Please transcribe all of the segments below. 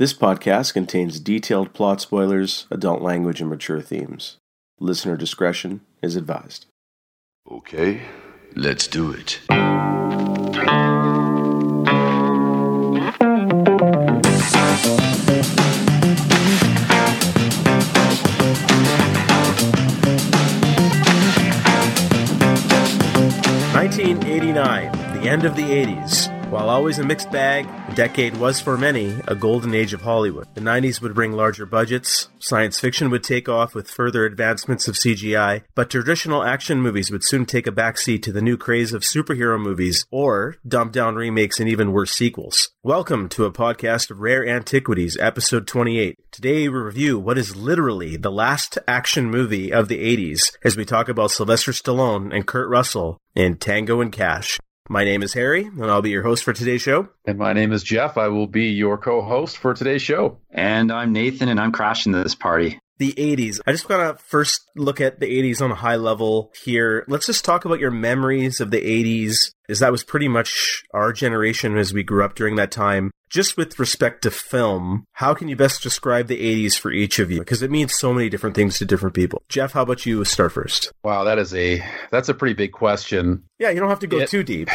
This podcast contains detailed plot spoilers, adult language, and mature themes. Listener discretion is advised. Okay, let's do it. Nineteen eighty nine, the end of the eighties. While always a mixed bag, the decade was for many a golden age of Hollywood. The 90s would bring larger budgets, science fiction would take off with further advancements of CGI, but traditional action movies would soon take a backseat to the new craze of superhero movies or dumbed down remakes and even worse sequels. Welcome to a podcast of Rare Antiquities, episode 28. Today we review what is literally the last action movie of the 80s as we talk about Sylvester Stallone and Kurt Russell in Tango and Cash. My name is Harry, and I'll be your host for today's show. And my name is Geoff. I will be your co host for today's show. And I'm Nathan, and I'm crashing this party. The 80s. I just want to first look at the 80s on a high level here. Let's just talk about your memories of the 80s, as that was pretty much our generation as we grew up during that time. Just with respect to film, how can you best describe the 80s for each of you? Because it means so many different things to different people. Geoff, how about you start first? Wow, that is a that's a pretty big question. Yeah, you don't have to go It- too deep.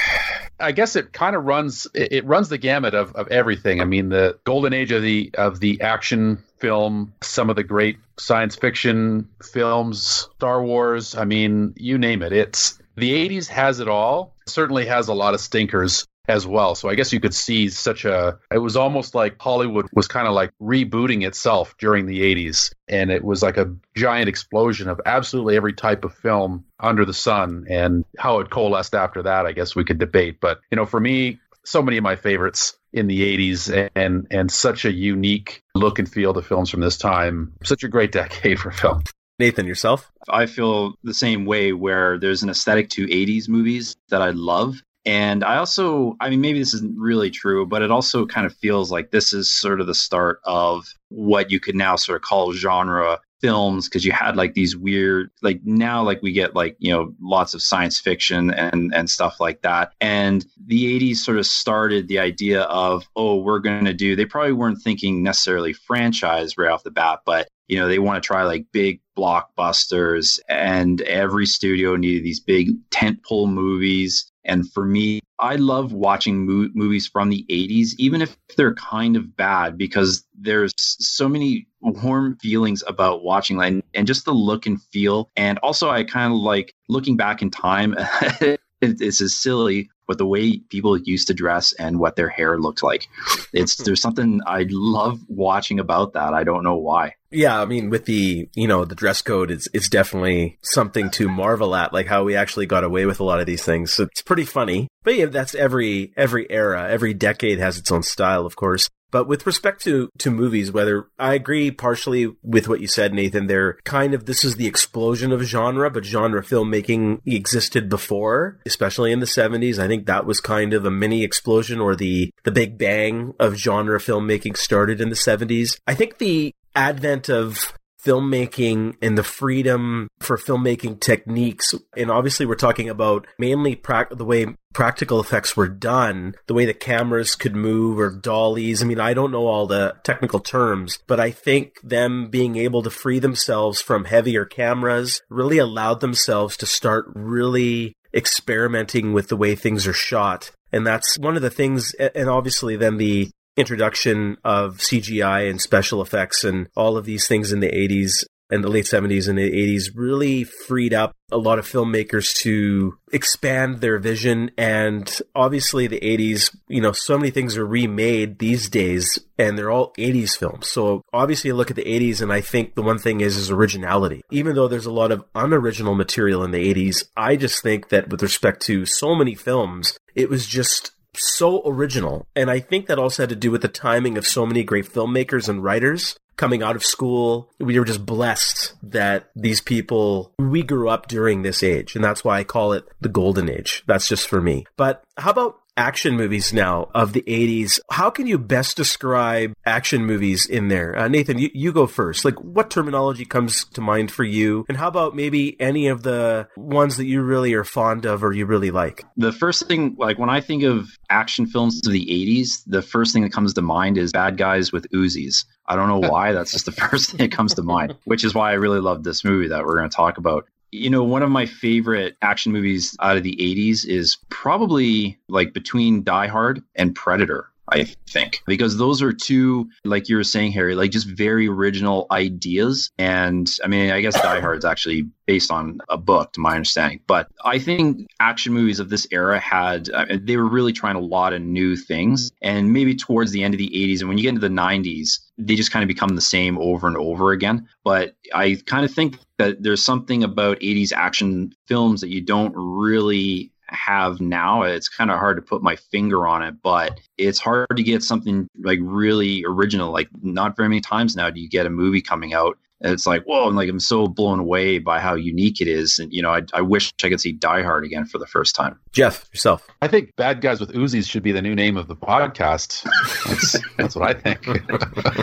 I guess it kind of runs it, it runs the gamut of, of everything. I mean, the golden age of the of the action film, some of the great science fiction films, Star Wars. I mean, you name it. It's the 80s has it all. Certainly has a lot of stinkers as well. So I guess you could see such a it was almost like Hollywood was kind of like rebooting itself during the 80s and it was like a giant explosion of absolutely every type of film under the sun and how it coalesced after that I guess we could debate but you know for me so many of my favorites in the 80s and and such a unique look and feel to films from this time such a great decade for film Nathan, yourself? I feel the same way where there's an aesthetic to 80s movies that I love. And I also, I mean, maybe this isn't really true, but it also kind of feels like this is sort of the start of what you could now sort of call genre films because you had like these weird like now like we get like you know lots of science fiction and and stuff like that. And the 80s sort of started the idea of oh we're going to do they probably weren't thinking necessarily franchise right off the bat but you know they want to try like big blockbusters. And every studio needed these big tentpole movies and for me i love watching mo- movies from the 80s even if they're kind of bad because there's so many warm feelings about watching and, and just the look and feel. And also i kind of like looking back in time it's as silly but the way people used to dress and what their hair looked like it's there's something i love watching about that i don't know why Yeah, I mean, with the you know the dress code, it's it's definitely something to marvel at, like how we actually got away with a lot of these things. So it's pretty funny. But yeah, that's every every era, every decade has its own style, of course. But with respect to to movies, whether I agree partially with what you said, Nathan, they're kind of this is the explosion of genre, but genre filmmaking existed before, especially in the seventies. I think that was kind of a mini explosion, or the the big bang of genre filmmaking started in the seventies. I think the advent of filmmaking and the freedom for filmmaking techniques. And obviously we're talking about mainly prac- the way practical effects were done the way the cameras could move or dollies. I mean i don't know all the technical terms but i think them being able to free themselves from heavier cameras really allowed themselves to start really experimenting with the way things are shot. And that's one of the things and obviously then the introduction of CGI and special effects and all of these things in the 80s and the late 70s and the 80s really freed up a lot of filmmakers to expand their vision. And obviously the 80s you know so many things are remade these days and they're all 80s films. So obviously you look at the 80s and i think the one thing is is originality. Even though there's a lot of unoriginal material in the 80s i just think that with respect to so many films it was just so original. And I think that also had to do with the timing of so many great filmmakers and writers coming out of school. We were just blessed that these people, we grew up during this age. And that's why I call it the golden age. That's just for me. But how about action movies now of the 80s. How can you best describe action movies in there? Uh, Nathan, you, you go first. Like, what terminology comes to mind for you? And how about maybe any of the ones that you really are fond of or you really like? The first thing, like when I think of action films of the 80s, the first thing that comes to mind is bad guys with Uzis. I don't know why. That's just the first thing that comes to mind, which is why I really love this movie that we're going to talk about. You know, one of my favorite action movies out of the 80s is probably like between Die Hard and Predator. I think because those are two, like you were saying, Harry, like just very original ideas. And I mean, I guess Die Hard is actually based on a book, to my understanding. But I think action movies of this era had, uh, they were really trying a lot of new things. And maybe towards the end of the 80s, and when you get into the 90s, they just kind of become the same over and over again. But I kind of think that there's something about 80s action films that you don't really have now. It's kind of hard to put my finger on it, but it's hard to get something like really original. Like not very many times now do you get a movie coming out and it's like whoa and like i'm so blown away by how unique it is and you know I, I wish i could see die hard again for the first time geoff yourself i think bad guys with uzis should be the new name of the podcast that's, that's what i think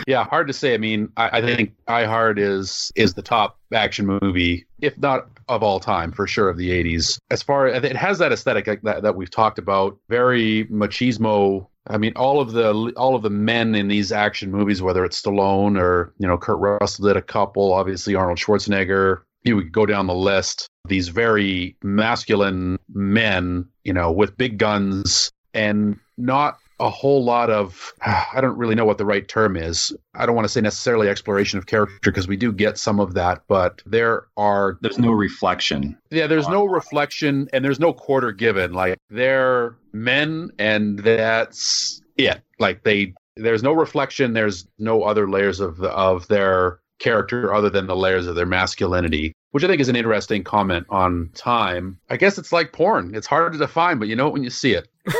yeah hard to say i mean I, I think die hard is is the top action movie if not of all time for sure of the 80s as far as it has that aesthetic that, that we've talked about very machismo I mean, all of the all of the men in these action movies, whether it's Stallone or you know Kurt Russell did a couple, obviously Arnold Schwarzenegger. You would go down the list. These very masculine men, you know, with big guns and not a whole lot of I don't really know what the right term is. I don't want to say necessarily exploration of character because we do get some of that, but there are there's no reflection. Yeah, there's no reflection and there's no quarter given. Like they're men and that's it. Like they there's no reflection, there's no other layers of the, of their character other than the layers of their masculinity, which I think is an interesting comment on time. I guess it's like porn. It's hard to define, but you know it when you see it.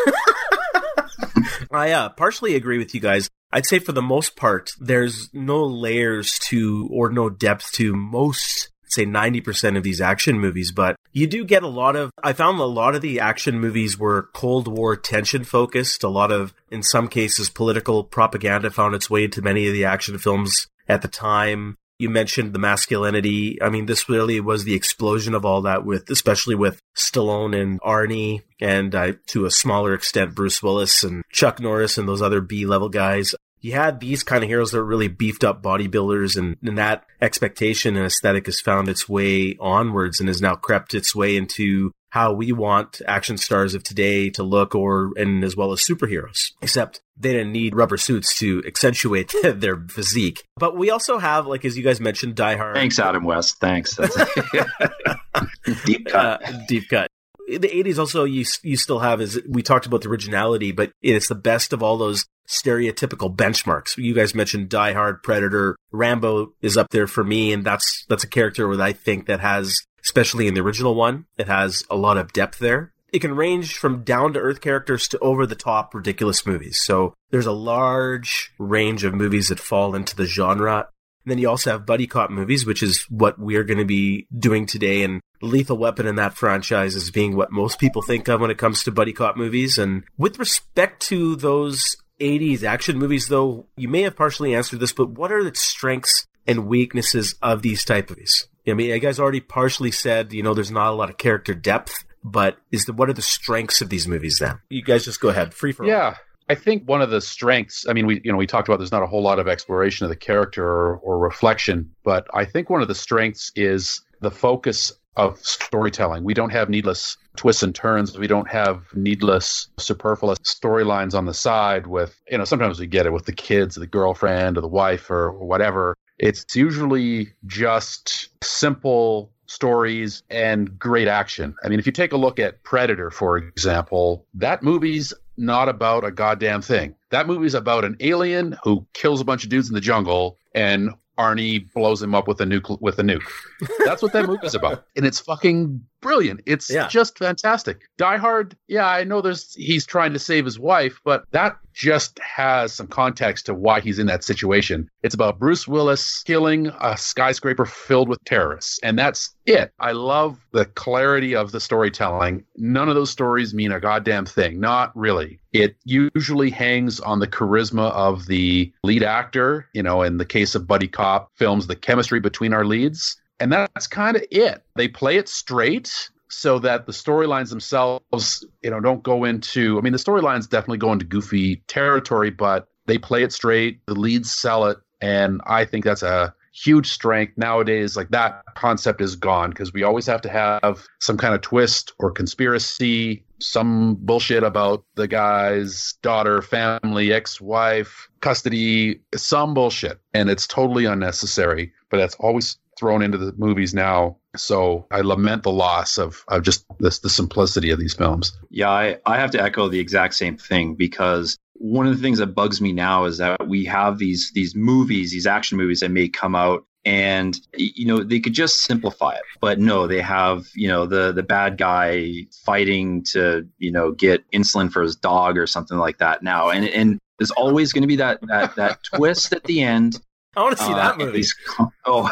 I uh, partially agree with you guys. I'd say for the most part, there's no layers to or no depth to most say 90% of these action movies, but you do get a lot of, I found a lot of the action movies were Cold War tension focused. A lot of, in some cases, political propaganda found its way into many of the action films at the time. You mentioned the masculinity. I mean, this really was the explosion of all that with, especially with Stallone and Arnie and uh, to a smaller extent, Bruce Willis and Chuck Norris and those other B level guys. You had these kind of heroes that were really beefed up bodybuilders and, and that expectation and aesthetic has found its way onwards and has now crept its way into how we want action stars of today to look or and as well as superheroes except they didn't need rubber suits to accentuate their physique. But we also have like as you guys mentioned die hard. Thanks adam west. Thanks. Deep cut. Uh, deep cut the 80s also you you still have is we talked about the originality but it's the best of all those stereotypical benchmarks you guys mentioned die hard predator rambo is up there for me and that's that's a character that i think that has especially in the original one. It has a lot of depth there. It can range from down to earth characters to over the top ridiculous movies. So there's a large range of movies that fall into the genre. And then you also have buddy cop movies, which is what we're going to be doing today. And Lethal Weapon in that franchise is being what most people think of when it comes to buddy cop movies. And with respect to those 80s action movies, though, you may have partially answered this, but what are the strengths and weaknesses of these type of movies? I mean, you guys already partially said, you know, there's not a lot of character depth, but is the what are the strengths of these movies then? You guys just go ahead, free for yeah. I think one of the strengths, I mean, we you know we talked about there's not a whole lot of exploration of the character or, or reflection, but I think one of the strengths is the focus of storytelling. We don't have needless twists and turns. We don't have needless, superfluous storylines on the side with, you know, sometimes we get it with the kids, or the girlfriend, or the wife, or whatever. It's usually just simple stories and great action. I mean, if you take a look at Predator, for example, that movie's not about a goddamn thing. That movie's about an alien who kills a bunch of dudes in the jungle and Arnie blows him up with a nuke with a nuke. That's what that movie's about. And it's fucking brilliant. It's Yeah. just fantastic. Die Hard, yeah, I know there's he's trying to save his wife, but that just has some context to why he's in that situation. It's about Bruce Willis killing a skyscraper filled with terrorists, and that's it. I love the clarity of the storytelling. None of those stories mean a goddamn thing. Not really. It usually hangs on the charisma of the lead actor. You know, in the case of Buddy Cop films, the chemistry between our leads. And that's kind of it. They play it straight so that the storylines themselves, you know, don't go into. I mean, the storylines definitely go into goofy territory, but they play it straight. The leads sell it, and I think that's a huge strength nowadays. Like that concept is gone because we always have to have some kind of twist or conspiracy, some bullshit about the guy's daughter, family, ex-wife, custody, some bullshit, and it's totally unnecessary. But that's always thrown into the movies now. So I lament the loss of, of just this, the simplicity of these films. Yeah, I, I have to echo the exact same thing because one of the things that bugs me now is that we have these these movies, these action movies that may come out and you know they could just simplify it but no they have you know the the bad guy fighting to you know get insulin for his dog or something like that now and and there's always going to be that that that twist at the end I want to see uh, that movie. These oh,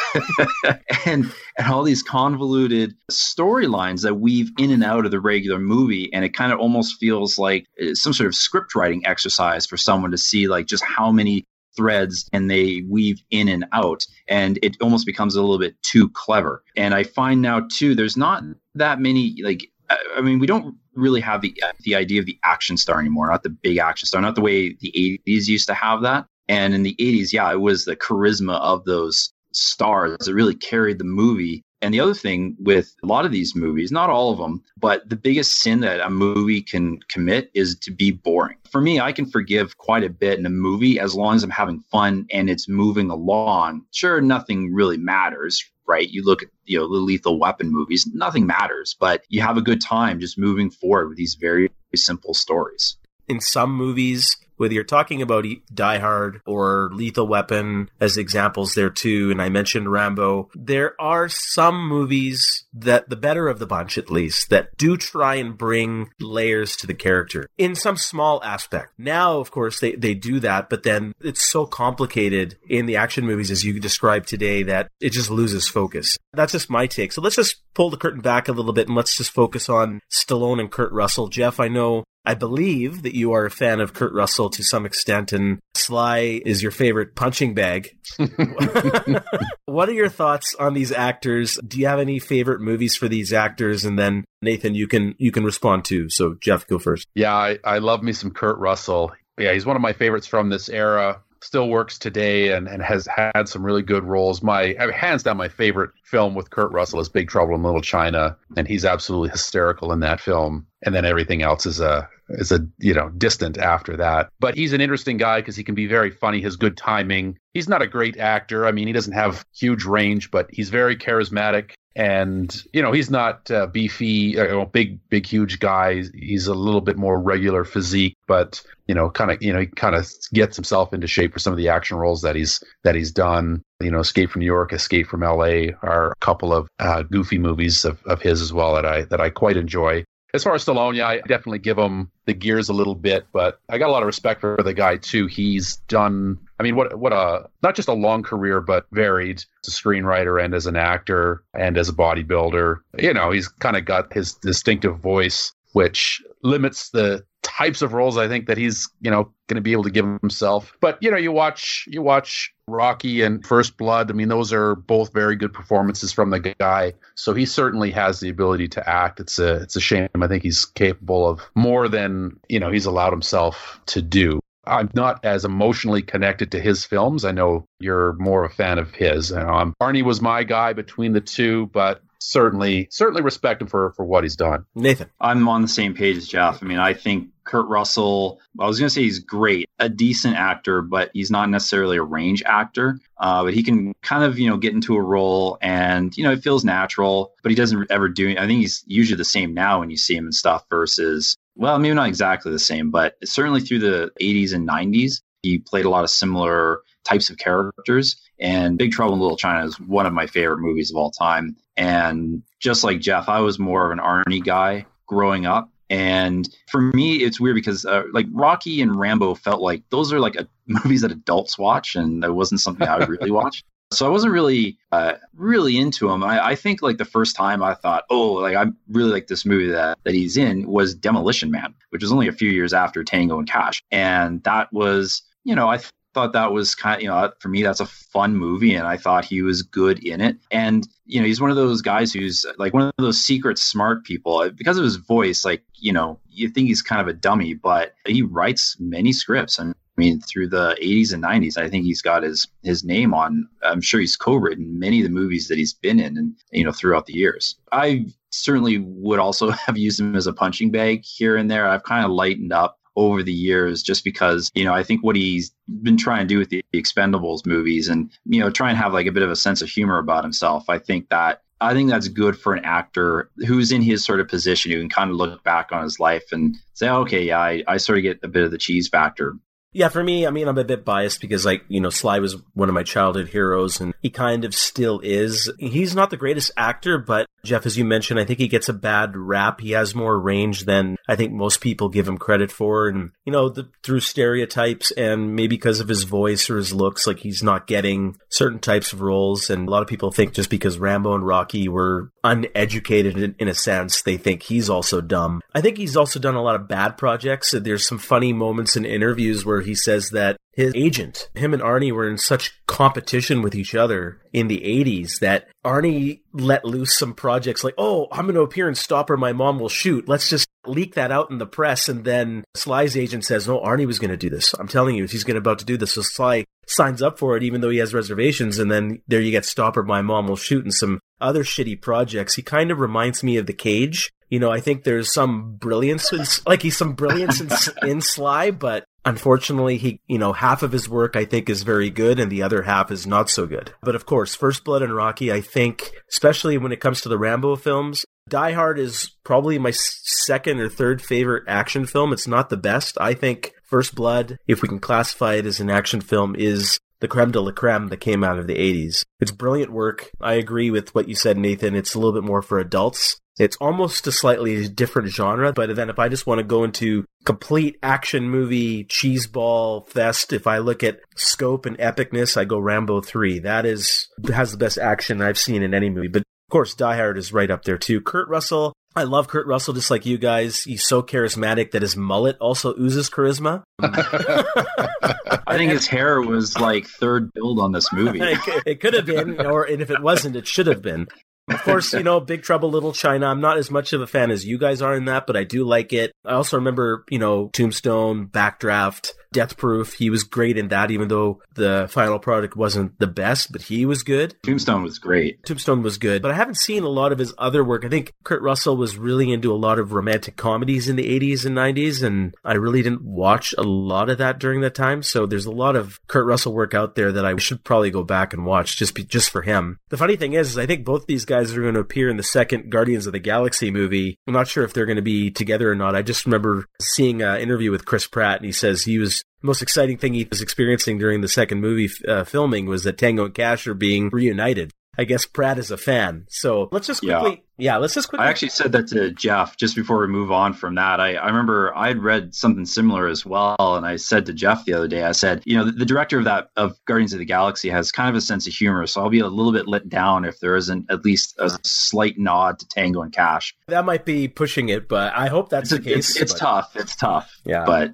and and all these convoluted storylines that weave in and out of the regular movie, and it kind of almost feels like uh, some sort of script writing exercise for someone to see like just how many threads and they weave in and out and it almost becomes a little bit too clever and i find now too there's not that many like I I mean, we don't really have the the idea of the action star anymore, not the big action star, not the way the 80s used to have that. And in the 80s, yeah, it was the charisma of those stars that really carried the movie. And the other thing with a lot of these movies, not all of them, but the biggest sin that a movie can commit is to be boring. For me, I can forgive quite a bit in a movie as long as I'm having fun and it's moving along. Sure, nothing really matters, right? You look at you know the lethal weapon movies, nothing matters, but you have a good time just moving forward with these very simple stories. in some movies, whether you're talking about Die Hard or Lethal Weapon as examples there too, and I mentioned Rambo, there are some movies that the better of the bunch at least that do try and bring layers to the character in some small aspect. Now, of course, they, they do that, but then it's so complicated in the action movies as you described today that it just loses focus. That's just my take. So let's just pull the curtain back a little bit and let's just focus on Stallone and Kurt Russell. Geoff, I know I believe that you are a fan of Kurt Russell to some extent, and Sly is your favorite punching bag. what are your thoughts on these actors? Do you have any favorite movies for these actors? And then Nathan, you can you can respond too. So Geoff, go first. Yeah, I, I love me some Kurt Russell. Yeah, he's one of my favorites from this era. Still works today and, and has had some really good roles. My hands down, my favorite film with Kurt Russell is Big Trouble in Little China, and he's absolutely hysterical in that film. And then everything else is a is a you know distant after that. But he's an interesting guy because he can be very funny. His good timing. He's not a great actor. I mean, he doesn't have huge range, but he's very charismatic. And you know, he's not uh, beefy, uh, big, big, huge guy. He's a little bit more regular physique, but you know, kind of, you know, he kind of gets himself into shape for some of the action roles that he's that he's done. You know, Escape from New York, Escape from L.A. are a couple of uh, goofy movies of, of his as well that I that I quite enjoy. As far as Stallone, yeah, I definitely give him the gears a little bit, but I got a lot of respect for the guy too. He's done, I mean, what what a not just a long career, but varied as a screenwriter and as an actor and as a bodybuilder. You know, he's kind of got his distinctive voice, which limits the types of roles I think that he's you know going to be able to give himself. But you know, you watch you watch Rocky and First Blood. I mean, those are both very good performances from the guy. So he certainly has the ability to act. It's a it's a shame. I think he's capable of more than you know he's allowed himself to do. I'm not as emotionally connected to his films. I know you're more a fan of his. You Um, Arnie was my guy between the two, but certainly certainly respect him for for what he's done. Nathan. I'm on the same page as Geoff. I mean, I think Kurt Russell, I was going to say he's great, a decent actor, but he's not necessarily a range actor. Uh, but he can kind of, you know, get into a role and, you know, it feels natural, but he doesn't ever do. I think he's usually the same now when you see him and stuff versus, well, maybe not exactly the same, but certainly through the 80s and 90s, he played a lot of similar types of characters. And Big Trouble in Little China is one of my favorite movies of all time. And just like Geoff, I was more of an Arnie guy growing up. And for me, it's weird because uh, like Rocky and Rambo felt like those are like a, movies that adults watch, and that wasn't something I would really watch. So I wasn't really, uh, really into him. I, I, think like the first time I thought, oh, like I really like this movie that that he's in was Demolition Man, which was only a few years after Tango and Cash, and that was, you know, I thought that was kind of, you know, for me, that's a fun movie. And I thought he was good in it. And, you know, he's one of those guys who's like one of those secret smart people uh, because of his voice. Like, you know, you think he's kind of a dummy, but he writes many scripts. And I mean, through the 80s and 90s, I think he's got his his name on. I'm sure he's co-written many of the movies that he's been in, and you know, throughout the years. I certainly would also have used him as a punching bag here and there. I've kind of lightened up over the years just because you know i think what he's been trying to do with the expendables movies and you know try and have like a bit of a sense of humor about himself i think that i think that's good for an actor who's in his sort of position who can kind of look back on his life and say okay yeah i, I sort of get a bit of the cheese factor yeah, for me, I mean, I'm a bit biased because, like, you know, Sly was one of my childhood heroes, and he kind of still is. He's not the greatest actor, but Geoff, as you mentioned, I think he gets a bad rap. He has more range than I think most people give him credit for. And, you know, the, through stereotypes and maybe because of his voice or his looks, like he's not getting certain types of roles. And a lot of people think just because Rambo and Rocky were uneducated in, in a sense, they think he's also dumb. I think he's also done a lot of bad projects. There's some funny moments in interviews where he says that his agent, him and Arnie were in such competition with each other in the 80s that Arnie let loose some projects like, oh, I'm going to appear in Stop or, my mom will shoot. Let's just leak that out in the press. And then Sly's agent says, no, Arnie was going to do this. I'm telling you, he's going to about to do this. So Sly signs up for it, even though he has reservations. And then there you get Stop or, my mom will shoot and some other shitty projects. He kind of reminds me of The Cage. You know, I think there's some brilliance in, like he's some brilliance in, in Sly, but Unfortunately, he, you know, half of his work I think is very good and the other half is not so good. But of course, First Blood and Rocky, I think, especially when it comes to the Rambo films, Die Hard is probably my second or third favorite action film. It's not the best. I think First Blood, if we can classify it as an action film, is the creme de la creme that came out of the 80s. It's brilliant work. I agree with what you said, Nathan. It's a little bit more for adults. It's almost a slightly different genre, but then if I just want to go into complete action movie cheeseball fest, if I look at scope and epicness, I go Rambo 3. That is has the best action I've seen in any movie. But of course, Die Hard is right up there too. Kurt Russell, I love Kurt Russell just like you guys. He's so charismatic that his mullet also oozes charisma. I think his hair was like third billed on this movie. it could have been, or and if it wasn't, it should have been. Of course, you know, Big Trouble Little China. I'm not as much of a fan as you guys are in that, but I do like it. I also remember, you know, Tombstone, Backdraft, Death Proof. He was great in that, even though the final product wasn't the best, but he was good. Tombstone was great. Tombstone was good, but I haven't seen a lot of his other work. I think Kurt Russell was really into a lot of romantic comedies in the 80s and 90s, and I really didn't watch a lot of that during that time. So there's a lot of Kurt Russell work out there that I should probably go back and watch just be, just for him. The funny thing is, is I think both these guys are going to appear in the second Guardians of the Galaxy movie. I'm not sure if they're going to be together or not. I just remember seeing an interview with Chris Pratt, and he says he was most exciting thing he was experiencing during the second movie uh, filming was that Tango and Cash are being reunited. I guess Pratt is a fan. So let's just quickly, yeah, yeah let's just quickly. I actually said that to Geoff just before we move on from that. I, I remember I'd read something similar as well, and I said to Geoff the other day, I said, you know, the, the, director of that of Guardians of the Galaxy has kind of a sense of humor, so I'll be a little bit let down if there isn't at least a slight nod to Tango and Cash. That might be pushing it, but I hope that's it's, the case. It's, it's tough. It's tough. Yeah, but.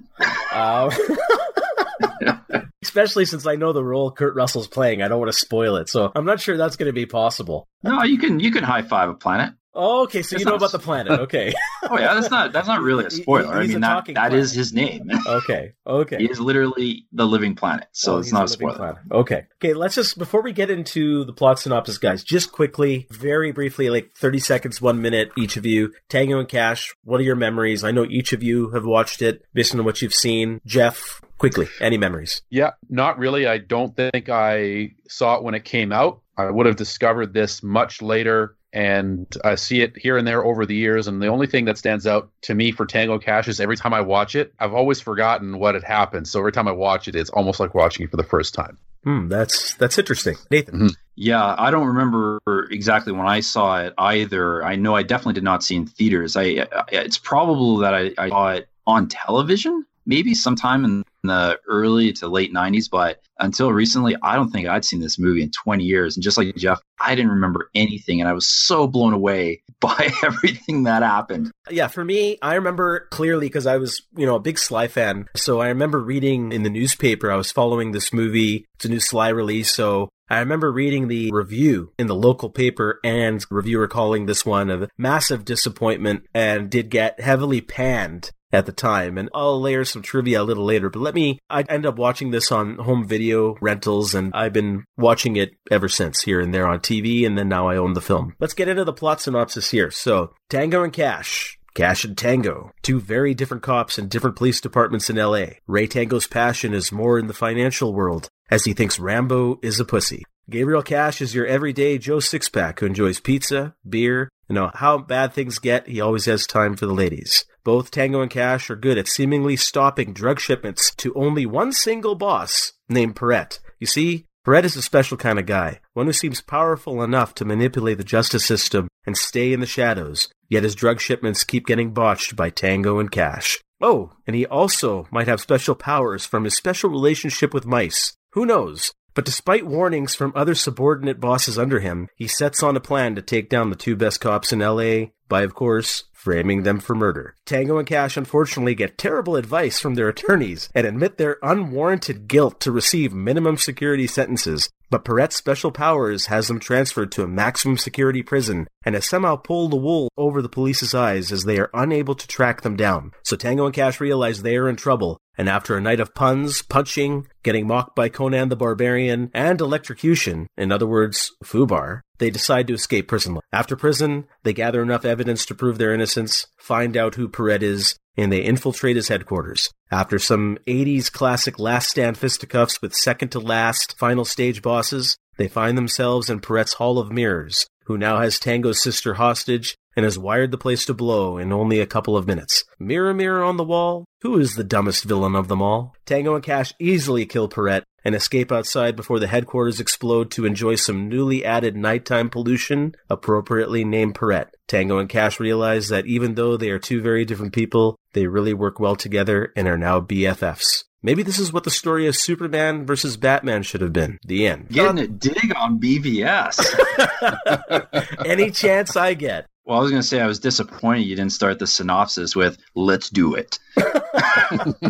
Uh, Especially since I know the role Kurt Russell's playing, I don't want to spoil it. So I'm not sure that's going to be possible. No, you can you can high five a planet. Oh, okay, so you know about the planet. Okay. oh yeah, that's not that's not really a spoiler. He, I mean that, that planet. is his name. okay. Okay. He is literally the living planet. So oh, it's not a, a spoiler. Planet. Okay. Okay, let's just before we get into the plot synopsis, guys, just quickly, very briefly, like 30 seconds, one minute, each of you. Tango and Cash, what are your memories? I know each of you have watched it based on what you've seen. Geoff, quickly, any memories? Yeah, not really. I don't think I saw it when it came out. I would have discovered this much later and I see it here and there over the years. And the only thing that stands out to me for Tango Cash is every time I watch it, I've always forgotten what had happened. So every time I watch it, it's almost like watching it for the first time. Hmm, that's that's interesting, Nathan. Yeah, I don't remember exactly when I saw it either. I know I definitely did not see it in theaters. I, I it's probable that I, I saw it on television, maybe sometime in the early to late 90s, but until recently, I don't think I'd seen this movie in 20 years. And just like Geoff, I didn't remember anything, and I was so blown away by everything that happened. Yeah, for me, I remember clearly because I was, you know, a big Sly fan. So I remember reading in the newspaper, I was following this movie. It's a new Sly release. So I remember reading the review in the local paper and reviewer calling this one a massive disappointment and did get heavily panned at the time. And I'll layer some trivia a little later, but let me, I ended up watching this on home video rentals and I've been watching it ever since here and there on TV. And then now I own the film. Let's get into the plot synopsis here. So Tango and Cash. Cash and Tango, two very different cops in different police departments in LA. Ray Tango's passion is more in the financial world, as he thinks Rambo is a pussy. Gabriel Cash is your everyday Joe Sixpack who enjoys pizza, beer, you know, how bad things get, he always has time for the ladies. Both Tango and Cash are good at seemingly stopping drug shipments to only one single boss named Perret. You see, Perret is a special kind of guy, one who seems powerful enough to manipulate the justice system and stay in the shadows, yet his drug shipments keep getting botched by Tango and Cash. Oh, and he also might have special powers from his special relationship with mice. Who knows? But despite warnings from other subordinate bosses under him, he sets on a plan to take down the two best cops in LA by, of course, framing them for murder. Tango and Cash unfortunately get terrible advice from their attorneys and admit their unwarranted guilt to receive minimum security sentences. But Perret's special powers has them transferred to a maximum security prison and has somehow pulled the wool over the police's eyes as they are unable to track them down. So Tango and Cash realize they are in trouble, and after a night of puns, punching, getting mocked by Conan the Barbarian, and electrocution, in other words, Fubar, they decide to escape prison. After prison, they gather enough evidence to prove their innocence, find out who Perret is, and they infiltrate his headquarters. After some 80s classic last stand fisticuffs with second to last final stage bosses, they find themselves in Perret's Hall of Mirrors, who now has Tango's sister hostage and has wired the place to blow in only a couple of minutes. Mirror, mirror on the wall, who is the dumbest villain of them all? Tango and Cash easily kill Perret and escape outside before the headquarters explode to enjoy some newly added nighttime pollution, appropriately named Perret. Tango and Cash realize that even though they are two very different people, they really work well together and are now BFFs. Maybe this is what the story of Superman versus Batman should have been. The end. Getting a dig on BVS. Any chance I get. Well, I was going to say I was disappointed you didn't start the synopsis with "Let's do it."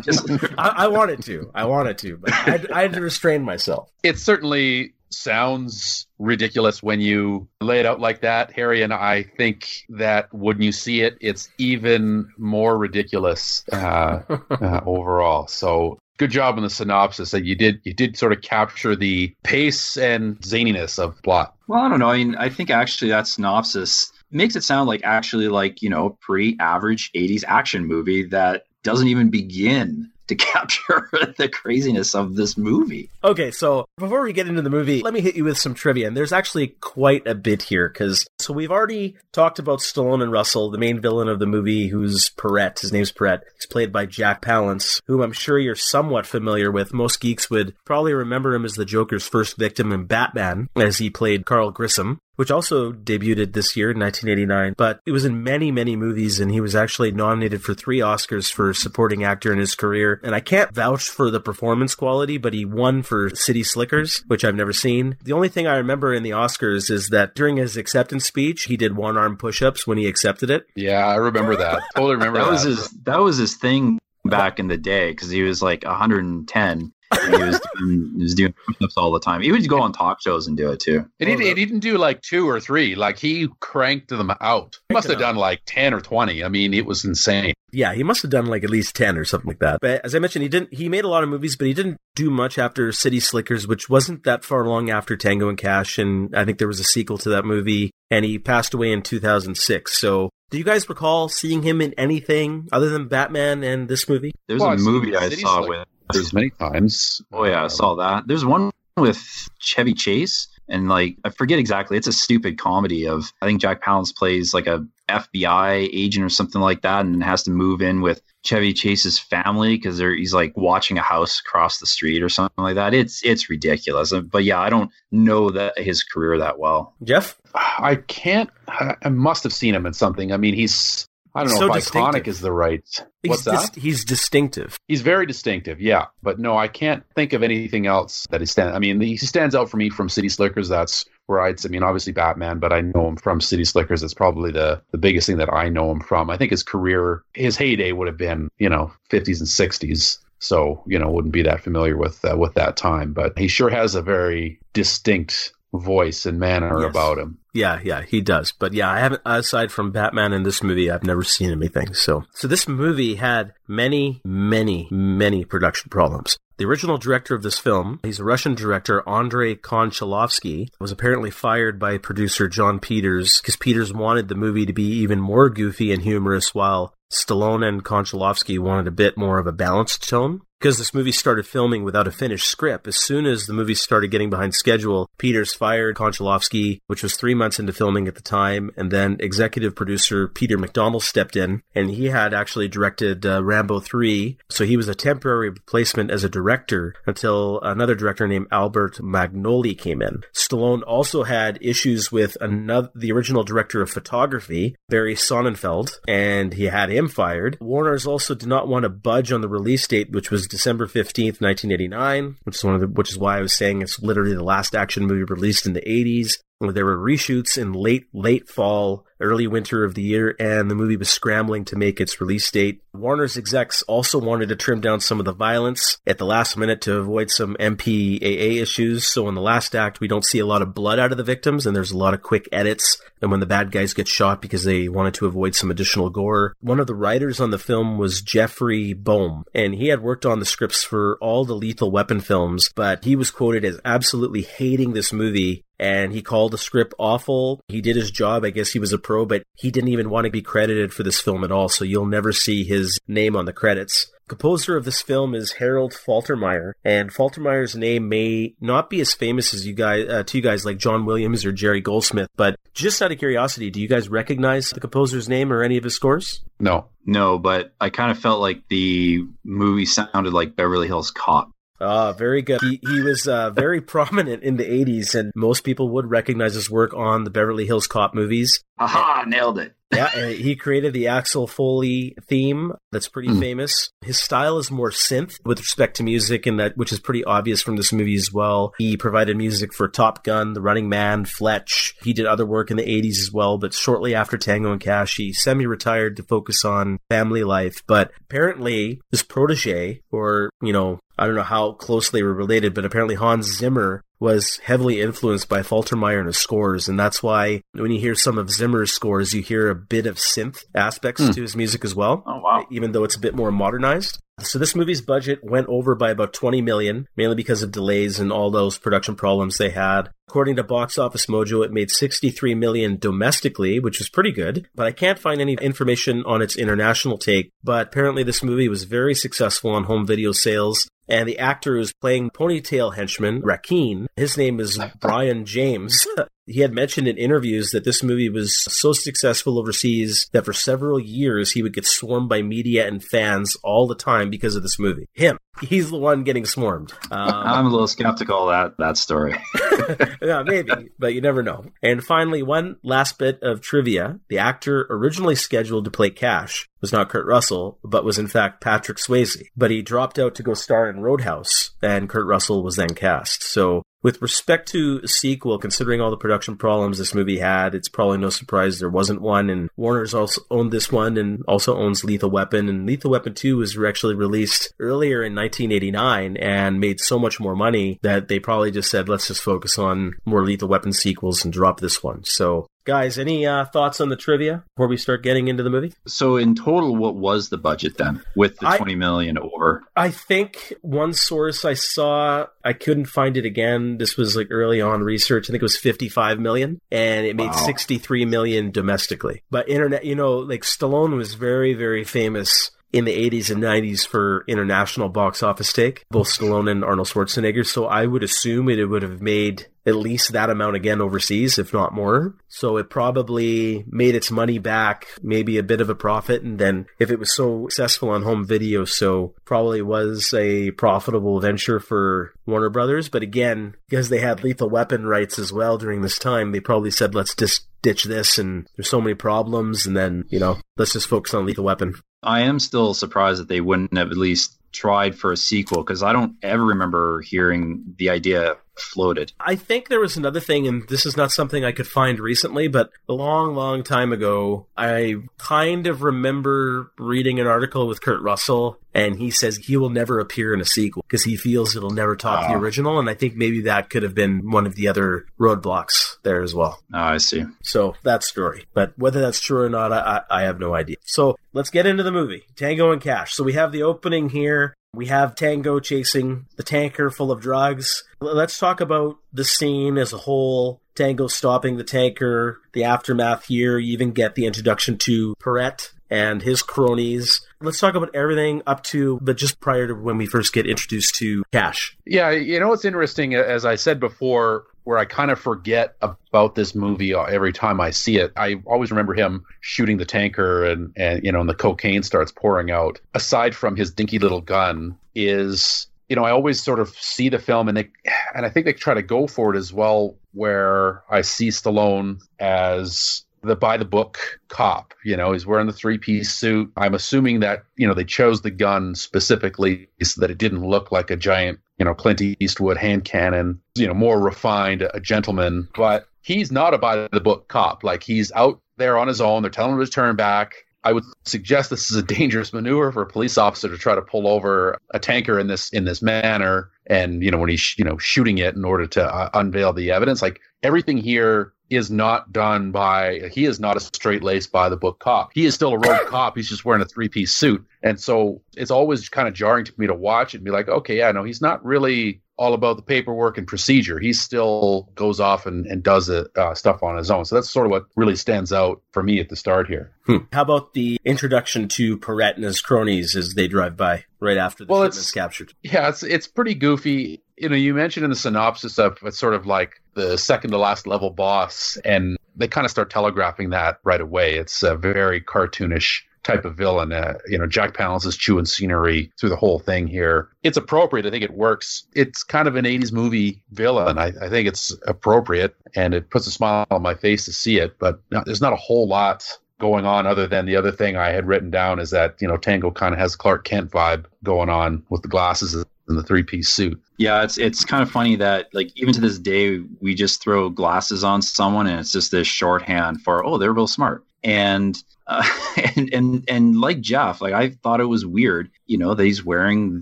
Just, I, I, wanted to, I wanted to, but I, I had to restrain myself. It certainly sounds ridiculous when you lay it out like that, Harry. And I think that when you see it, it's even more ridiculous uh, uh, overall. So good job on the synopsis that you did you did sort of capture the pace and zaniness of plot. Well, I don't know. I mean, I think actually that synopsis makes it sound like actually like you know pre-average 80s action movie that doesn't even begin to capture the craziness of this movie. Okay, so before we get into the movie, let me hit you with some trivia. And there's actually quite a bit here because so we've already talked about Stallone and Russell, the main villain of the movie, who's Perret. His name's Perret. He's played by Jack Palance, whom I'm sure you're somewhat familiar with. Most geeks would probably remember him as the Joker's first victim in Batman, as he played Carl Grissom which also debuted this year in 1989. But it was in many, many movies, and he was actually nominated for three Oscars for supporting actor in his career. And I can't vouch for the performance quality, but he won for City Slickers, which I've never seen. The only thing I remember in the Oscars is that during his acceptance speech, he did one arm push ups when he accepted it. Yeah, I remember that. totally remember that. That was his that was his thing back in the day because he was like 110 he was doing, he was doing push-ups all the time. He would go on talk shows and do it too. And he, he didn't do like two or three. Like he cranked them out. He must have done like ten or twenty. I mean, it was insane. Yeah, he must have done like at least ten or something like that. But as I mentioned, he didn't. He made a lot of movies, but he didn't do much after City Slickers, which wasn't that far long after Tango and Cash. And I think there was a sequel to that movie. And he passed away in 2006. So do you guys recall seeing him in anything other than Batman and this movie? There's well, a movie I saw with there's many times. Oh yeah, I um, saw that. There's one with Chevy Chase and like I forget exactly. It's a stupid comedy of I think Jack Palance plays like a FBI agent or something like that, and then has to move in with Chevy Chase's family because he's like watching a house across the street or something like that. It's it's ridiculous. Uh, but yeah, I don't know that his career that well. Geoff, I can't. I must have seen him in something. I mean, he's I don't know so if iconic is the right. What's he's that? Dis- he's distinctive. He's very distinctive, yeah. But no, I can't think of anything else that he stands. I mean, he stands out for me from City Slickers. That's where I'd. I mean, obviously Batman, but I know him from City Slickers. It's probably the the biggest thing that I know him from. I think his career, his heyday would have been, you know, 50s and 60s. So you know, wouldn't be that familiar with uh, with that time. But he sure has a very distinct voice and manner yes. about him. Yeah, yeah, he does. But yeah, I haven't aside from Batman in this movie, I've never seen anything. So so this movie had many, many, many production problems. The original director of this film, he's a Russian director, Andrei Konchalovsky, was apparently fired by producer Jon Peters because Peters wanted the movie to be even more goofy and humorous while Stallone and Konchalovsky wanted a bit more of a balanced tone because this movie started filming without a finished script. As soon as the movie started getting behind schedule, Peters fired Konchalovsky, which was three months into filming at the time, and then executive producer Peter MacDonald stepped in, and he had actually directed uh, Rambo 3, so he was a temporary replacement as a director until another director named Albert Magnoli came in. Stallone also had issues with another, the original director of photography, Barry Sonnenfeld, and he had him fired. Warner's also did not want to budge on the release date, which was December 15th, 1989, which is one of the, which is why I was saying it's literally the last action movie released in the 80s. There were reshoots in late, late fall, early winter of the year, and the movie was scrambling to make its release date. Warner's execs also wanted to trim down some of the violence at the last minute to avoid some MPAA issues. So in the last act, we don't see a lot of blood out of the victims, and there's a lot of quick edits. And when the bad guys get shot because they wanted to avoid some additional gore. One of the writers on the film was Jeffrey Boam, and he had worked on the scripts for all the Lethal Weapon films, but he was quoted as absolutely hating this movie and he called the script awful. He did his job. I guess he was a pro, but he didn't even want to be credited for this film at all. So you'll never see his name on the credits. Composer of this film is Harold Faltermeyer, and Faltermeyer's name may not be as famous as you guys, uh, to you guys like John Williams or Jerry Goldsmith, but just out of curiosity, do you guys recognize the composer's name or any of his scores? No. No, but I kind of felt like the movie sounded like Beverly Hills Cop. Ah, very good. He, he was uh, very prominent in the 80s, and most people would recognize his work on the Beverly Hills Cop movies. Aha, nailed it. yeah, he created the Axel Foley theme that's pretty mm. famous. His style is more synth with respect to music, and that which is pretty obvious from this movie as well. He provided music for Top Gun, The Running Man, Fletch. He did other work in the 80s as well, but shortly after Tango and Cash, he semi-retired to focus on family life. But apparently, his protege, or you know, I don't know how close they were related, but apparently Hans Zimmer was heavily influenced by Faltermeyer and his scores, and that's why when you hear some of Zimmer's scores, you hear a bit of synth aspects mm. to his music as well. Oh wow! Even though it's a bit more modernized. So this movie's budget went over by about 20 million, mainly because of delays and all those production problems they had. According to Box Office Mojo, it made 63 million domestically, which is pretty good, but I can't find any information on its international take. But apparently this movie was very successful on home video sales and the actor who's playing ponytail henchman, Requin, his name is Brion James. he had mentioned in interviews that this movie was so successful overseas that for several years he would get swarmed by media and fans all the time because of this movie. Him. He's the one getting swarmed. Um, I'm a little skeptical of that, that story. yeah, maybe, but you never know. And finally, one last bit of trivia. The actor originally scheduled to play Cash was not Kurt Russell, but was in fact Patrick Swayze. But he dropped out to go star in Roadhouse, and Kurt Russell was then cast. So with respect to sequel, considering all the production problems this movie had, it's probably no surprise there wasn't one. And Warner's also owned this one and also owns Lethal Weapon. And Lethal Weapon 2 was actually released earlier in 1989 and made so much more money that they probably just said, let's just focus on more Lethal Weapon sequels and drop this one. So Guys, any uh, thoughts on the trivia before we start getting into the movie? So, in total, what was the budget then with the I, twenty million over? I think one source I saw, I couldn't find it again. This was like early on research. I think it was fifty-five million, and it made wow. sixty-three million domestically. But internet, you know, like Stallone was very, very famous in the 80s and 90s for international box office take, both Stallone and Arnold Schwarzenegger. So I would assume it would have made at least that amount again overseas, if not more. So it probably made its money back, maybe a bit of a profit. And then if it was so successful on home video, so probably was a profitable venture for Warner Brothers. But again, because they had lethal weapon rights as well during this time, they probably said, let's just ditch this and there's so many problems. And then, you know, let's just focus on lethal weapon. I am still surprised that they wouldn't have at least tried for a sequel because I don't ever remember hearing the idea floated. I think there was another thing, and this is not something I could find recently, but a long, long time ago, I kind of remember reading an article with Kurt Russell, and he says he will never appear in a sequel because he feels it'll never top the Ah. original, and I think maybe that could have been one of the other roadblocks there as well. Oh, I see. So that story. But whether that's true or not, I I have no idea. So let's get into the movie Tango and Cash. So we have the opening here. We have Tango chasing the tanker full of drugs. Let's talk about the scene as a whole. Tango stopping the tanker, the aftermath here. You even get the introduction to Perret and his cronies. Let's talk about everything up to, but just prior to when we first get introduced to Cash. Yeah, you know what's interesting, as I said before, where I kind of forget about this movie every time I see it. I always remember him shooting the tanker and, and you know, and the cocaine starts pouring out. Aside from his dinky little gun, is you know, I always sort of see the film and they and I think they try to go for it as well, where I see Stallone as the by the book cop. You know, he's wearing the three piece suit. I'm assuming that, you know, they chose the gun specifically so that it didn't look like a giant, you know, Clint Eastwood hand cannon, you know, more refined, a gentleman. But he's not a by the book cop. Like he's out there on his own. They're telling him to turn back. I would suggest this is a dangerous maneuver for a police officer to try to pull over a tanker in this in this manner, and you know when he's you know shooting it in order to uh, unveil the evidence. Like everything here is not done by he is not a straight laced by the book cop. He is still a rogue cop. He's just wearing a three piece suit, and so it's always kind of jarring to me to watch it and be like, okay, yeah, no, he's not really all about the paperwork and procedure. He still goes off and, and does it, uh, stuff on his own. So that's sort of what really stands out for me at the start here. Hmm. How about the introduction to Perret and his cronies as they drive by right after the Well, shipment's it's- captured? Yeah, it's it's pretty goofy. You know, you mentioned in the synopsis of it's sort of like the second to last level boss, and they kind of start telegraphing that right away. It's a very cartoonish type of villain. Uh, you know, Jack Palance is chewing scenery through the whole thing here. It's appropriate. I think it works. It's kind of an 80s movie villain. I, I think it's appropriate, and it puts a smile on my face to see it, but there's not a whole lot going on other than the other thing I had written down is that, you know, Tango kind of has Clark Kent vibe going on with the glasses and the three piece suit. Yeah, it's it's kind of funny that like even to this day we just throw glasses on someone and it's just this shorthand for oh they're real smart and uh, and and and like Geoff like I thought it was weird you know that he's wearing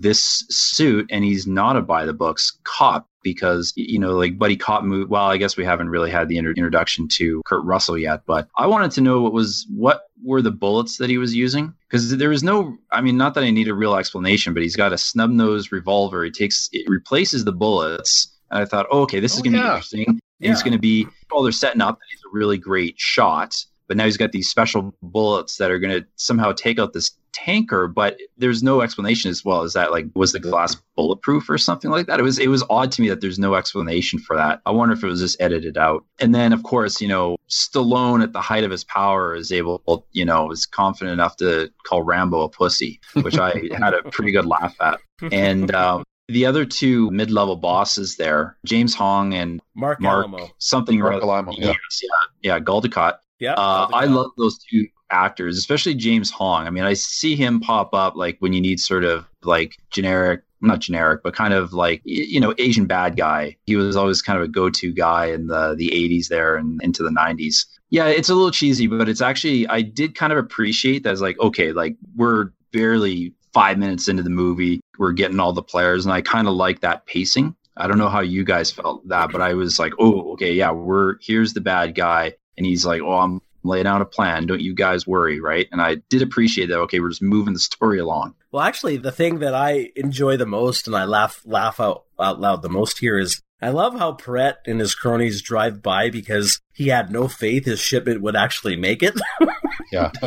this suit and he's not a by the books cop because you know like buddy cop movie well I guess we haven't really had the inter- introduction to Kurt Russell yet but I wanted to know what was what were the bullets that he was using? Because there was no i mean not that i need a real explanation but he's got a snub nose revolver. He takes it replaces the bullets. And i thought oh, okay this is Oh, going to yeah. be interesting. And he's going to be well they're setting up that he's a really great shot but now he's got these special bullets that are going to somehow take out this tanker but there's no explanation as well as that like was the glass bulletproof or something like that it was it was odd to me that there's no explanation for that i wonder if it was just edited out and then of course you know stallone at the height of his power is able you know is confident enough to call rambo a pussy which i had a pretty good laugh at and um, the other two mid-level bosses there james hong and Marc, marc Alaimo. something Marc or other- Alaimo, yeah. yes, yeah yeah Gul Dukat. Yeah. Uh, I love those two actors, especially James Hong. I mean, I see him pop up like when you need sort of like generic, not generic, but kind of like you know Asian bad guy. He was always kind of a go-to guy in the the 80s there and into the 90s. Yeah, it's a little cheesy, but it's actually I did kind of appreciate that. It's like okay, like we're barely five minutes into the movie, we're getting all the players, and I kind of like that pacing. I don't know how you guys felt that, but I was like, oh, okay, yeah, we're here's the bad guy, and he's like, oh, I'm laying out a plan. Don't you guys worry, right? And I did appreciate that. Okay, we're just moving the story along. Well, actually, the thing that I enjoy the most and I laugh laugh out, out loud the most here is I love how Perret and his cronies drive by because he had no faith his shipment would actually make it. Yeah.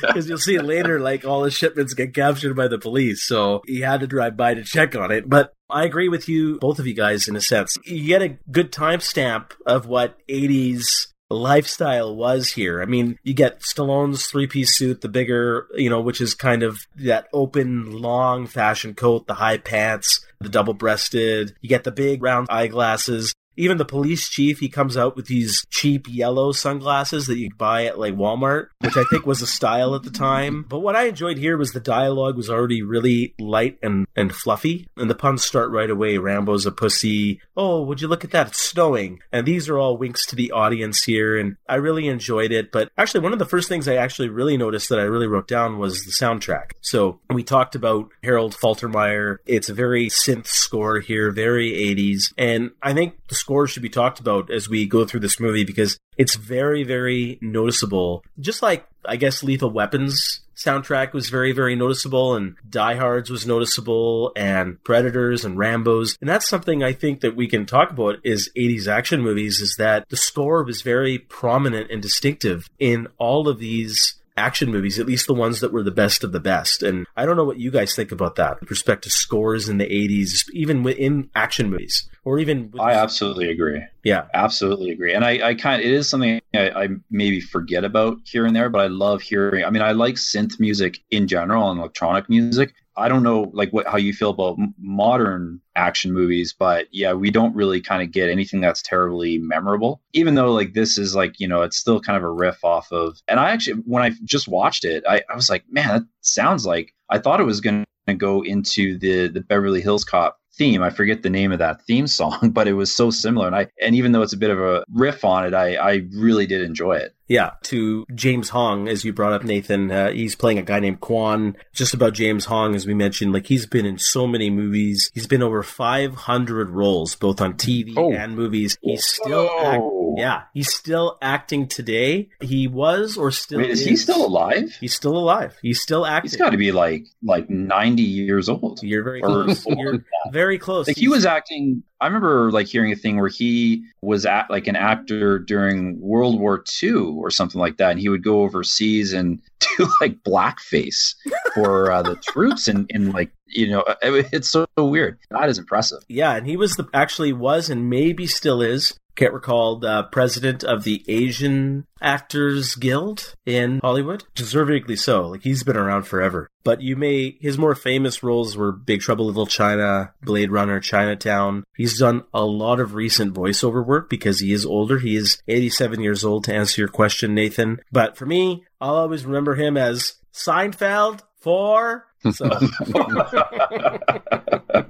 because you'll see later, like all the shipments get captured by the police. So he had to drive by to check on it. But I agree with you, both of you guys, in a sense. You get a good timestamp of what 80s lifestyle was here. I mean, you get Stallone's three piece suit, the bigger, you know, which is kind of that open, long fashion coat, the high pants, the double breasted. You get the big round eyeglasses. Even the police chief, he comes out with these cheap yellow sunglasses that you buy at like Walmart, which I think was a style at the time. But what I enjoyed here was the dialogue was already really light and, and fluffy. And the puns start right away. Rambo's a pussy. Oh, would you look at that? It's snowing. And these are all winks to the audience here. And I really enjoyed it. But actually, one of the first things I actually really noticed that I really wrote down was the soundtrack. So we talked about Harold Faltermeyer. It's a very synth score here, very 80s. And I think the score should be talked about as we go through this movie because it's very, very noticeable. Just like, I guess, Lethal Weapons soundtrack was very, very noticeable, and Die Hard's was noticeable, and Predators and Rambo's. And that's something I think that we can talk about is 80s action movies is that the score was very prominent and distinctive in all of these action movies, at least the ones that were the best of the best. And I don't know what you guys think about that with respect to scores in the 80s, even within action movies, or even. With- I absolutely agree. Yeah. Absolutely agree. And I, I kind of, it is something I, I maybe forget about here and there, but I love hearing. I mean, I like synth music in general and electronic music. I don't know like what how you feel about modern action movies, but yeah, we don't really kind of get anything that's terribly memorable. Even though like this is like you know it's still kind of a riff off of. And I actually when I just watched it, I, I was like, man, that sounds like I thought it was going to go into the the Beverly Hills Cop theme. I forget the name of that theme song, but it was so similar. And I and even though it's a bit of a riff on it, I I really did enjoy it. Yeah, to James Hong, as you brought up, Nathan. Uh, he's playing a guy named Quan. Just about James Hong, as we mentioned, like he's been in so many movies. He's been over 500 roles, both on TV Oh. and movies. He's still, act- yeah, he's still acting today. He was or still Wait, is he still alive? He's still alive. He's still acting. He's got to be like like 90 years old. You're very Or- close. You're very close. Like he was acting. I remember like hearing a thing where he was at like an actor during World War II or something like that, and he would go overseas and do like blackface for uh, the troops, and and like you know it, it's so weird. That is impressive. Yeah, and he was the actually was and maybe still is. Can't recall uh, president of the Asian Actors Guild in Hollywood. Deservedly so. Like he's been around forever. But you may his more famous roles were Big Trouble Little China, Blade Runner, Chinatown. He's done a lot of recent voiceover work because he is older. He is 87 years old to answer your question, Nathan. But for me, I'll always remember him as Seinfeld for so uh,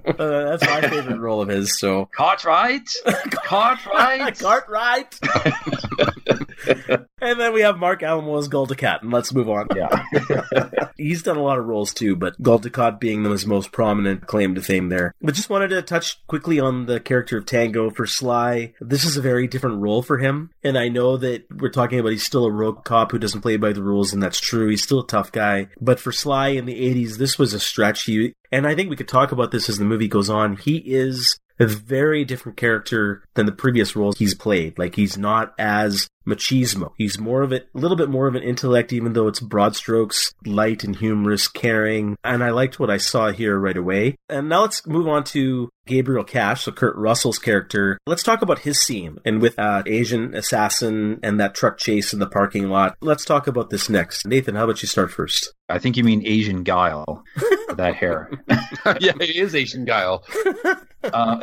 that's my favorite role of his. So Cartwright, Cartwright. Cartwright. and then we have Marc Alaimo as Gul Dukat, and let's move on. Yeah. He's done a lot of roles too, but Gul Dukat being his most prominent claim to fame there. But just wanted to touch quickly on the character of Tango for Sly. This is a very different role for him, and I know that we're talking about he's still a rogue cop who doesn't play by the rules, and that's true. He's still a tough guy. But for Sly in the 80s, this was a stretch. He, and I think we could talk about this as the movie goes on. He is a very different character than the previous roles he's played. Like he's not as machismo. He's more of it, a little bit more of an intellect, even though it's broad strokes, light and humorous, caring. And I liked what I saw here right away. And now let's move on to Gabriel Cash, so Kurt Russell's character. Let's talk about his scene and with uh, Asian assassin and that truck chase in the parking lot. Let's talk about this next. Nathan, how about you start first? I think you mean Asian Guile. that hair. yeah, it is Asian Guile. uh,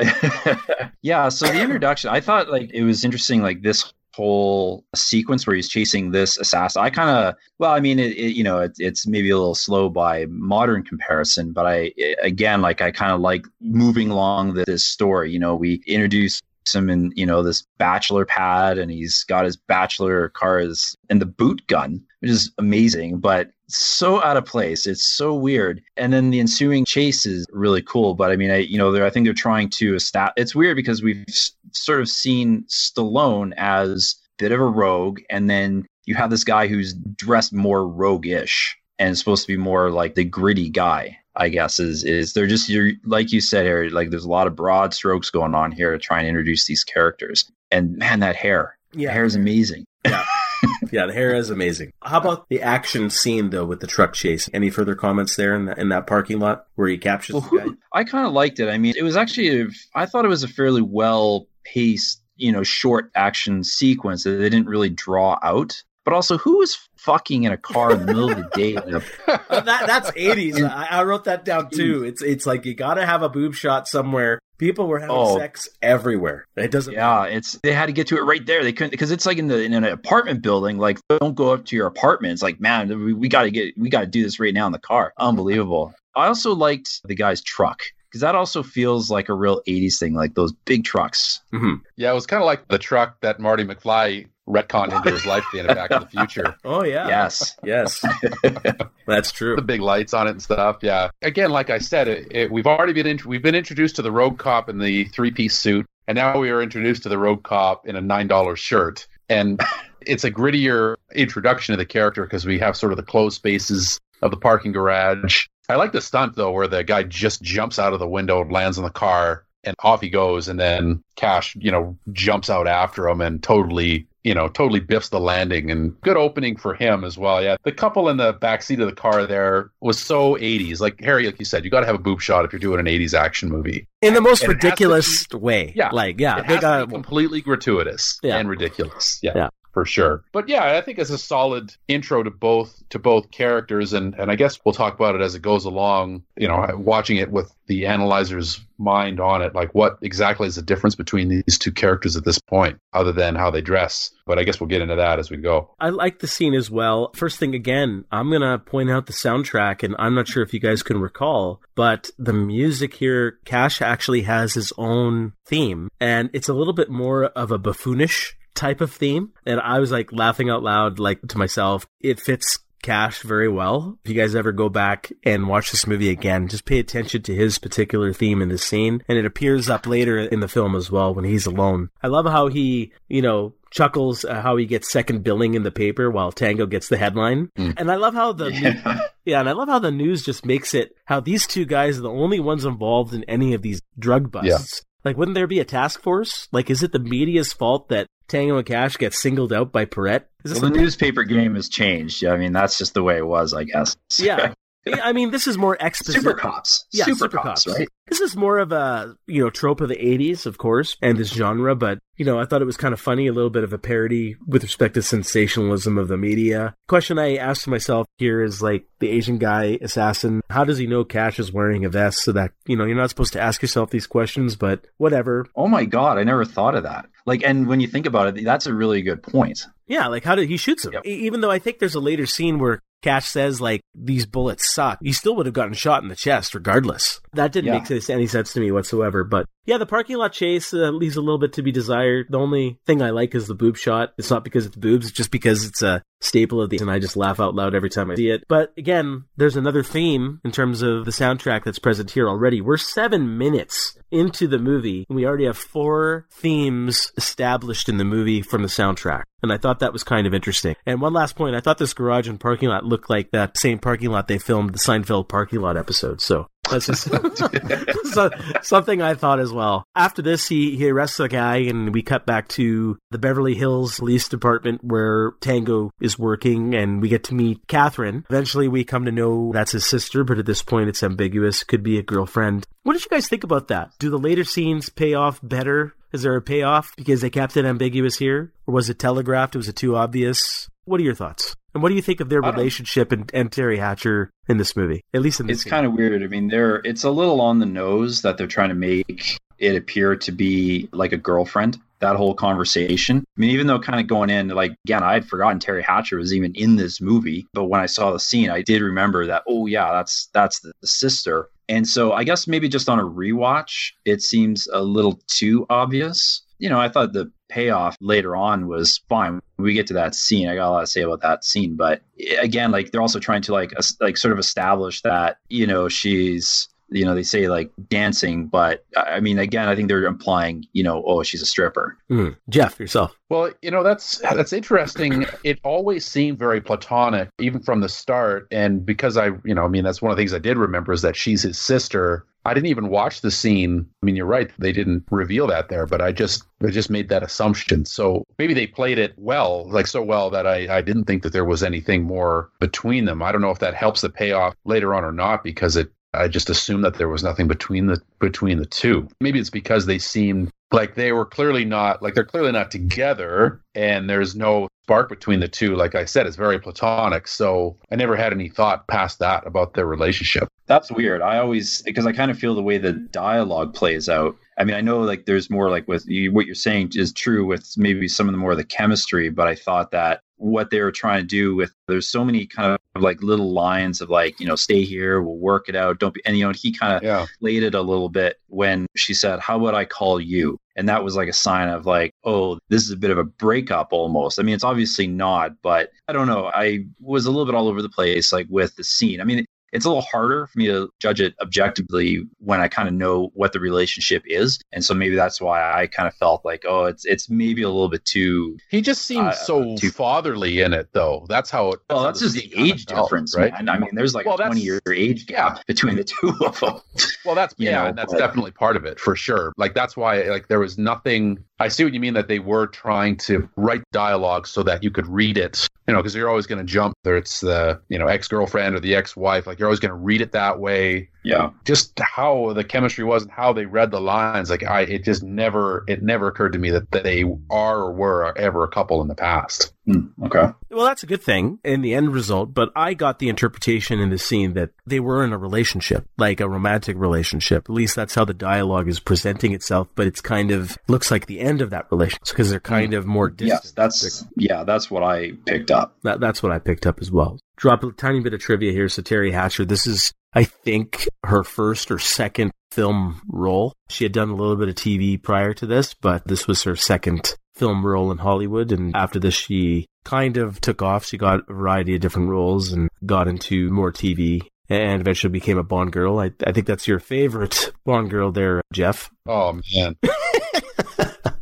yeah so the introduction i thought like it was interesting like this whole sequence where he's chasing this assassin. I kind of well i mean it, it you know it, it's maybe a little slow by modern comparison but i again like i kind of like moving along this story. You know we introduce him in you know this bachelor pad and he's got his bachelor cars and the boot gun which is amazing but so out of place. It's so weird. And then the ensuing chase is really cool but i mean i you know i think they're trying to establish it's weird because we've sort of seen stallone as a bit of a rogue and then you have this guy who's dressed more roguish and supposed to be more like the gritty guy I guess is is they're just you're like you said, Harry. Like there's a lot of broad strokes going on here to try and introduce these characters. And man, that hair, Yeah. hair is amazing. Yeah, yeah, the hair is amazing. How about the action scene though with the truck chase? Any further comments there in, the, in that parking lot where he captures Well, the guy? I kind of liked it. I mean, it was actually, a, I thought it was a fairly well paced, you know, short action sequence that they didn't really draw out. But also, who was fucking in a car in the middle of the day? in a- that that's eighties. I, I wrote that down too. It's it's like you got to have a boob shot somewhere. People were having Oh. sex everywhere. It doesn't. yeah, it's they had to get to it right there. They couldn't because it's like in the in an apartment building. Like, don't go up to your apartment. It's like, man, we, we got to get we got to do this right now in the car. Unbelievable. I also liked the guy's truck because that also feels like a real '80s thing, like those big trucks. hmm Yeah, it was kind of like the truck that Marty McFly retconned into his life at the end of Back to the Future. Oh yeah. Yes. Yes. that's true. the big lights on it and stuff. Yeah. Again, like I said, it, it, we've already been int- we've been introduced to the road cop in the three piece suit, and now we are introduced to the road cop in a nine dollar shirt. And it's a grittier introduction to the character because we have sort of the closed spaces of the parking garage. I like the stunt though, where the guy just jumps out of the window, lands on the car, and off he goes, and then Cash, you know, jumps out after him and totally you know, totally biffs the landing and good opening for him as well. Yeah. The couple in the back seat of the car there was so 80s. Like Harry, like you said, you got to have a boob shot if you're doing an 80s action movie. In the most And it has to ridiculous way. Yeah. Like yeah, it they has got to uh, completely gratuitous Yeah. and ridiculous. Yeah. Yeah. For sure. But yeah, I think it's a solid intro to both to both characters and and I guess we'll talk about it as it goes along, you know, watching it with the analyzer's mind on it, like what exactly is the difference between these two characters at this point other than how they dress. But I guess we'll get into that as we go. I like the scene as well. First thing again, I'm going to point out the soundtrack and I'm not sure if you guys can recall, but the music here, Cash actually has his own theme and it's a little bit more of a buffoonish type of theme. And I was like laughing out loud, like to myself, it fits Cash very well. If you guys ever go back and watch this movie again, just pay attention to his particular theme in the scene. And it appears up later in the film as well when he's alone. I love how he, you know, chuckles how he gets second billing in the paper while Tango gets the headline. Mm. And I love how the yeah, and I love how the news just makes it how these two guys are the only ones involved in any of these drug busts. Like, wouldn't there be a task force? Like, is it the media's fault that Tango and Cash get singled out by Perret? Well, the newspaper game has changed. I mean, that's just the way it was, I guess. yeah. I mean, this is more exposition. Super cops. Yeah, super, super cops, cops. right? This is more of a, you know, trope of the 80s, of course, and this genre, but, you know, I thought it was kind of funny, a little bit of a parody with respect to sensationalism of the media. Question I asked myself here is like, the Asian guy assassin, how does he know Cash is wearing a vest so that, you know, you're not supposed to ask yourself these questions, but whatever. Oh my god, I never thought of that. Like, and when you think about it, that's a really good point. Yeah, like how did he shoots him? Yep. Even though I think there's a later scene where Cash says like these bullets suck, he still would have gotten shot in the chest regardless. That didn't Yeah. make any sense to me whatsoever. But yeah, the parking lot chase uh, leaves a little bit to be desired. The only thing I like is the boob shot. It's not because it's boobs, it's just because it's a staple of the, and I just laugh out loud every time I see it. But again, there's another theme in terms of the soundtrack that's present here already. We're seven minutes into the movie, and we already have four themes established in the movie from the soundtrack. And I thought that was kind of interesting. And one last point, I thought this garage and parking lot looked like that same parking lot they filmed the Seinfeld parking lot episode. So that's just so, something I thought as well. After this, he, he arrests the guy, and we cut back to the Beverly Hills Police Department where Tango is working, and we get to meet Catherine. Eventually, we come to know that's his sister, but at this point, it's ambiguous. Could be a girlfriend. What did you guys think about that? Do the later scenes pay off better? Is there a payoff because they kept it ambiguous here? Or was it telegraphed? Was it too obvious? What are your thoughts? And what do you think of their relationship and, and Teri Hatcher in this movie? At least in this It's kind of weird. I mean, they're it's a little on the nose that they're trying to make it appear to be like a girlfriend. That whole conversation. I mean, even though kind of going in, like again, I had forgotten Teri Hatcher was even in this movie, but when I saw the scene, I did remember that. Oh yeah, that's that's the, the sister. And so I guess maybe just on a rewatch, it seems a little too obvious. You know, I thought the payoff later on was fine. When we get to that scene, I got a lot to say about that scene. But eh, again, like they're also trying to like like sort of establish that you know she's you know they say like dancing, but I I mean again, I think they're implying you know oh she's a stripper. Mm. Geoff, yourself. Well, you know that's that's interesting. It always seemed very platonic, even from the start. And because I, you know, I mean, that's one of the things I did remember is that she's his sister. I didn't even watch the scene. I mean, you're right; they didn't reveal that there, but I just I just made that assumption. So maybe they played it well, like so well that I I didn't think that there was anything more between them. I don't know if that helps the payoff later on or not because it I just assumed that there was nothing between the between the two. Maybe it's because they seemed like they were clearly not like they're clearly not together and there's no spark between the two. Like i said it's very platonic. So i never had any thought past that about their relationship. That's weird. I always because i kind of feel the way the dialogue plays out. I mean i know like there's more like with you, what you're saying is true with maybe some of the more of the chemistry but i thought that what they were trying to do with there's so many kind of like little lines of like you know stay here we'll work it out don't be and you know he kind of yeah. laid it a little bit when she said how would i call you and that was like a sign of like oh this is a bit of a breakup almost. I mean it's obviously not but i don't know. I was a little bit all over the place like with the scene. I mean it's a little harder for me to judge it objectively when I kind of know what the relationship is, and so maybe that's why I kind of felt like, oh, it's it's maybe a little bit too. He just seems Uh, so too- fatherly in it, though. That's how it. Well, that's just the age felt, difference, right? man. I mean, there's like Well, a 20 year age gap between the two of them. Well, that's yeah, know, and that's but- definitely part of it for sure. Like that's why like there was nothing. I see what you mean that they were trying to write dialogue so that you could read it. You know, because you're always going to jump whether it's the you know ex girlfriend or the ex wife. Like you're always going to read it that way. Yeah. Just how the chemistry was and how they read the lines. Like I, it just never it never occurred to me that, that they are or were ever a couple in the past. Hmm, okay. Well, that's a good thing in the end result, but I got the interpretation in the scene that they were in a relationship, like a romantic relationship. At least that's how the dialogue is presenting itself, but it's kind of looks like the end of that relationship because they're kind of more distant. Yes, that's yeah, that's what I picked up. That, that's what I picked up as well. Drop a tiny bit of trivia here. So Teri Hatcher, this is, I think, her first or second film role. She had done a little bit of TV prior to this, but this was her second film role in Hollywood. And after this, she kind of took off. She got a variety of different roles and got into more TV and eventually became a Bond girl. I, I think that's your favorite Bond girl there, Geoff. Oh man.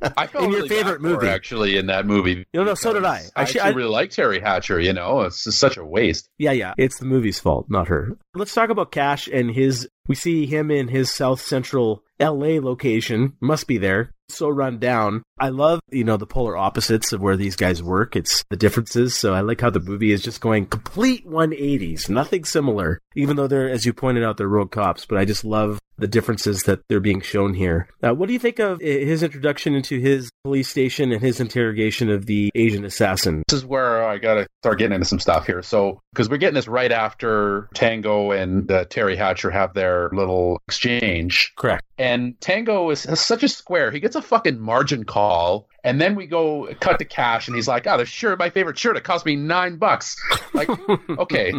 I felt In your really favorite for her, movie. actually, in that movie. No, no, so did I. I Actually, I- really like Teri Hatcher. You know, it's such a waste. Yeah, yeah. It's the movie's fault, not her. Let's talk about Cash and his. We see him in his South Central LA location. Must be there. So run down. I love, you know, the polar opposites of where these guys work. It's the differences. So I like how the movie is just going complete 180s. Nothing similar. Even though they're, as you pointed out, they're rogue cops. But I just love the differences that they're being shown here. Now, what do you think of his introduction into his police station and his interrogation of the Asian assassin? This is where I gotta start getting into some stuff here. So, because we're getting this right after Tango and uh, Teri Hatcher have their little exchange, Correct. and Tango is, is such a square. He gets a fucking margin call, and then we go cut to cash, and he's like, "Oh, the shirt, my favorite shirt. It cost me nine bucks." Like, okay,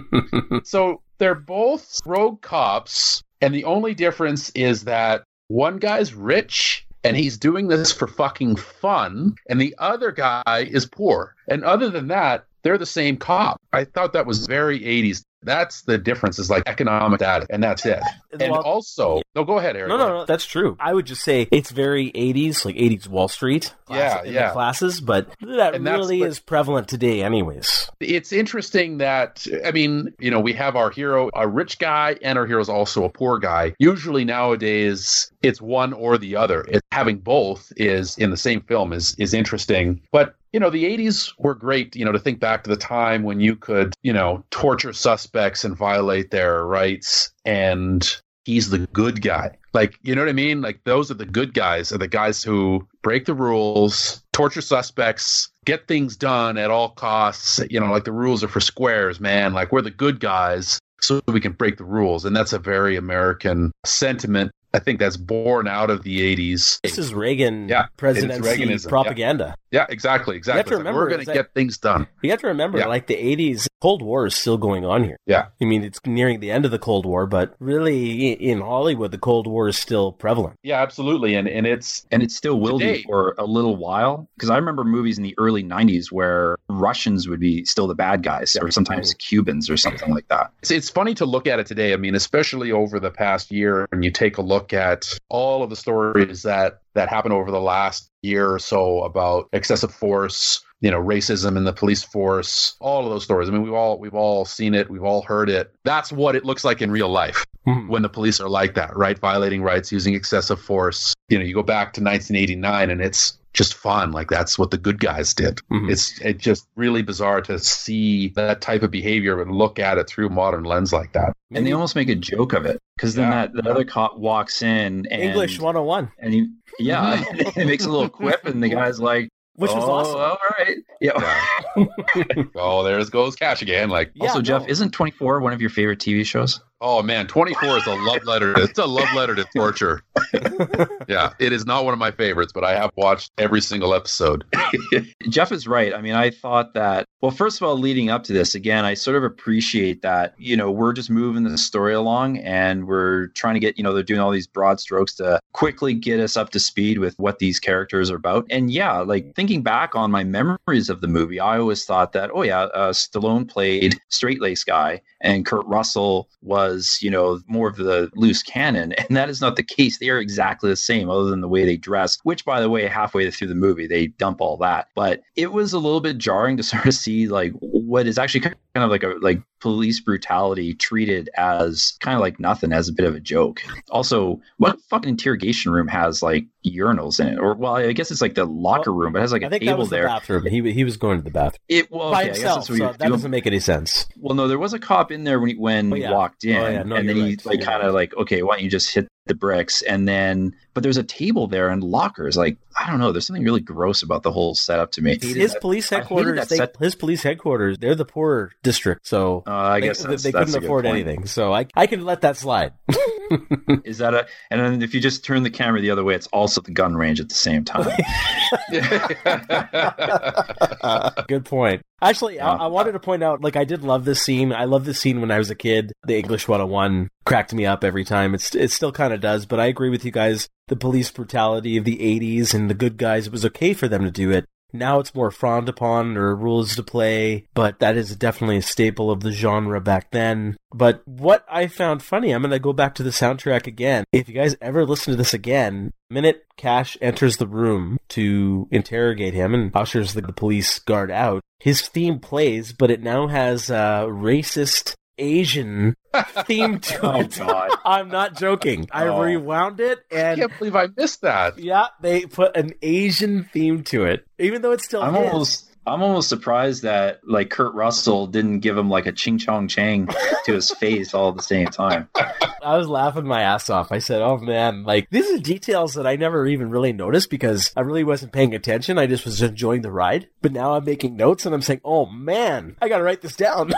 so they're both rogue cops, and the only difference is that one guy's rich and he's doing this for fucking fun, and the other guy is poor. And other than that, they're the same cop. I thought that was very 80s. That's the difference, is like economic data, and that's it. And Well- also, no, go ahead, Eric. No, no, no, that's true. I would just say it's very 80s, like 80s Wall Street. Yeah, class- in yeah. The classes, but that And really is prevalent today, anyways. it's interesting that I mean, you know, we have our hero a rich guy and our hero's also a poor guy. Usually nowadays it's one or the other. It, having both is in the same film is is interesting. But you know, the 80s were great, you know, to think back to the time when you could, you know, torture suspects and violate their rights and he's the good guy. Like, you know what I mean? Like those are the good guys, are the guys who break the rules, torture suspects, get things done at all costs. You know, like the rules are for squares, man. Like we're the good guys so we can break the rules. And that's a very American sentiment. I think that's born out of the 80s. This is Reagan Yeah, presidency Reaganism, propaganda. Yeah, exactly, exactly. have to remember we're going to get things done. You have to remember, Yeah. like the 80s, Cold War is still going on here. Yeah. I mean, it's nearing the end of the Cold War, but really in Hollywood, the Cold War is still prevalent. Yeah, absolutely. And and it's and it still will Today- be for a little while because i remember movies in the early 90s where russians would be still the bad guys or sometimes cubans or something like that It's, it's funny to look at it today. I mean, especially over the past year, and you take a look at all of the stories that that happened over the last year or so about excessive force, you know, racism in the police force, all of those stories. I mean, we've all we've all seen it, we've all heard it. That's what it looks like in real life. Mhm. when the police are like that, right? Violating rights, using excessive force. You know, you go back to 1989 and it's just fun. Like that's what the good guys did. Mhm. It's it's just really bizarre to see that type of behavior and look at it through a modern lens like that. and they almost make a joke of it because then Yeah. that the other cop walks in and English 101, and he yeah he makes a little quip and the guy's like which was oh, awesome. all right yeah, Oh, there goes Cash again. Like, Yeah, also geoff isn't 24 one of your favorite tv shows oh man, 24 is a love letter. It's a love letter to torture. yeah, it is not one of my favorites, but I have watched every single episode. Geoff is right. I mean, I thought that, well, first of all, leading up to this, again, I sort of appreciate that, you know, we're just moving the story along and we're trying to get, you know, they're doing all these broad strokes to quickly get us up to speed with what these characters are about. And yeah, like thinking back on my memories of the movie, I always thought that, oh, yeah, uh, Stallone played straight lace guy and Kurt Russell was, you know, more of the loose cannon. And that is not the case. They are exactly the same, other than the way they dress, which, by the way, halfway through the movie, they dump all that. But it was a little bit jarring to sort of see like what is actually kind of like a like police brutality treated as kind of like nothing, as a bit of a joke. Also, what fucking interrogation room has like urinals in it? Or well, I guess it's like the locker room, but it has like a I think that table was the there. bathroom. He he was going to the bathroom It well, by okay, I himself, so that doing. doesn't make any sense. Well, no, there was a cop in there when he, when Oh, he yeah. walked in, Oh, yeah. No, and then you're he like You're kind of like, okay, why don't you just hit the bricks? And then, but there's a table there and lockers. Like, I don't know, there's something really gross about the whole setup to me. His police headquarters, they, set- his police headquarters, they're the poor district, so Uh, I they, guess they, they couldn't afford anything. So I I can let that slide. Is that a? And then if you just turn the camera the other way, it's also the gun range at the same time. Good point. Actually, Yeah. I, I wanted to point out, like, I did love this scene. I love this scene when I was a kid. The English 101 cracked me up every time. It's it still kind of does, but I agree with you guys. The police brutality of the 80s and the good guys, it was okay for them to do it. Now it's more frowned upon or rules to play, but that is definitely a staple of the genre back then. But what I found funny, I'm going to go back to the soundtrack again. If you guys ever listen to this again, minute Cash enters the room to interrogate him and ushers the, the police guard out, his theme plays, but it now has a racist Asian theme to oh it. God! I'm not joking. I Oh. rewound it and I can't believe I missed that. yeah, they put an Asian theme to it, even though it's still I'm his. almost. I'm almost surprised that like Kurt Russell didn't give him like a ching chong chang to his face all at the same time. I was laughing my ass off. I said, "Oh man, like these are details that I never even really noticed because I really wasn't paying attention. I just was enjoying the ride. But now I'm making notes and I'm saying, "Oh man, I got to write this down."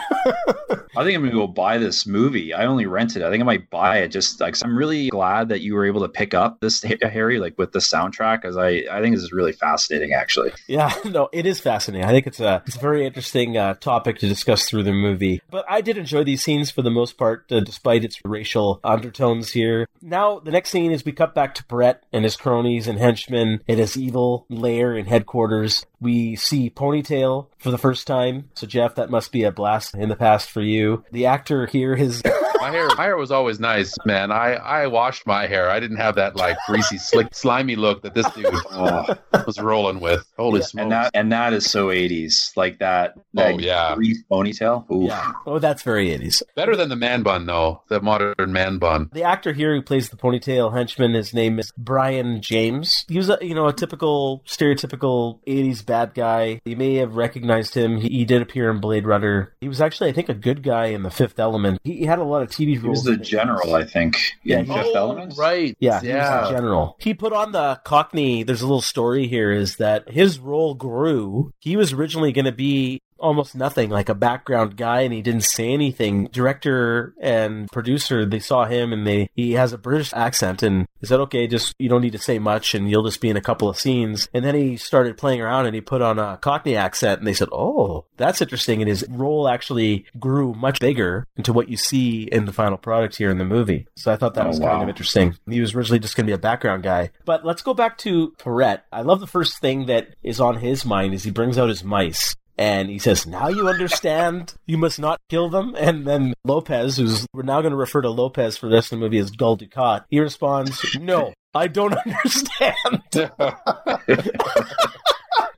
I think I'm gonna go buy this movie. I only rented it. I think I might buy it just like I'm really glad that you were able to pick up this Harry like with the soundtrack because I I think this is really fascinating actually. Yeah, no, it is fascinating. I think it's a it's a very interesting uh, topic to discuss through the movie. But I did enjoy these scenes for the most part, uh, despite its racial undertones here. Now, the next scene is we cut back to Perret and his cronies and henchmen at his evil lair and headquarters. We see Ponytail for the first time. So, Geoff, that must be a blast in the past for you. The actor here is My hair, my hair was always nice, man. I, I washed my hair. I didn't have that like greasy, slick, slimy look that this dude Oh, was rolling with. Holy Yeah, smokes! and that and that is so 80s like that. that Oh, yeah. greased ponytail. Oof. yeah. Oh, that's very 80s. Better than the man bun, though. The modern man bun. The actor here who plays the ponytail henchman, his name is Brion James. He was, a, you know, a typical, stereotypical '80s bad guy. You may have recognized him. He, he did appear in Blade Runner. He was actually, I think, a good guy in The Fifth Element. He, he had a lot of TV roles. He was the general, 80s. I think, Yeah, in he- Fifth Oh, Element. right? Yeah, he was yeah. a general. He put on the Cockney. There's a little story here is that his role grew. He was originally going to be almost nothing, like a background guy, and he didn't say anything. Director and producer, they saw him and they he has a British accent, and they said, "Okay, just you don't need to say much, and you'll just be in a couple of scenes." And then he started playing around, and he put on a Cockney accent, and they said, "Oh, that's interesting." And his role actually grew much bigger into what you see in the final product here in the movie. So I thought that Oh, was kind of interesting. He was originally just going to be a background guy. But let's go back to Perret. I love the first thing that is on his mind is he brings out his mice. And he says, Now you understand you must not kill them. And then Lopez, who's we're now going to refer to Lopez for the rest of the movie as Gul Dukat, he responds, No, I don't understand.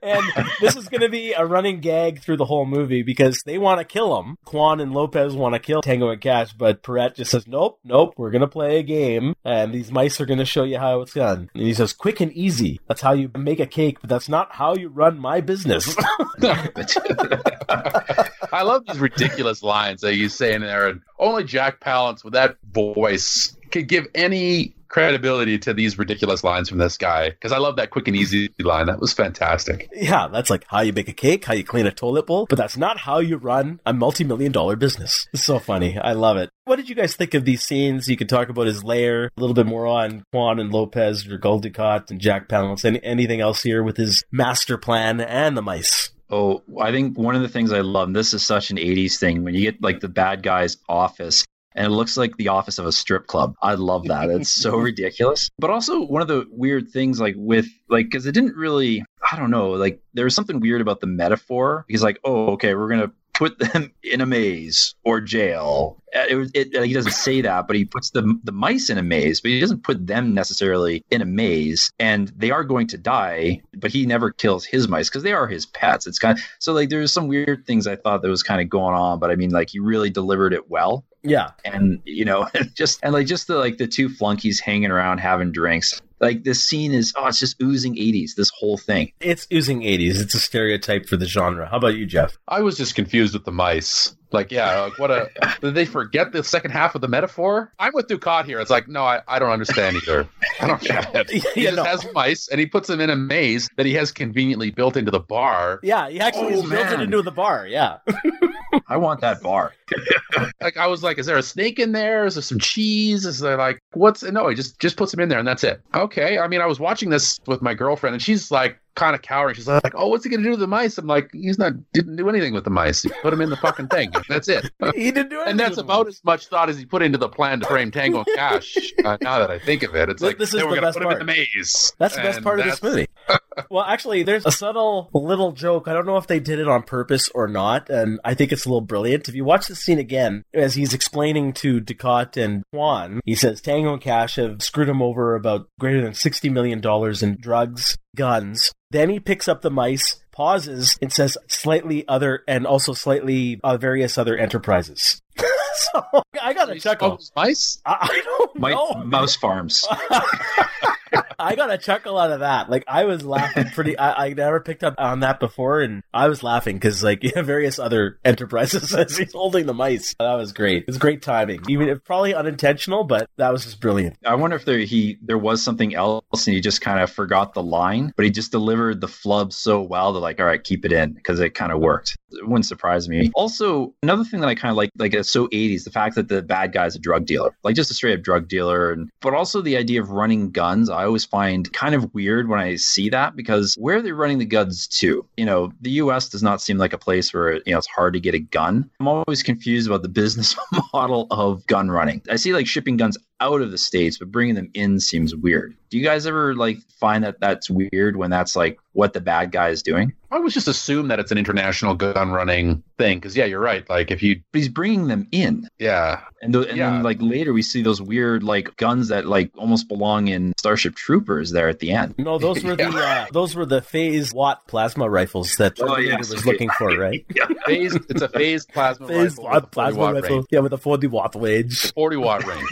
and this is going to be a running gag through the whole movie because they want to kill him. Quan and Lopez want to kill Tango and Cash, but Perret just says, "Nope, nope, we're going to play a game, and these mice are going to show you how it's done." And he says, "Quick and easy. That's how you make a cake, but that's not how you run my business." I love these ridiculous lines that you say in there, and only Jack Palance with that voice could give any credibility to these ridiculous lines from this guy because I love that quick and easy line. That was fantastic. Yeah, that's like how you bake a cake, how you clean a toilet bowl, but that's not how you run a multi-million dollar business. It's so funny. I love it. What did you guys think of these scenes? You could talk about his lair, a little bit more on Quan and Lopez, or Dukat and Jack Palance. Any, anything else here with his master plan and the mice? Oh, I think one of the things I love, and this is such an 80s thing, when you get like the bad guy's office and it looks like the office of a strip club. I love that. It's so ridiculous. But also one of the weird things like with like cuz it didn't really I don't know, like there was something weird about the metaphor because like, oh, okay, we're going to put them in a maze or jail. Uh, it, it, he doesn't say that, but he puts the the mice in a maze, but he doesn't put them necessarily in a maze. And they are going to die, but he never kills his mice because they are his pets. It's kind of so like there's some weird things I thought that was kind of going on, but I mean like he really delivered it well. Yeah. And you know, just and like just the like the two flunkies hanging around having drinks. Like this scene is oh, it's just oozing 80s, this whole thing. It's oozing 80s. It's a stereotype for the genre. How about you, Geoff? I was just confused with the mice. Like, yeah, like what a did they forget the second half of the metaphor? I'm with Dukat here. It's like, no, I, I don't understand either. I don't get it. He Yeah, just no. has mice and he puts them in a maze that he has conveniently built into the bar. Yeah, he actually Oh, built it into the bar. Yeah. I want that bar. Like I was like, is there a snake in there? Is there some cheese? Is there like what's no? He just just puts them in there and that's it. Okay. I mean, I was watching this with my girlfriend and she's like kind of cowering. She's like, oh, what's he gonna do to the mice? I'm like, he's not didn't do anything with the mice. He put them in the fucking thing. That's it. he didn't do anything. And that's about as much thought as he put into the plan to frame Tango and Cash. Uh, now that I think of it, it's like this they is were the going best to put him in part. the maze. That's the best part of this movie. well, actually, there's a subtle little joke. I don't know if they did it on purpose or not, and I think it's a little brilliant. If you watch the scene again, as he's explaining to Dukat and Quan, he says Tango and Cash have screwed him over about greater than $60 million in drugs, guns. Then he picks up the mice, pauses, and says slightly other, and also slightly uh, various other enterprises. so I got to He chuckle. smokes mice. I, I don't My, know. Mouse farms. I got a chuckle out of that. Like I was laughing pretty. I, I never picked up on that before, and I was laughing because like you know, various other enterprises as he's holding the mice. That was great. It was great timing. Even if probably unintentional, but that was just brilliant. I wonder if there he there was something else and he just kind of forgot the line, but he just delivered the flub so well that like, all right, keep it in because it kind of worked. It wouldn't surprise me. Also, another thing that I kind of like, like it's so 80s, the fact that the bad guy's a drug dealer, like just a straight up drug dealer, and but also the idea of running guns. I always find kind of weird when I see that because where are they running the guns to? You know, the U.S. does not seem like a place where you know it's hard to get a gun. I'm always confused about the business model of gun running. I see like shipping guns out of the states, but bringing them in seems weird. Do you guys ever like find that that's weird when that's like what the bad guy is doing? I always just assume that it's an international gun running thing. Because yeah, you're right. Like if you, But he's bringing them in, yeah, and, th- and Yeah. then like later we see those weird like guns that like almost belong in Starship Troopers there at the end. No, those were the uh, those were the phase Watt plasma rifles that Oh, Terminator yes, was okay. looking for, right? yeah. phased. It's a phased plasma Phase rifle. Watt with a 40 plasma watt rifle, range. yeah, with a forty watt range. 40 watt range.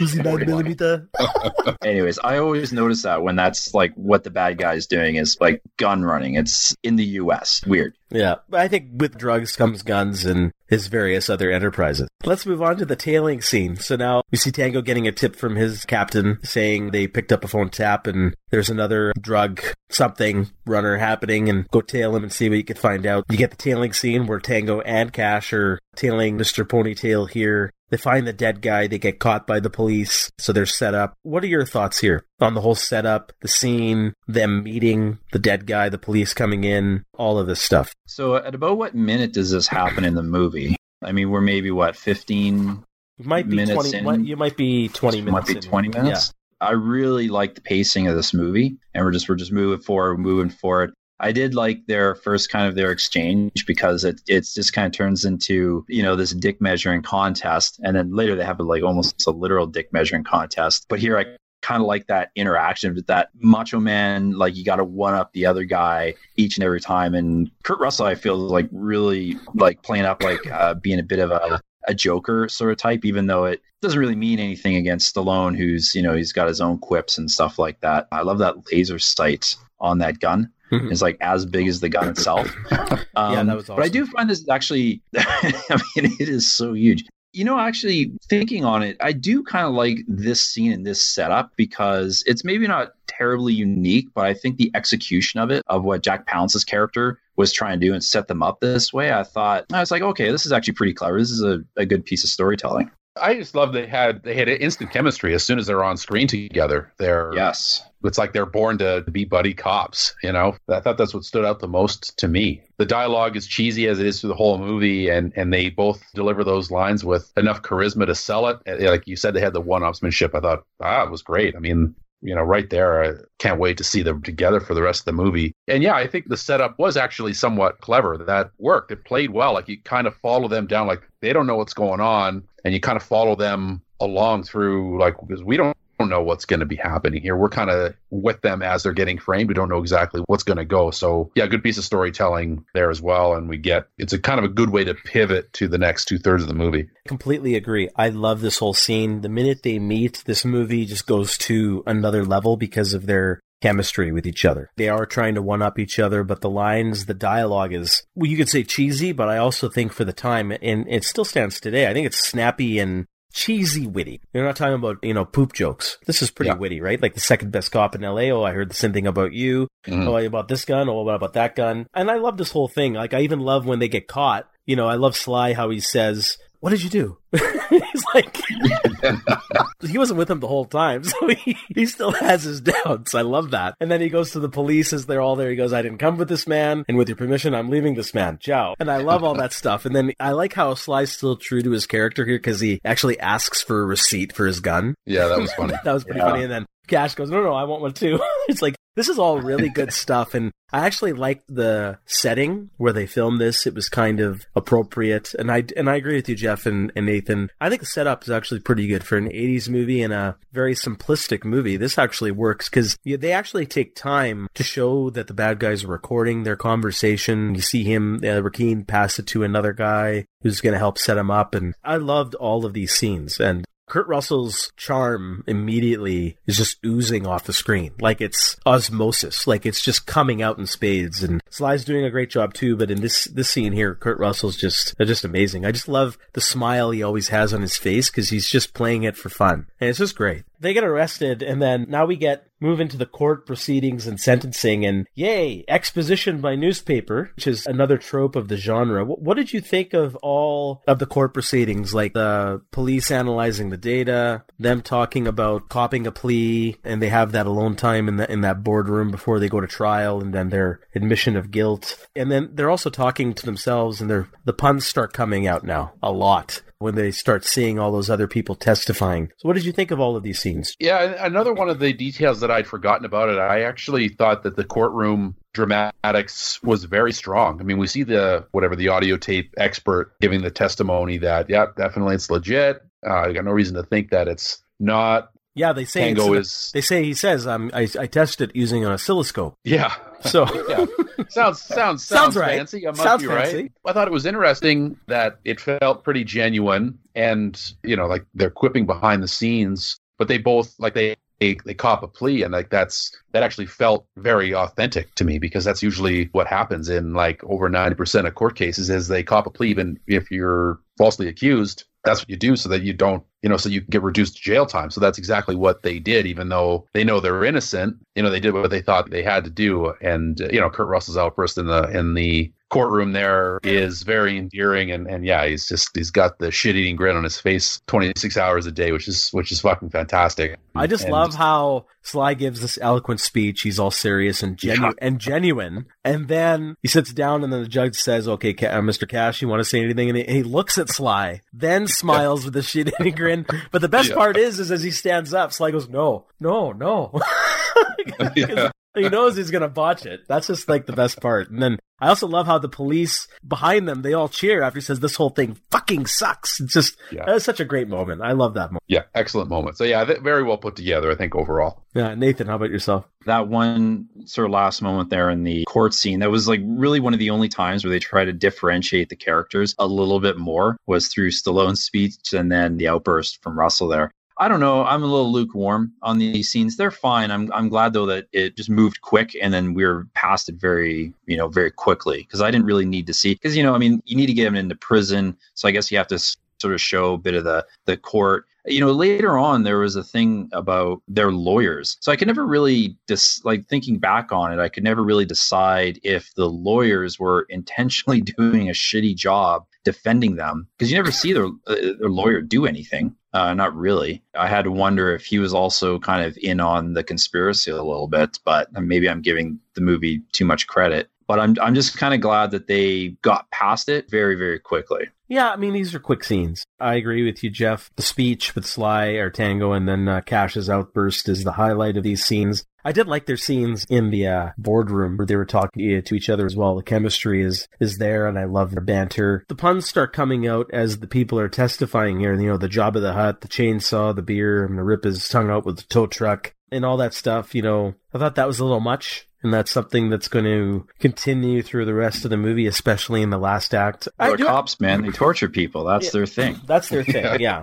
59 40 watt. millimeter. Anyways, I always notice that when that's like what the bad guy is doing is like gun running. It's in the U.S. Weird. Yeah, but I think with drugs comes guns and his various other enterprises. Let's move on to the tailing scene. So now we see Tango getting a tip from his captain saying they picked up a phone tap and there's another drug something runner happening and go tail him and see what you can find out. You get the tailing scene where Tango and Cash are tailing Mr. Ponytail here. They find the dead guy, they get caught by the police, so they're set up. What are your thoughts here on the whole setup, the scene, them meeting the dead guy, the police coming in, all of this stuff? So, at about what minute does this happen in the movie? I mean, we're maybe what 15 You might be minutes twenty. in. You might be twenty minutes. might be in. 20 minutes. I really like the pacing of this movie, and we're just we're just moving forward, moving forward. I did like their first kind of their exchange because it it's just kind of turns into you know this dick measuring contest, and then later they have like almost a literal dick measuring contest. But here I kind of like that interaction with that macho man, like you got to one up the other guy each and every time. And Kurt Russell, I feel like really like playing up like uh, being a bit of a a Joker sort of type, even though it doesn't really mean anything against Stallone, who's you know he's got his own quips and stuff like that. I love that laser sight on that gun. Mhm. It's like as big as the gun itself. Um, Yeah, that was But I do find this actually, I mean, it is so huge. You know, actually thinking on it, I do kind of like this scene and this setup because it's maybe not terribly unique, but I think the execution of it, of what Jack Palance's character was trying to do and set them up this way, I thought, I was like, okay, this is actually pretty clever. This is a, a good piece of storytelling. I just love they had they had instant chemistry as soon as they're on screen together. They're Yes. It's like they're born to be buddy cops. You know, I thought that's what stood out the most to me. The dialogue is cheesy as it is through the whole movie, and and they both deliver those lines with enough charisma to sell it. Like you said, they had the one-upsmanship. I thought ah, it was great. I mean. You know, right there, I can't wait to see them together for the rest of the movie. And yeah, I think the setup was actually somewhat clever. That worked. It played well. Like you kind of follow them down, like they don't know what's going on, and you kind of follow them along through, like because we don't don't know what's going to be happening here. We're kind of with them as they're getting framed. We don't know exactly what's going to go. So, yeah, good piece of storytelling there as well. And we get it's a kind of a good way to pivot to the next two thirds of the movie. I Completely agree. I love this whole scene. The minute they meet, this movie just goes to another level because of their chemistry with each other. They are trying to one up each other, but the lines, the dialogue is, well, you could say cheesy, but I also think for the time, and it still stands today, I think it's snappy and cheesy witty. You're not talking about, you know, poop jokes. This is pretty Yeah. witty, right? Like the second best cop in LA. Oh, I heard the same thing about you. Mhm. Oh, about this gun. Oh, what about that gun? And I love this whole thing. Like, I even love when they get caught. You know, I love Sly how he says, what did you do? He's like, he wasn't with him the whole time, so he, he still has his doubts. I love that. And then he goes to the police as they're all there. He goes, I didn't come with this man, and with your permission, I'm leaving this man. Ciao. And I love all that stuff. And then I like how Sly's still true to his character here because he actually asks for a receipt for his gun. Yeah, that was funny. That was pretty Yeah. funny. And then Cash goes, no, no, I want one too. it's like, this is all really good stuff. And I actually liked the setting where they filmed this. It was kind of appropriate. And I, and I agree with you, Geoff and, and Nathan. I think the setup is actually pretty good for an 80s movie and a very simplistic movie. This actually works because they actually take time to show that the bad guys are recording their conversation. You see him, uh, Requin pass it to another guy who's going to help set him up. And I loved all of these scenes. And Kurt Russell's charm immediately is just oozing off the screen. Like it's osmosis. Like it's just coming out in spades. And Sly's doing a great job too, but in this, this scene here, Kurt Russell's just, just amazing. I just love the smile he always has on his face because he's just playing it for fun. And it's just great. They get arrested and then now we get move into the court proceedings and sentencing and yay, exposition by newspaper, which is another trope of the genre. What, what did you think of all of the court proceedings? Like the police analyzing the data, them talking about copping a plea, and they have that alone time in the in that boardroom before they go to trial, and then their admission of guilt, and then they're also talking to themselves, and their the puns start coming out now a lot when they start seeing all those other people testifying. So, what did you think of all of these scenes? Yeah, another one of the details that I'd forgotten about it, I actually thought that the courtroom dramatics was very strong. I mean, we see the whatever the audio tape expert giving the testimony that, yeah, definitely it's legit. Uh, I got no reason to think that it's not. Yeah, they say Tango is, They say he says, um, I, I tested it using an oscilloscope. yeah, So, yeah. Sounds sounds sounds, Sounds right. fancy. I must Sounds be fancy. right. I thought it was interesting that it felt pretty genuine, and you know, like they're quipping behind the scenes, but they both like they they, they cop a plea, and like that's that actually felt very authentic to me because that's usually what happens in like over ninety percent of court cases is they cop a plea, even if you're falsely accused. That's what you do so that you don't, you know, so you can get reduced jail time. So that's exactly what they did, even though they know they're innocent. You know, they did what they thought they had to do. And uh, you know, Kurt Russell's outburst in the in the courtroom there is very endearing and and yeah he's just he's got the shit eating grin on his face 26 hours a day which is which is fucking fantastic I just And- love how Sly gives this eloquent speech. He's all serious and genu- Yeah. and genuine. And then he sits down, and then the judge says, "Okay, Ca- uh, Mr. Cash, you want to say anything?" And he, he looks at Sly, then smiles with a shit-eating grin. But the best Yeah. part is, is as he stands up, Sly goes, "No, no, no." Yeah. he knows he's gonna botch it. That's just like the best part. And then I also love how the police behind them, they all cheer after he says this whole thing fucking sucks. It's just, Yeah. that was such a great moment. I love that moment. Yeah, excellent moment. So yeah, very well put together. I think overall. Yeah. Nathan, how about yourself? that one sort of last moment there in the court scene that was like really one of the only times where they try to differentiate the characters a little bit more was through Stallone's speech and then the outburst from Russell there. I don't know. I'm a little lukewarm on these scenes. They're fine. I'm I'm glad though that it just moved quick and then we are past it very, you know, very quickly because I didn't really need to see because you know, I mean, you need to get him into prison, so I guess you have to sort of show a bit of the the court you know later on there was a thing about their lawyers so i could never really dis- like thinking back on it i could never really decide if the lawyers were intentionally doing a shitty job defending them because you never see their uh, their lawyer do anything uh, not really i had to wonder if he was also kind of in on the conspiracy a little bit but maybe i'm giving the movie too much credit but i'm, I'm just kind of glad that they got past it very very quickly Yeah, I mean, these are quick scenes. I agree with you, Geoff. The speech with Sly or Tango and then uh, Cash's outburst is the highlight of these scenes. I did like their scenes in the uh, boardroom where they were talking uh, to each other as well. The chemistry is is there, and I love their banter. The puns start coming out as the people are testifying here. You know, the job of the hut, the chainsaw, the beer, and the rip his tongue out with the tow truck, and all that stuff. You know, I thought that was a little much. And that's something that's going to continue through the rest of the movie, especially in the last act. They're cops man they torture people that's Yeah. their thing that's their thing. Yeah.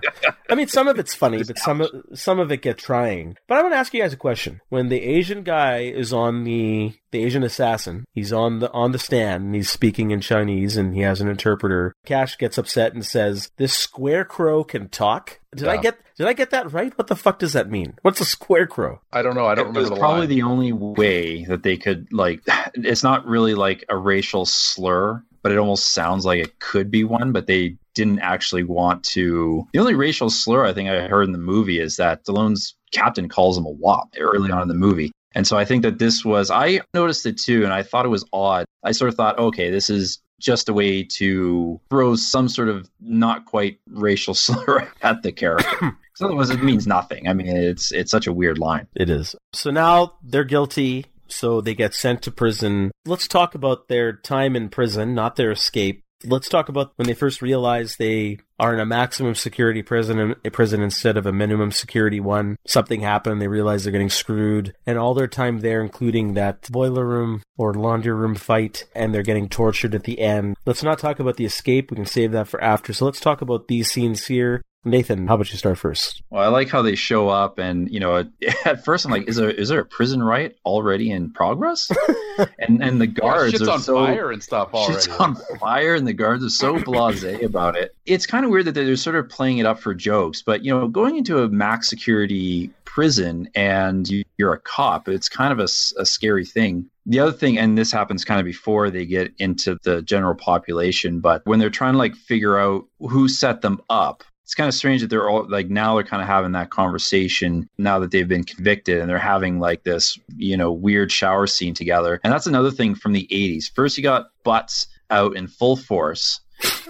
I mean, some of it's funny, but some of, some of it get trying. But I want to ask you guys a question. When the Asian guy is on the the Asian assassin, he's on the on the stand and he's speaking in Chinese and he has an interpreter. Cash gets upset and says, "This square crow can talk." Did I get did I get that right? What the fuck does that mean? What's a square crow? I don't know. I don't it remember was the probably line. the only way that they could like it's not really like a racial slur but it almost sounds like it could be one but they didn't actually want to the only racial slur i think i heard in the movie is that Stallone's captain calls him a wop early on in the movie and so i think that this was i noticed it too and i thought it was odd i sort of thought okay this is just a way to throw some sort of not quite racial slur at the character. 'Cause otherwise, it means nothing. I mean, it's it's such a weird line. It is. So now they're guilty, so they get sent to prison. Let's talk about their time in prison, not their escape. Let's talk about when they first realize they are in a maximum security prison, a prison instead of a minimum security one. Something happened. They realize they're getting screwed, and all their time there, including that boiler room or laundry room fight, and they're getting tortured at the end. Let's not talk about the escape. We can save that for after. So let's talk about these scenes here. Nathan, how about you start first? Well, I like how they show up, and you know, at first I'm like, is there is there a prison riot already in progress? and and the Yeah, guards shit's are on so fire and stuff already. Shit's on fire, and the guards are so blasé about it. It's kind of weird that they're sort of playing it up for jokes, but you know, going into a max security prison and you- you're a cop, it's kind of a scary thing. The other thing, and this happens kind of before they get into the general population, but when they're trying to like figure out who set them up, it's kind of strange that they're all like now they're kind of having that conversation now that they've been convicted and they're having like this, you know, weird shower scene together. And that's another thing from the 80s. First, you got butts out in full force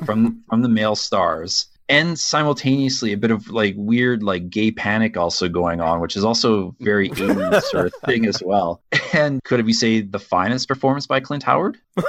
from from the male stars. And simultaneously, a bit of like weird, like gay panic also going on, which is also very 80s sort of thing as well. And could we say the finest performance by Clint Howard?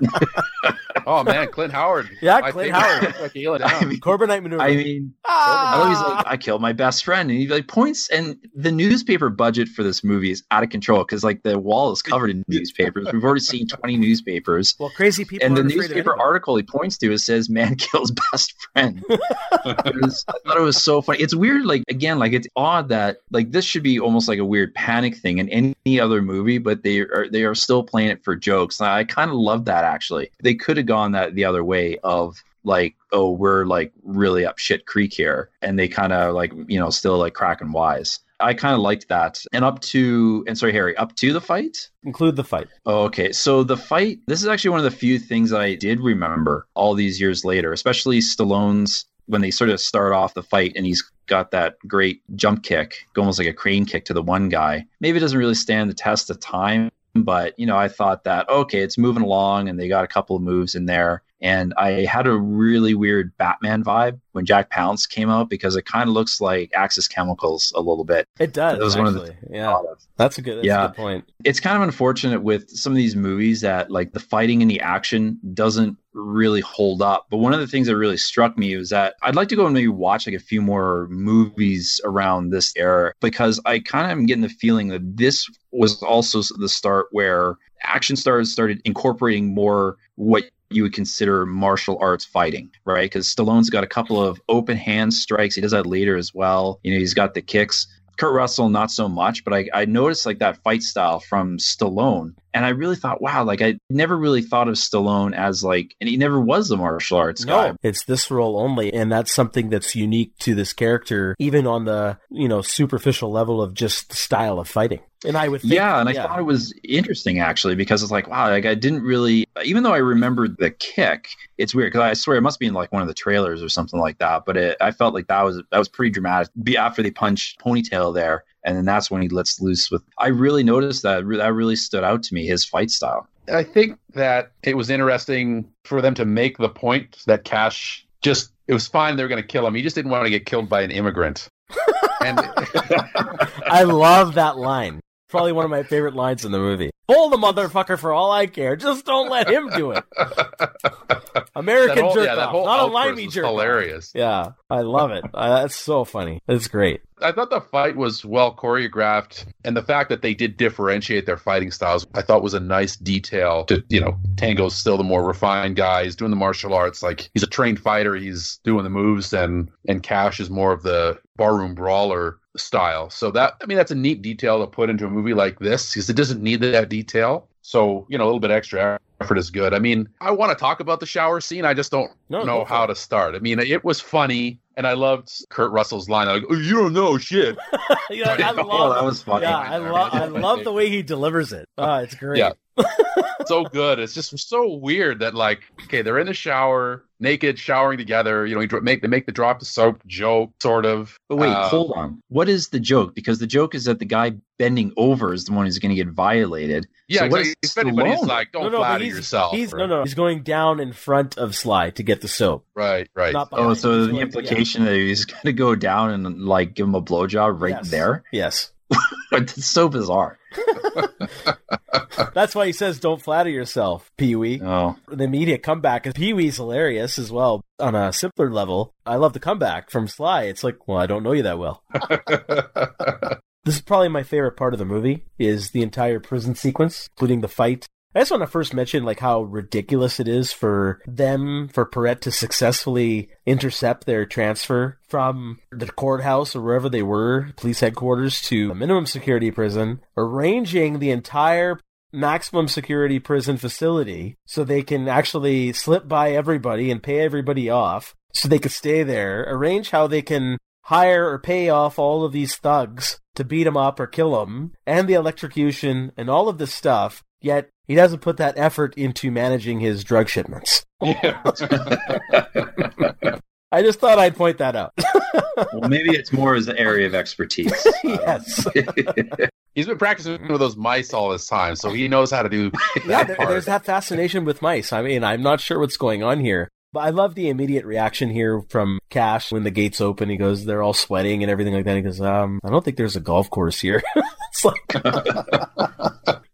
Anyone? oh man, Clint Howard. Yeah, My Clint favorite. Howard. Like, I down. mean, Corbomite maneuver. I mean, Ah! I know he's like, I killed my best friend, and he like points, and the newspaper budget for this movie is out of control because like the wall is covered in newspapers. We've already seen twenty newspapers, well, crazy people. and the aren't afraid of newspaper article he points to it says "Man kills best friend." Was- I thought it was so funny. It's weird, like again, like it's odd that like this should be almost like a weird panic thing in any other movie, but they are they are still playing it for jokes. And I kind of love that actually. They could have gone that the other way of like, oh, we're like really up shit creek here, and they kind of like you know still like cracking wise. I kind of liked that, and up to and sorry, Harry, up to the fight. include the fight. Oh, okay. So the fight, this is actually one of the few things I did remember all these years later, especially Stallone's when they sort of start off the fight and he's got that great jump kick, almost like a crane kick to the one guy. Maybe it doesn't really stand the test of time, but you know, I thought that okay, it's moving along and they got a couple of moves in there. And I had a really weird Batman vibe when Jack Palance came out because it kind of looks like Axis Chemicals a little bit. It does. That was actually. one of the yeah. That's a good. That's Yeah. a good point. It's kind of unfortunate with some of these movies that like the fighting and the action doesn't really hold up. But one of the things that really struck me was that I'd like to go and maybe watch like a few more movies around this era because I kind of am getting the feeling that this was also the start where action stars started incorporating more what you would consider martial arts fighting, right? Because Stallone's got a couple of open hand strikes. He does that later as well. You know, he's got the kicks. Kurt Russell, not so much, but I, I noticed like that fight style from Stallone. And I really thought, wow, like I never really thought of Stallone as like, and he never was a martial arts guy. It's this role only, and that's something that's unique to this character, even on the you know superficial level of just style of fighting. And I would think, yeah, and I thought it was interesting actually because it's like wow, like I didn't really, even though I remembered the kick, it's weird because I swear it must be in like one of the trailers or something like that. But it, I felt like that was that was pretty dramatic. Be after they punch ponytail there, and then that's when he lets loose with. I really noticed that that really stood out to me his fight style. I think that it was interesting for them to make the point that Cash just it was fine they were going to kill him. He just didn't want to get killed by an immigrant. and I love that line. Probably one of my favorite lines in the movie. Pull the motherfucker for all I care. Just don't let him do it. American that whole, jerk yeah, that off, whole not a limey jerk. hilarious. Yeah, I love it. Uh, that's so funny. It's great. I thought the fight was well choreographed, and the fact that they did differentiate their fighting styles, I thought was a nice detail. To you know, Tango's still the more refined guy. He's doing the martial arts, like he's a trained fighter. He's doing the moves, and and Cash is more of the barroom brawler style. So that I mean, that's a neat detail to put into a movie like this because it doesn't need that detail. So you know, a little bit extra effort is good. I mean, I want to talk about the shower scene. I just don't No, know how to start. I mean, it was funny, and I loved Kurt Russell's line. Like, oh, "You don't know shit." Yeah, I Oh, that was funny. yeah, I love. I love the way he delivers it. Oh, it's great. Yeah. so good. It's just so weird that like, okay, they're in the shower, naked, showering together. You know, you make they make the drop the soap joke, sort of. But wait, Uh, hold on. What is the joke? Because the joke is that the guy bending over is the one who's going to get violated. Yeah, So what exactly. is If anybody's Stallone? like, don't no, no, flatter he's, yourself. He's no, right? no. He's going down in front of Sly to get the soap. Right, right. Oh, so He's the going- implication that he's going to go down and like give him a blowjob right Yes. there? Yes. It's so bizarre. That's why he says, "Don't flatter yourself, Pee Wee." Oh, The immediate comeback is Pee Wee's hilarious as well. On a simpler level, I love the comeback from Sly. It's like, well, I don't know you that well. This is probably my favorite part of the movie is the entire prison sequence, including the fight. I just want to first mention like how ridiculous it is for them, for Perret to successfully intercept their transfer from the courthouse or wherever they were, police headquarters, to a minimum security prison, arranging the entire maximum security prison facility so they can actually slip by everybody and pay everybody off so they could stay there, arrange how they can hire or pay off all of these thugs to beat him up or kill him, and the electrocution and all of this stuff, yet he doesn't put that effort into managing his drug shipments. Yeah. I just thought I'd point that out. well, maybe it's more his area of expertise. yes. He's been practicing with those mice all this time, so he knows how to do yeah, that there, part. there's that fascination with mice. I mean, I'm not sure what's going on here. But I love the immediate reaction here from Cash when the gates open. He goes, they're all sweating and everything like that. He goes, um, I don't think there's a golf course here. it's like,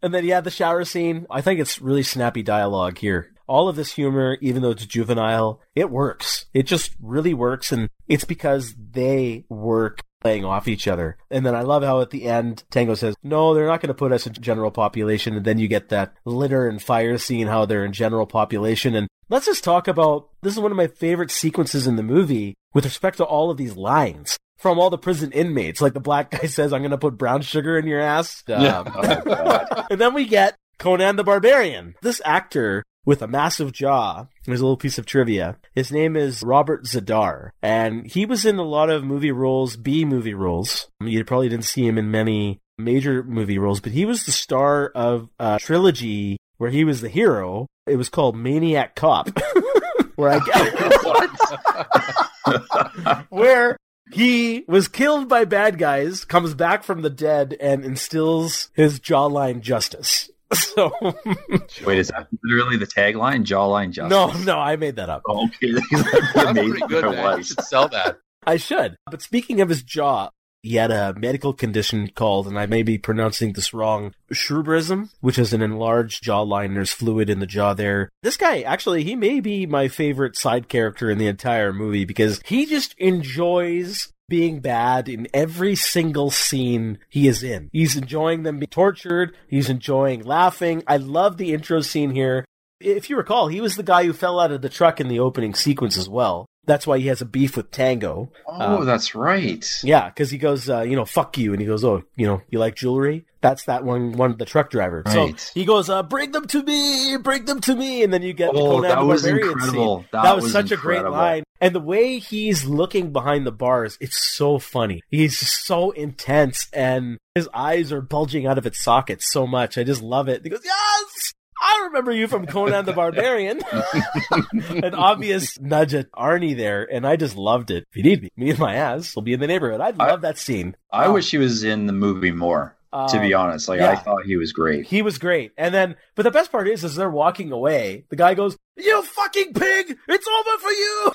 and then yeah, the shower scene. I think it's really snappy dialogue here. All of this humor, even though it's juvenile, it works. It just really works, and it's because they work playing off each other. And then I love how at the end Tango says, "No, they're not going to put us in general population." And then you get that litter and fire scene, how they're in general population. And let's just talk about this is one of my favorite sequences in the movie with respect to all of these lines from all the prison inmates. Like the black guy says, "I'm going to put brown sugar in your ass," um, and then we get Conan the Barbarian. This actor with a massive jaw. There's a little piece of trivia. His name is Robert Z'Dar, and he was in a lot of movie roles, B movie roles. You probably didn't see him in many major movie roles, but he was the star of a trilogy where he was the hero. It was called Maniac Cop, where I where he was killed by bad guys, comes back from the dead, and instills his jawline justice. So Wait, is that literally the tagline? Jawline justice. no, no, I made that up. Oh, okay, That's Amazing pretty good, if man. You should sell that. I should. But speaking of his jaw, he had a medical condition called, and I may be pronouncing this wrong, Cherubism, which is an enlarged jawline. There's fluid in the jaw there. This guy, actually, he may be my favorite side character in the entire movie because he just enjoys being bad in every single scene he is in. He's enjoying them being tortured. He's enjoying laughing. I love the intro scene here. If you recall, he was the guy who fell out of the truck in the opening sequence as well. That's why he has a beef with Tango. Oh, that's right. Yeah, because he goes, uh, you know, fuck you, and he goes, oh, you know, you like jewelry? That's that one, one, the truck driver. Right. So he goes, uh, bring them to me, bring them to me, and then you get Oh, that the was incredible. That That, was, was such a great line, and the way he's looking behind the bars, it's so funny. He's so intense, and his eyes are bulging out of its sockets so much. I just love it. He goes, yes. I remember you from Conan the Barbarian. An obvious nudge at Arnie there, and I just loved it. If you need me, me and my ass will be in the neighborhood. I love that scene. I Um, wish he was in the movie more. To be um, honest, like yeah. I thought he was great. He was great. And then, but the best part is, as they're walking away, the guy goes, "You fucking pig! It's over for you!"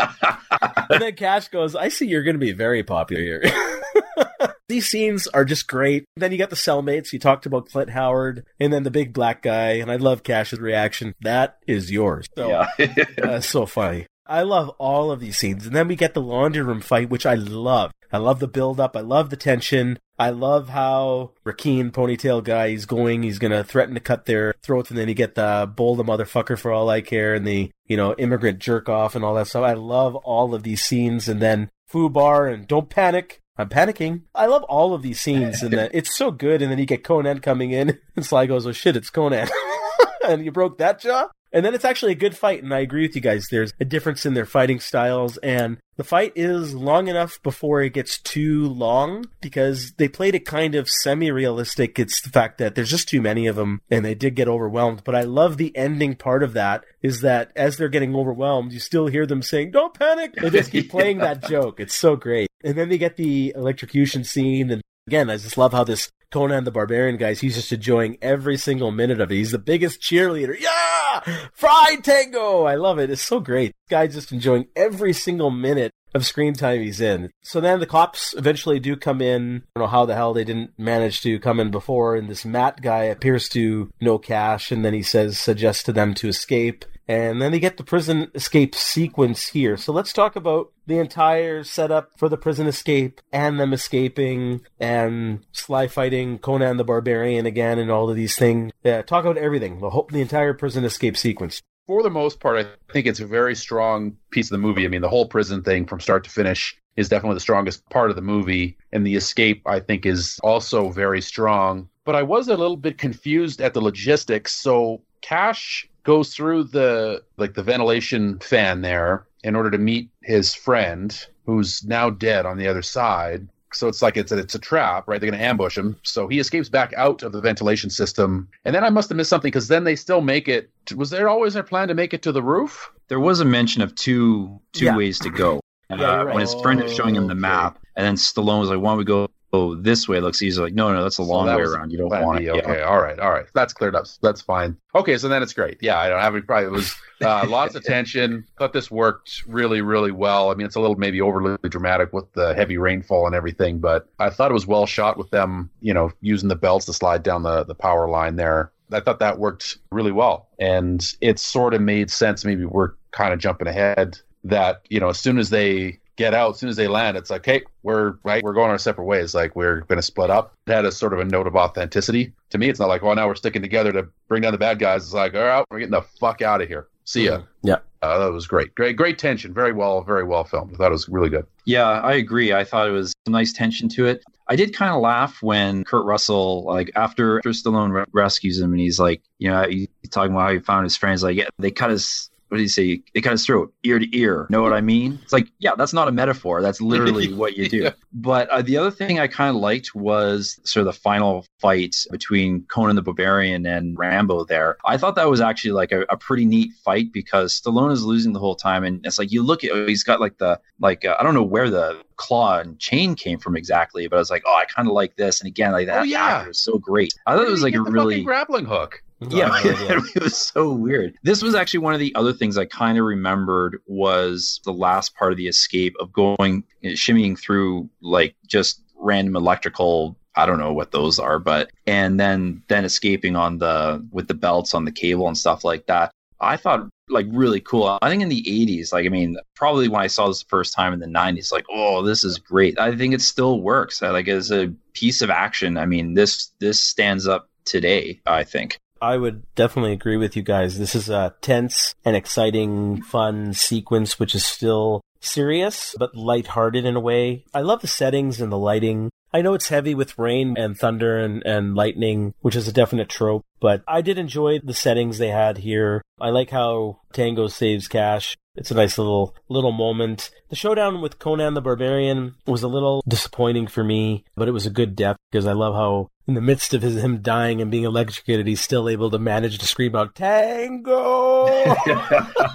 and then Cash goes, "I see you're going to be very popular here." These scenes are just great. Then you got the cellmates. You talked about Clint Howard, and then the big black guy. And I love Cash's reaction. That is yours. So, yeah. That's so funny. I love all of these scenes. And then we get the laundry room fight, which I love. I love the build up. I love the tension. I love how Requin, ponytail guy, he's going, he's gonna threaten to cut their throats, and then you get the bowl the motherfucker for all I care, and the, you know, immigrant jerk off and all that stuff. I love all of these scenes, and then FUBAR and Don't Panic. I'm panicking. I love all of these scenes, and that it's so good. And then you get Conan coming in, and Sly goes, "Oh shit, it's Conan," and you broke that jaw. And then it's actually a good fight, and I agree with you guys. There's a difference in their fighting styles, and the fight is long enough before it gets too long because they played it kind of semi-realistic. It's the fact that there's just too many of them, and they did get overwhelmed. But I love the ending part of that is that as they're getting overwhelmed, you still hear them saying, "Don't panic." They just keep playing that joke. It's so great. And then they get the electrocution scene, and again, I just love how this Conan the Barbarian guys, he's just enjoying every single minute of it. He's the biggest cheerleader. Yeah! Fried Tango! I love it. It's so great. This guy's just enjoying every single minute of screen time he's in. So then the cops eventually do come in. I don't know how the hell they didn't manage to come in before, and this Matt guy appears to know Cash, and then he says, suggests to them to escape. And then they get the prison escape sequence here. So let's talk about the entire setup for the prison escape and them escaping and Sly fighting Conan the Barbarian again and all of these things. Yeah, talk about everything. The whole, the entire prison escape sequence. For the most part, I think it's a very strong piece of the movie. I mean, the whole prison thing from start to finish is definitely the strongest part of the movie. And the escape, I think, is also very strong. But I was a little bit confused at the logistics. So Cash goes through the like the ventilation fan there in order to meet his friend who's now dead on the other side. So it's like it's a, it's a trap, right? They're going to ambush him. So he escapes back out of the ventilation system. And then I must have missed something because then they still make it. Was there always their plan to make it to the roof? there was a mention of two two Yeah. ways to go. Yeah, Uh, you're right. When his friend is showing him the map, and then Stallone was like, "Why don't we go oh, this way?" Looks easy. Like, no, no, that's a So long that way around. You don't want B. it. Okay, Yeah. all right, all right. That's cleared up. That's fine. Okay, so then it's great. Yeah, I don't have any problem. It was uh, lots of tension. Thought this worked really, really well. I mean, it's a little maybe overly dramatic with the heavy rainfall and everything, but I thought it was well shot with them, you know, using the belts to slide down the, the power line there. I thought that worked really well. And it sort of made sense. Maybe we're kind of jumping ahead that, you know, as soon as they get out, as soon as they land, it's like, hey, we're right, we're going our separate ways. Like we're going to split up. It had a sort of a note of authenticity to me. It's not like, well, now we're sticking together to bring down the bad guys. It's like, all right, we're getting the fuck out of here. See ya. Yeah. Uh, that was great. Great, great tension. Very well, very well filmed. I thought it was really good. Yeah, I agree. I thought it was a nice tension to it. I did kind of laugh when Kurt Russell, like after, after Stallone re- rescues him, and he's like, you know, he's talking about how he found his friends. Like, yeah, they cut his what did you say? It his throat, ear to ear. Know what I mean? It's like, yeah, that's not a metaphor. That's literally what you do. Yeah. But uh, the other thing I kind of liked was sort of the final fight between Conan the Barbarian and Rambo there. I thought that was actually like a, a pretty neat fight because Stallone is losing the whole time. And it's like, you look at, he's got like the, like, uh, I don't know where the claw and chain came from exactly, but I was like, oh, I kind of like this. And again, like that Oh, yeah. actor is so great. I thought it was like a get the fucking really grappling hook. Yeah, I have no idea. it was so weird. This was actually one of the other things I kind of remembered was the last part of the escape of going shimmying through like just random electrical I don't know what those are, but and then then escaping on the with the belts on the cable and stuff like that. I thought like really cool. I think in the 80s, like I mean, probably when I saw this the first time in the 90s, like, oh, this is great. I think it still works. Like as a piece of action, I mean, this this stands up today, I think. I would definitely agree with you guys. This is a tense and exciting, fun sequence, which is still serious, but lighthearted in a way. I love the settings and the lighting. I know it's heavy with rain and thunder and, and lightning, which is a definite trope, but I did enjoy the settings they had here. I like how Tango saves Cash. It's a nice little little moment. The showdown with Conan the Barbarian was a little disappointing for me, but it was a good death because I love how in the midst of his, him dying and being electrocuted, he's still able to manage to scream out Tango.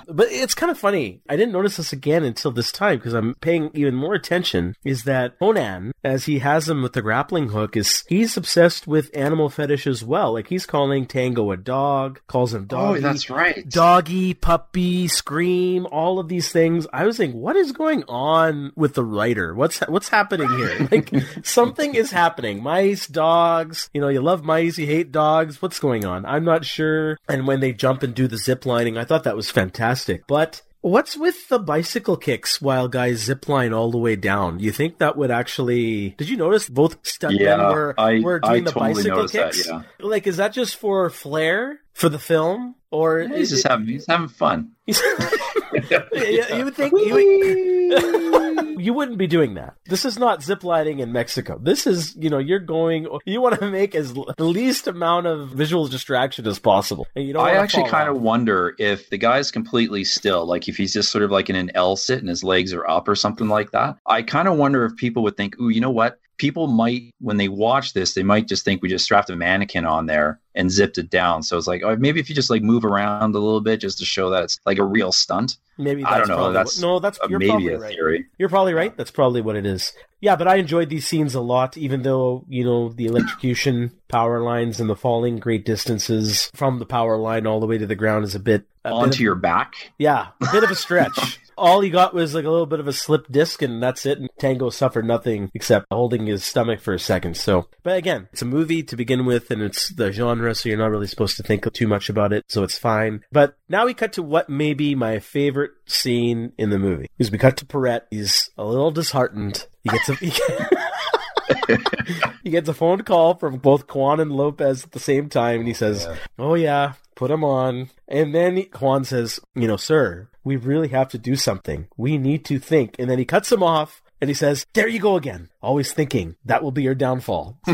but it's kind of funny. I didn't notice this again until this time because I'm paying even more attention. Is that Conan, as he has him with the grappling hook, is he's obsessed with animal fetish as well. Like he's calling Tango a dog, calls him oh, doggy. Oh, that's right. doggy, puppy, scream, all of these things. I was thinking, what is going on with the writer? What's what's happening here? Like something is happening. Mice, dogs. You know, you love mice, you hate dogs. What's going on? I'm not sure. And when they jump and do the zip lining, I thought that was fantastic. But What's with the bicycle kicks while guys zip line all the way down? You think that would actually? Did you notice both stuntmen Yeah, were I- were doing I the totally bicycle noticed that, kicks? yeah. Like, is that just for flair for the film, or He's just having he's having fun. you, you would think you, would, you wouldn't be doing that. This is not ziplining in Mexico. This is, you know, you're going. You want to make as the least amount of visual distraction as possible. And you don't. I actually kind of wonder if the guy's completely still, like if he's just sort of like in an L sit and his legs are up or something like that. I kind of wonder if people would think, ooh, you know what? People might, when they watch this, they might just think we just strapped a mannequin on there and zipped it down. So it's like, oh, maybe if you just like move around a little bit just to show that it's like a real stunt. Maybe I don't know, probably that's no. That's you're maybe probably right. theory. You're probably right. That's probably what it is. Yeah, but I enjoyed these scenes a lot, even though, you know, the electrocution, power lines, and the falling great distances from the power line all the way to the ground is a bit. A bit Onto of- your back. Yeah, a bit of a stretch. All he got was like a little bit of a slip disc, and that's it. And Tango suffered nothing except holding his stomach for a second. So, but again, it's a movie to begin with, and it's the genre, so you're not really supposed to think too much about it, so it's fine. But now we cut to what may be my favorite scene in the movie. Because we cut to Perret. He's a little disheartened. He gets a. He he gets a phone call from both Quan and Lopez at the same time, and he says, "Oh yeah, put him on." And then he- Quan says, "You know, sir, we really have to do something. We need to think." And then he cuts him off, and he says, "There you go again. Always thinking. That will be your downfall."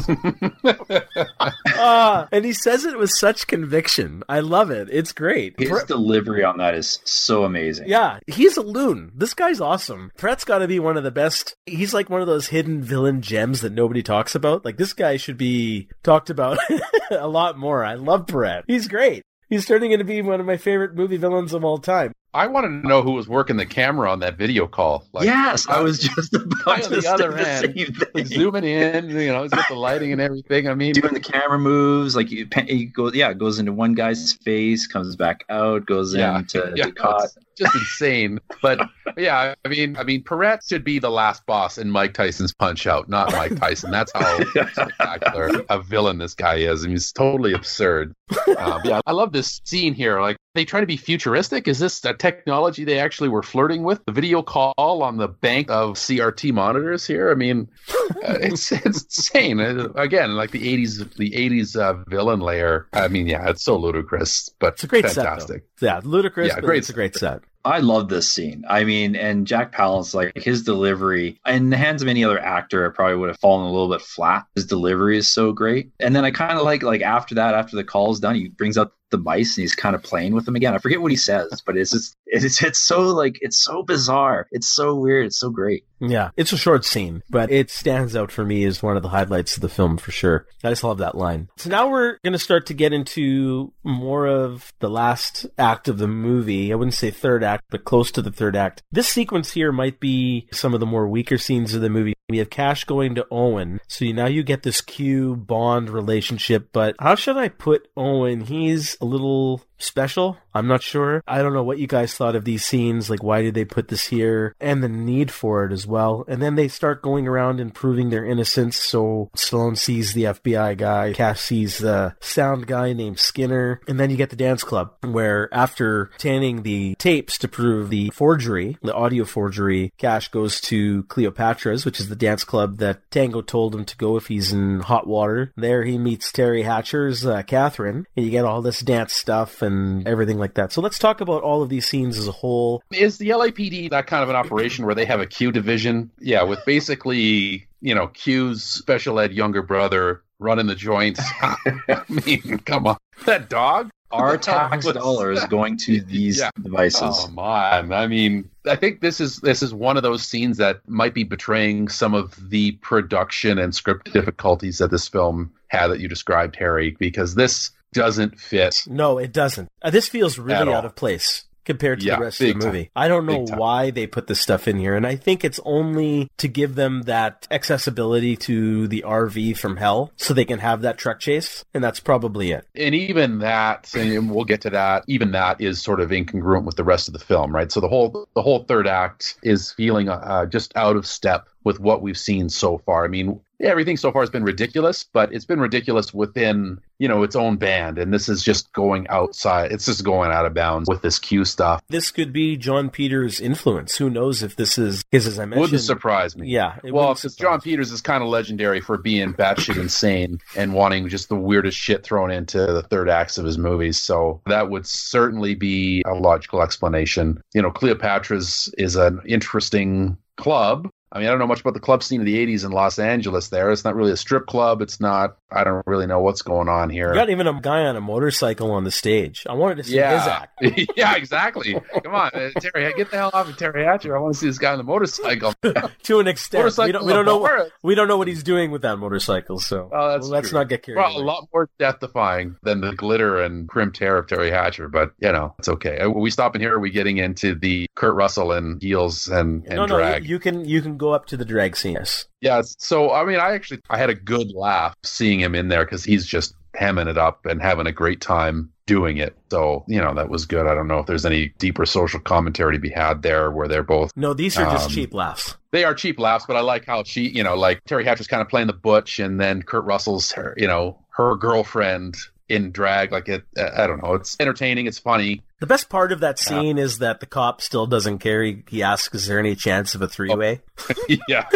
Ah, and he says it with such conviction. I love it. It's great. His Per- delivery on that is so amazing. yeah, he's a loon. This guy's awesome. Perret's got to be one of the best. He's like one of those hidden villain gems that nobody talks about. Like this guy should be talked about a lot more. I love Pratt. He's great. He's turning into be one of my favorite movie villains of all time. I want to know who was working the camera on that video call. Like, yes, I was just about on to the other the end, zooming in. You know, he's got the lighting and everything. I mean, doing the camera moves like you, he goes yeah it goes into one guy's face comes back out goes Yeah, into yeah, the cot it's just insane. But yeah, I mean, I mean, Perret should be the last boss in Mike Tyson's Punch Out, not Mike Tyson. That's how spectacular a villain this guy is. I mean, it's totally absurd. Um, yeah, I love this scene here. Like they try to be futuristic. Is this a technology they actually were flirting with? The video call on the bank of CRT monitors here. I mean, uh, it's it's insane. Uh, Again, like the '80s, the '80s uh, villain layer. I mean, yeah, it's so ludicrous, but It's a great fantastic. set. Yeah, ludicrous, Yeah, but great it's a great set. i love this scene i mean and jack palance like his delivery in the hands of any other actor it probably would have fallen a little bit flat his delivery is so great and then i kind of like like after that after the call is done he brings out the mice and he's kind of playing with them again. I forget what he says, but it's just it's it's so like it's so bizarre. It's so weird. It's so great. Yeah, it's a short scene, but it stands out for me as one of the highlights of the film for sure. I just love that line. So now we're going to start to get into more of the last act of the movie. I wouldn't say third act, but close to the third act. This sequence here might be some of the more weaker scenes of the movie. We have Cash going to Owen. So now you get this Q Bond relationship, but how should I put Owen? He's a little special. I'm not sure. I don't know what you guys thought of these scenes. Like, why did they put this here? And the need for it as well. And then they start going around and proving their innocence. So Stallone sees the FBI guy, Cash sees the sound guy named Skinner. And then you get the dance club where after tanning the tapes to prove the forgery, the audio forgery, Cash goes to Cleopatra's, which is the dance club that Tango told him to go if he's in hot water. There he meets Teri Hatcher's uh, Catherine, and you get all this dance stuff and everything like that. So let's talk about all of these scenes as a whole. Is the LAPD that kind of an operation where they have a Q division? Yeah, with basically, you know, Q's special ed younger brother running the joints. I mean, come on. That dog? Our tax dollars going to these yeah. devices. Oh, come on. I mean, I think this is this is one of those scenes that might be betraying some of the production and script difficulties that this film had that you described, Harry, because this doesn't fit. No, it doesn't. Uh, this feels really out of place compared to yeah, the rest of the movie. Time. I don't know why they put this stuff in here, and I think it's only to give them that accessibility to the RV from hell, so they can have that truck chase, and that's probably it. And even that, and we'll get to that. Even that is sort of incongruent with the rest of the film, right? So the whole the whole third act is feeling uh, just out of step with what we've seen so far. I mean, everything so far has been ridiculous, but it's been ridiculous within, you know, its own band. And this is just going outside. It's just going out of bounds with this Q stuff. This could be Jon Peters' influence. Who knows if this is, because as I mentioned. Wouldn't surprise me. Yeah. Well, because Jon Peters is kind of legendary for being batshit insane and wanting just the weirdest shit thrown into the third acts of his movies. So that would certainly be a logical explanation. You know, Cleopatra's is an interesting club I mean, I don't know much about the club scene of the 80s in Los Angeles there. It's not really a strip club. It's not, I don't really know what's going on here. You got even a guy on a motorcycle on the stage. I wanted to see yeah. his act. yeah, exactly. Come on, uh, Teri, get the hell off of Teri Hatcher. I want to see this guy on the motorcycle. to an extent. Motorcycle we don't, we don't know what, we don't know what he's doing with that motorcycle, so oh, that's well, let's not get carried well, away. a lot more death defying than the glitter and crimped hair of Teri Hatcher, but, you know, it's okay. Are we stopping here? Are we getting into the Kurt Russell and heels and, and no, drag? No, you can, you can go up to the drag scene. Yes. Yeah. So I mean, I actually I had a good laugh seeing him in there because he's just hamming it up and having a great time doing it. So, you know, that was good. I don't know if there's any deeper social commentary to be had there where they're both. No, these are just um, cheap laughs. They are cheap laughs, but I like how she, you know, like Teri Hatcher's kind of playing the butch and then Kurt Russell's, her, you know, her girlfriend in drag. Like it, uh, I don't know. It's entertaining. It's funny. The best part of that scene is that the cop still doesn't care. He, he asks, "Is there any chance of a three-way?" Oh. yeah.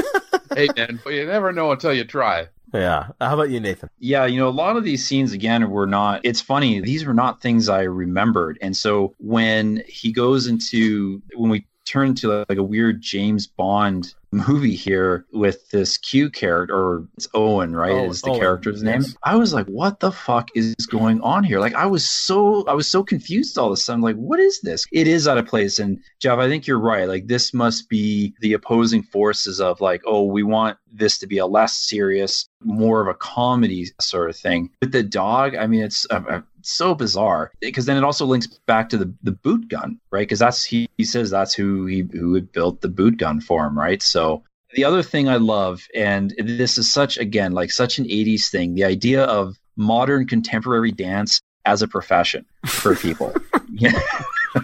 hey man, you never know until you try. Yeah. How about you, Nathan? Yeah, you know, a lot of these scenes again were not. It's funny; these were not things I remembered. And so when he goes into when we turn to like a weird James Bond movie here with this Q character, or it's Owen, right? Oh, is the Owen, character's yes. name? I was like, what the fuck is going on here? Like, I was so, I was so confused all of a sudden. Like, what is this? It is out of place. And Geoff, I think you're right. Like, this must be the opposing forces of like, oh, we want this to be a less serious, more of a comedy sort of thing. With the dog, I mean, it's a, a so bizarre because then it also links back to the, the boot gun, right? Because that's he, he says that's who he who had built the boot gun for him, right? So the other thing I love, and this is such again like such an '80s thing, the idea of modern contemporary dance as a profession for people. yeah.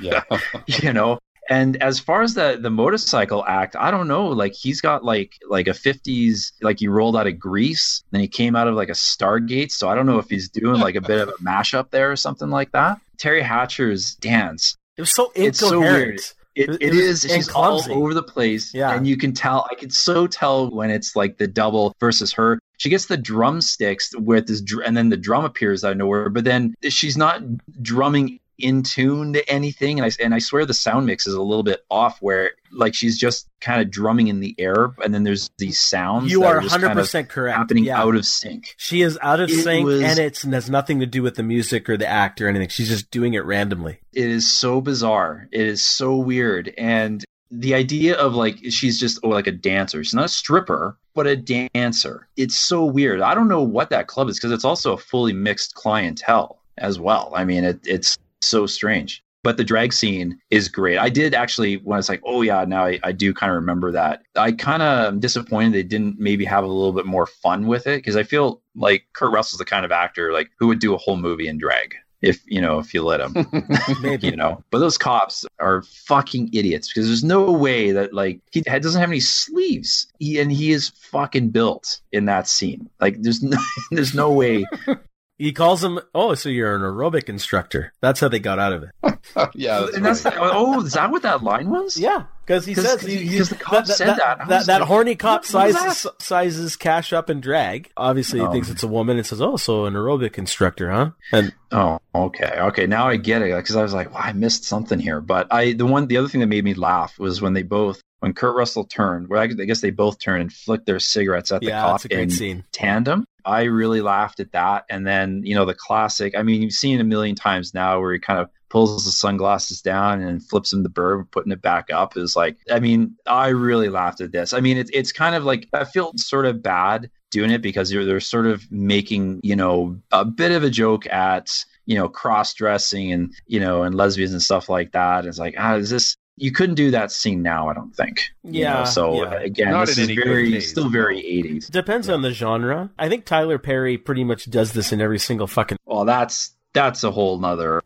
yeah. you know, and as far as the the motorcycle act, I don't know. Like he's got like like a fifties, like he rolled out of Grease, then he came out of like a Stargate. So I don't know if he's doing like a bit of a mashup there or something like that. teri Hatcher's dance. It was so. It's so weird. It, it, it is. She's all over the place. Yeah. And you can tell, I can so tell when it's like the double versus her. She gets the drumsticks with this, and then the drum appears out of nowhere, but then she's not drumming in tune to anything. And I and I swear the sound mix is a little bit off, where like she's just kind of drumming in the air, and then there's these sounds. You that are hundred percent correct. happening Yeah. out of sync. She is out of It sync, was- and it's it has nothing to do with the music or the act or anything. She's just doing it randomly. It is so bizarre. It is so weird, and the idea of like she's just oh, like a dancer. She's not a stripper, but a dancer. It's so weird. I don't know what that club is because it's also a fully mixed clientele as well. I mean, it, it's so strange. But the drag scene is great. I did actually when I was like, oh yeah, now I, I do kind of remember that. I kind of am disappointed they didn't maybe have a little bit more fun with it because I feel like Kurt Russell's the kind of actor like who would do a whole movie in drag if you know if you let him Maybe. you know but those cops are fucking idiots because there's no way that like he doesn't have any sleeves he, and he is fucking built in that scene like there's no there's no way He calls him. Oh, so you're an aerobic instructor? That's how they got out of it. yeah, that's and that's right. oh is that what that line was Yeah, because he 'Cause- says 'cause he, he- he- the cop said that. That, that like, horny cop sizes sizes cash up and drag. Obviously, he Oh. thinks it's a woman and says, "Oh, so an aerobic instructor, huh?" And Oh, okay, okay. Now I get it because I was like, well, I missed something here. But I, the one, the other thing that made me laugh was when they both, when Kurt Russell turned, where I, I guess they both turned and flicked their cigarettes at the yeah, cop it's a great in scene. tandem. I really laughed at that. And then, you know, the classic. I mean, you've seen it a million times now, where he kind of pulls the sunglasses down and flips him the bird, putting it back up. Is like, I mean, I really laughed at this. I mean, it's it's kind of like I feel sort of bad doing it because they're they're sort of making you know a bit of a joke at you know cross dressing and you know and lesbians and stuff like that. It's like ah, is this you couldn't do that scene now? I don't think. You Yeah, know, so yeah. again, Not this is very taste, still very eighties. Depends on the genre. I think Tyler Perry pretty much does this in every single fucking. Well, that's that's a whole nother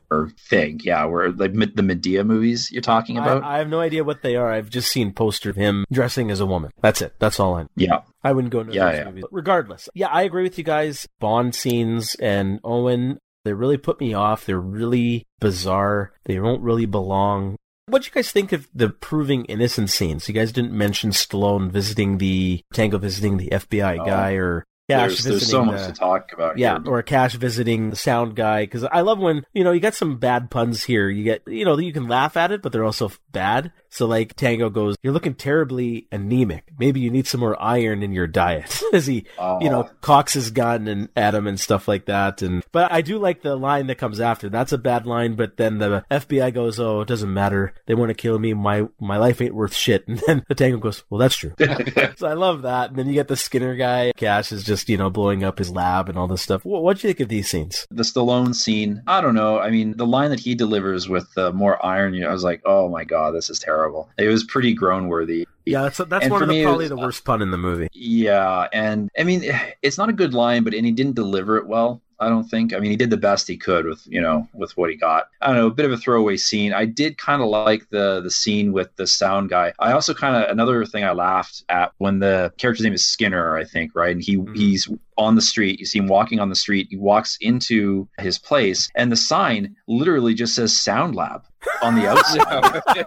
thing. Yeah, where like the Medea movies you're talking about. I, I have no idea what they are. I've just seen poster of him dressing as a woman. That's it. That's all I know. yeah, I wouldn't go into Yeah, those yeah. movies. Regardless, yeah, I agree with you guys. Bond scenes and Owen, they really put me off. They're really bizarre. They don't really belong. What do you guys think of the proving innocent scenes? You guys didn't mention Stallone visiting the Tango visiting the FBI Oh. guy or Cash there's, there's so much the- to talk about. yeah, here. or Cash visiting the sound guy because I love when you know you got some bad puns here. You get you know you can laugh at it, but they're also bad. So like Tango goes, "You're looking terribly anemic. Maybe you need some more iron in your diet." As he you know Oh. cocks his gun and at him and stuff like that. And but I do like the line that comes after. That's a bad line, but then the FBI goes, "Oh, it doesn't matter. They want to kill me. My my life ain't worth shit." And then the Tango goes, "Well, that's true." so I love that. And then you get the Skinner guy. Cash is just you know blowing up his lab and all this stuff. What do you think of these scenes? the Stallone scene. I don't know. I mean, the line that he delivers with uh, more iron. You know, I was like, oh my god, this is terrible. It was pretty groan worthy. Yeah, that's that's And one of the me, probably was- the worst pun in the movie. Yeah, and I mean, it's not a good line, but and he didn't deliver it well. I don't think. I mean, he did the best he could with you know with what he got. I don't know, a bit of a throwaway scene. I did kind of like the the scene with the sound guy. I also kind of another thing I laughed at when the character's name is Skinner, I think, right? And he mm-hmm. he's on the street. You see him walking on the street. He walks into his place, and the sign literally just says Sound Lab on the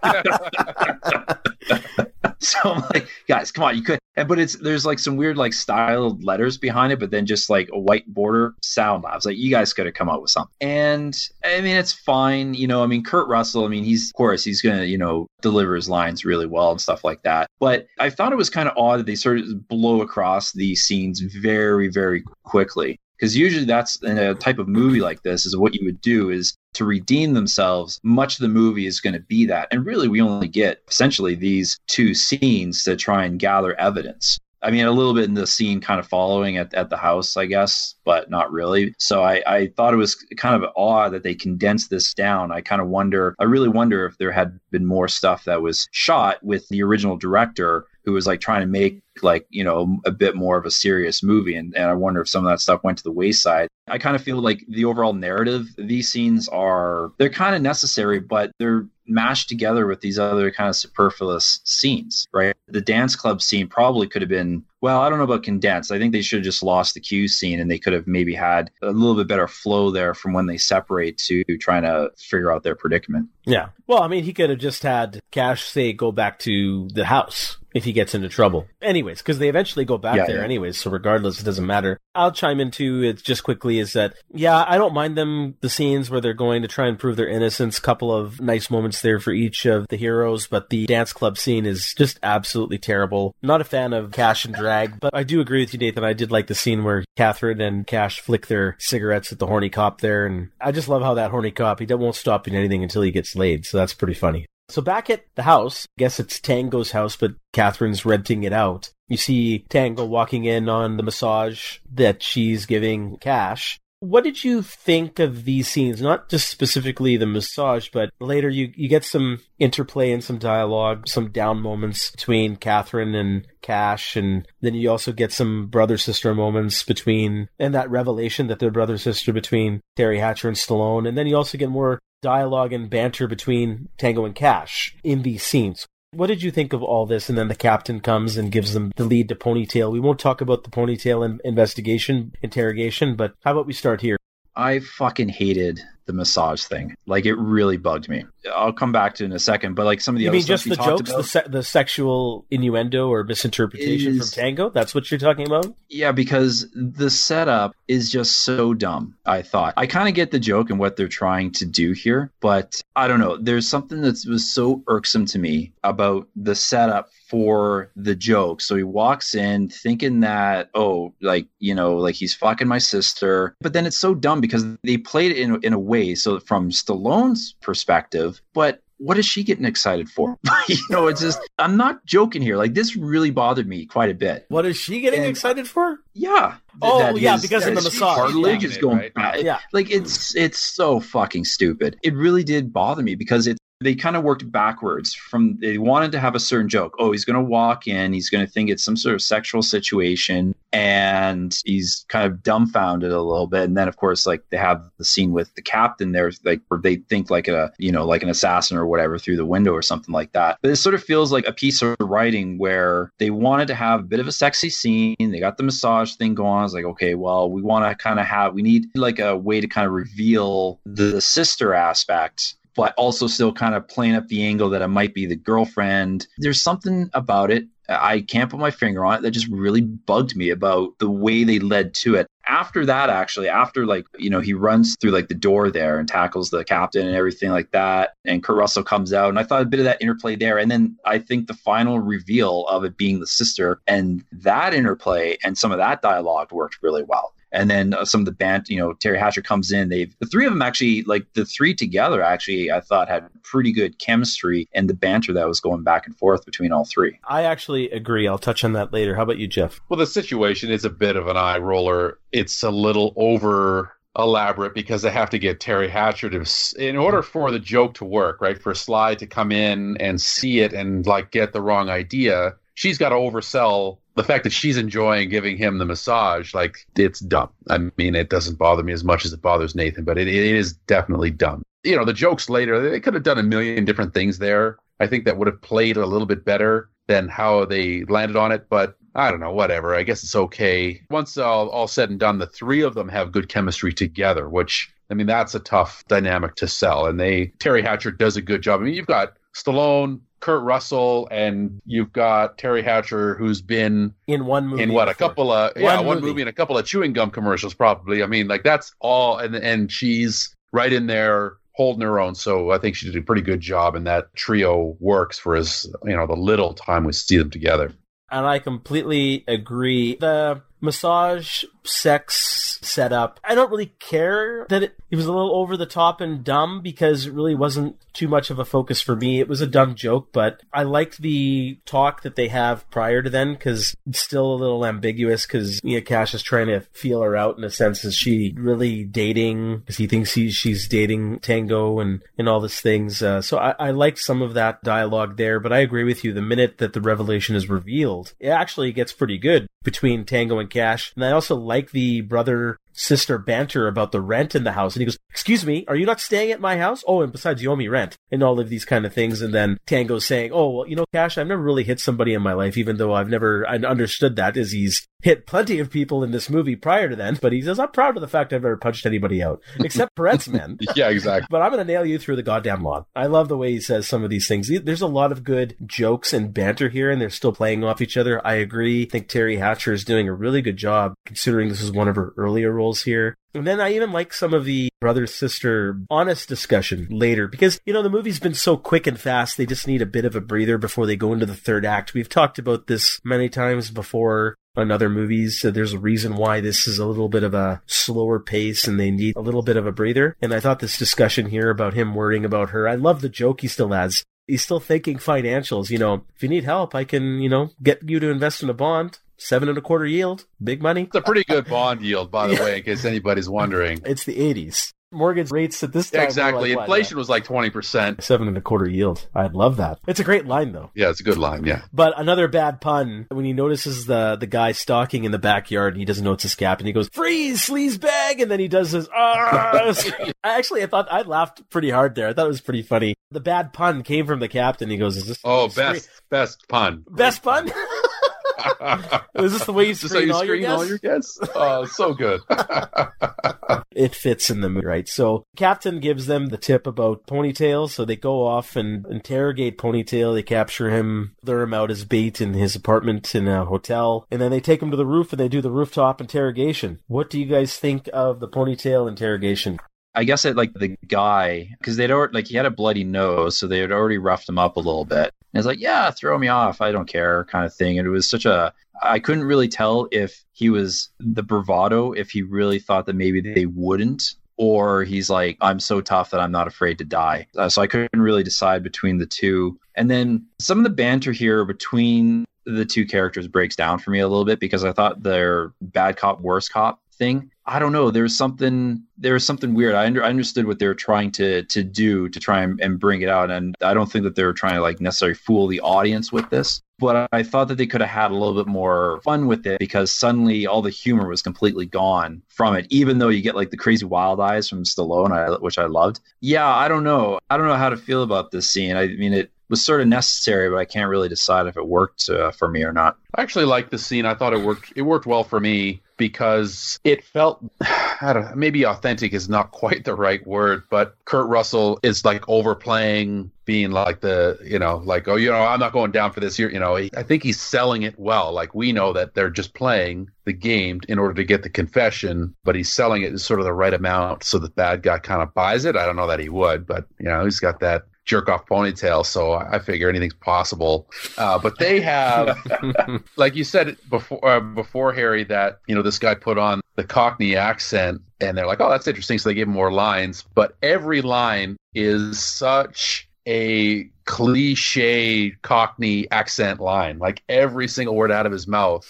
outside. So I'm like, guys, come on, you could. And but it's there's like some weird like styled letters behind it, but then just like a white border sound labs. Like you guys could have come up with something. And I mean, it's fine. You know, I mean, Kurt Russell. I mean, he's of course he's gonna you know deliver his lines really well and stuff like that. But I thought it was kind of odd that they sort of blow across these scenes very very quickly. Because usually that's in a type of movie like this is what you would do is to redeem themselves. Much of the movie is going to be that, and really we only get essentially these two scenes to try and gather evidence. I mean, a little bit in the scene kind of following at, at the house, I guess, but not really. So I, I thought it was kind of odd that they condensed this down. I kind of wonder, I really wonder if there had been more stuff that was shot with the original director who was like trying to make like, you know, a bit more of a serious movie. And, and I wonder if some of that stuff went to the wayside. I kind of feel like the overall narrative, these scenes are, they're kind of necessary, but they're mashed together with these other kind of superfluous scenes, right? The dance club scene probably could have been well, I don't know about condensed. I think they should have just lost the Q scene and they could have maybe had a little bit better flow there from when they separate to trying to figure out their predicament. Yeah. Well, I mean, he could have just had Cash say go back to the house if he gets into trouble. Anyways, because they eventually go back Yeah, there yeah. anyways, so regardless, it doesn't matter. I'll chime in too, it's just quickly is that, yeah, I don't mind them, the scenes where they're going to try and prove their innocence. Couple of nice moments there for each of the heroes, but the dance club scene is just absolutely terrible. Not a fan of Cash and Drag, but I do agree with you, Nathan. I did like the scene where Catherine and Cash flick their cigarettes at the horny cop there, and I just love how that horny cop, he won't stop doing anything until he gets laid, so that's pretty funny. So back at the house, I guess it's Tango's house, but Catherine's renting it out. You see Tango walking in on the massage that she's giving Cash. What did you think of these scenes? Not just specifically the massage, but later you, you get some interplay and some dialogue, some down moments between Catherine and Cash, and then you also get some brother sister moments between, and that revelation that they're brother sister between Teri Hatcher and Stallone, and then you also get more dialogue and banter between Tango and Cash in these scenes. What did you think of all this? And then the captain comes and gives them the lead to Ponytail. We won't talk about the Ponytail in- investigation, interrogation, but how about we start here? I fucking hated the massage thing. Like it really bugged me. I'll come back to it in a second, but like some of the You other mean stuff just the jokes, about- the, se- the sexual innuendo or misinterpretation Is- from Tango? That's what you're talking about? Yeah, because the setup is just so dumb, I thought. I kind of get the joke and what they're trying to do here, but I don't know. There's something that was so irksome to me about the setup for the joke. So he walks in thinking that, oh, like, you know, like he's fucking my sister. But then it's so dumb because they played it in, in a way. So from Stallone's perspective, but what is she getting excited for? you know, it's just, I'm not joking here. Like, this really bothered me quite a bit. What is she getting And- excited for? Yeah. Oh, That yeah, his- because of the his massage. Cartilage Yeah. is going Right. bad. Yeah. Like it's it's so fucking stupid. It really did bother me because it they kind of worked backwards from they wanted to have a certain joke. Oh, he's going to walk in, he's going to think it's some sort of sexual situation and he's kind of dumbfounded a little bit and then of course like they have the scene with the captain there like where they think like a you know like an assassin or whatever through the window or something like that. But it sort of feels like a piece of writing where they wanted to have a bit of a sexy scene. They got the massage thing going. I was like, okay, well, we want to kind of have we need like a way to kind of reveal the sister aspect but also still kind of playing up the angle that it might be the girlfriend. There's something about it. I can't put my finger on it that just really bugged me about the way they led to it. After that, actually, after like, you know, he runs through like the door there and tackles the captain and everything like that. And Kurt Russell comes out. And I thought a bit of that interplay there. And then I think the final reveal of it being the sister and that interplay and some of that dialogue worked really well and then uh, some of the band, you know, Teri Hatcher comes in. They've the three of them actually, like the three together, actually, I thought had pretty good chemistry and the banter that was going back and forth between all three. I actually agree. I'll touch on that later. How about you, Geoff? Well, the situation is a bit of an eye roller. It's a little over elaborate because they have to get Teri Hatcher to, in order for the joke to work, right? For Sly to come in and see it and like get the wrong idea, she's got to oversell the fact that she's enjoying giving him the massage. Like it's dumb. I mean, it doesn't bother me as much as it bothers Nathan, but it, it is definitely dumb. You know, the jokes later, they could have done a million different things there. I think that would have played a little bit better than how they landed on it, but I don't know, whatever. I guess it's okay. Once all, all said and done, the three of them have good chemistry together, which, I mean, that's a tough dynamic to sell. And they, Teri Hatcher does a good job. I mean, you've got Stallone, Kurt Russell, and you've got Teri Hatcher, who's been In one movie. in what a couple of yeah One one movie. movie and a couple of chewing gum commercials probably. I mean, like that's all, and and she's right in there holding her own. So I think she did a pretty good job, and that trio works for as you know the little time we see them together. and I completely agree. The massage sex setup, I don't really care that it, it was a little over the top and dumb because it really wasn't too much of a focus for me. It was a dumb joke, but I liked the talk that they have prior to then because it's still a little ambiguous because Mia Cash is trying to feel her out in a sense. Is she really dating? Because he thinks he's, she's dating Tango and, and all these things. Uh, so I, I liked some of that dialogue there, but I agree with you. The minute that the revelation is revealed, it actually gets pretty good between Tango and Cash. And I also like the brother sister banter about the rent in the house. And he goes, excuse me, are you not staying at my house? Oh, and besides, you owe me rent and all of these kind of things. And then Tango's saying, oh, well, you know, Cash, I've never really hit somebody in my life, even though I've never I understood that as he's hit plenty of people in this movie prior to then. But he says, I'm proud of the fact I've never punched anybody out, except Perret's men. yeah, exactly. But I'm going to nail you through the goddamn lawn. I love the way he says some of these things. There's a lot of good jokes and banter here, and they're still playing off each other. I agree. I think Teri Hatcher is doing a really good job, considering this is one of her earlier roles here. And then I even like some of the brother sister honest discussion later because, you know, the movie's been so quick and fast, they just need a bit of a breather before they go into the third act. We've talked about this many times before on other movies. So there's a reason why this is a little bit of a slower pace and they need a little bit of a breather. And I thought this discussion here about him worrying about her, I love the joke he still has. He's still thinking financials. You know, if you need help, I can, you know, get you to invest in a bond seven and a quarter yield, big money. It's a pretty good bond yield, by the yeah. way, in case anybody's wondering. It's the 80s. Mortgage rates at this time. Yeah, exactly. Like, Inflation uh, was like 20%. Seven and a quarter yield. I'd love that. It's a great line, though. Yeah, it's a good line. Yeah. But another bad pun when he notices the, the guy stalking in the backyard and he doesn't know it's a scap and he goes, freeze, sleaze bag. And then he does this, I actually, I thought I laughed pretty hard there. I thought it was pretty funny. The bad pun came from the captain. He goes, is this? Oh, best, best pun. Best pun? Is this the way you screen, you all, screen your all your guests? Oh, so good. it fits in the mood, right? So Captain gives them the tip about Ponytail, so they go off and interrogate Ponytail. They capture him, lure him out as bait in his apartment in a hotel, and then they take him to the roof and they do the rooftop interrogation. What do you guys think of the Ponytail interrogation? I guess it like the guy because they'd already like he had a bloody nose, so they had already roughed him up a little bit. And it's like, yeah, throw me off, I don't care, kind of thing. And it was such a I couldn't really tell if he was the bravado, if he really thought that maybe they wouldn't, or he's like, I'm so tough that I'm not afraid to die. Uh, so I couldn't really decide between the two. And then some of the banter here between the two characters breaks down for me a little bit because I thought their bad cop, worse cop thing I don't know. There's something there's something weird. I, under, I understood what they were trying to to do to try and, and bring it out, and I don't think that they were trying to like necessarily fool the audience with this. But I thought that they could have had a little bit more fun with it because suddenly all the humor was completely gone from it. Even though you get like the crazy wild eyes from Stallone, which I loved. Yeah, I don't know. I don't know how to feel about this scene. I mean, it was sort of necessary, but I can't really decide if it worked uh, for me or not. I actually liked the scene. I thought it worked. It worked well for me because it felt I don't know, maybe authentic is not quite the right word, but Kurt Russell is like overplaying being like the, you know, like, oh, you know, I'm not going down for this. You're, you know, I think he's selling it well. Like we know that they're just playing the game in order to get the confession, but he's selling it sort of the right amount so the bad guy kind of buys it. I don't know that he would, but you know, he's got that jerk off ponytail, so I figure anything's possible. Uh, but they have, like you said before, uh, before Harry, that you know this guy put on the Cockney accent, and they're like, "Oh, that's interesting." So they gave him more lines, but every line is such a cliche Cockney accent line. Like every single word out of his mouth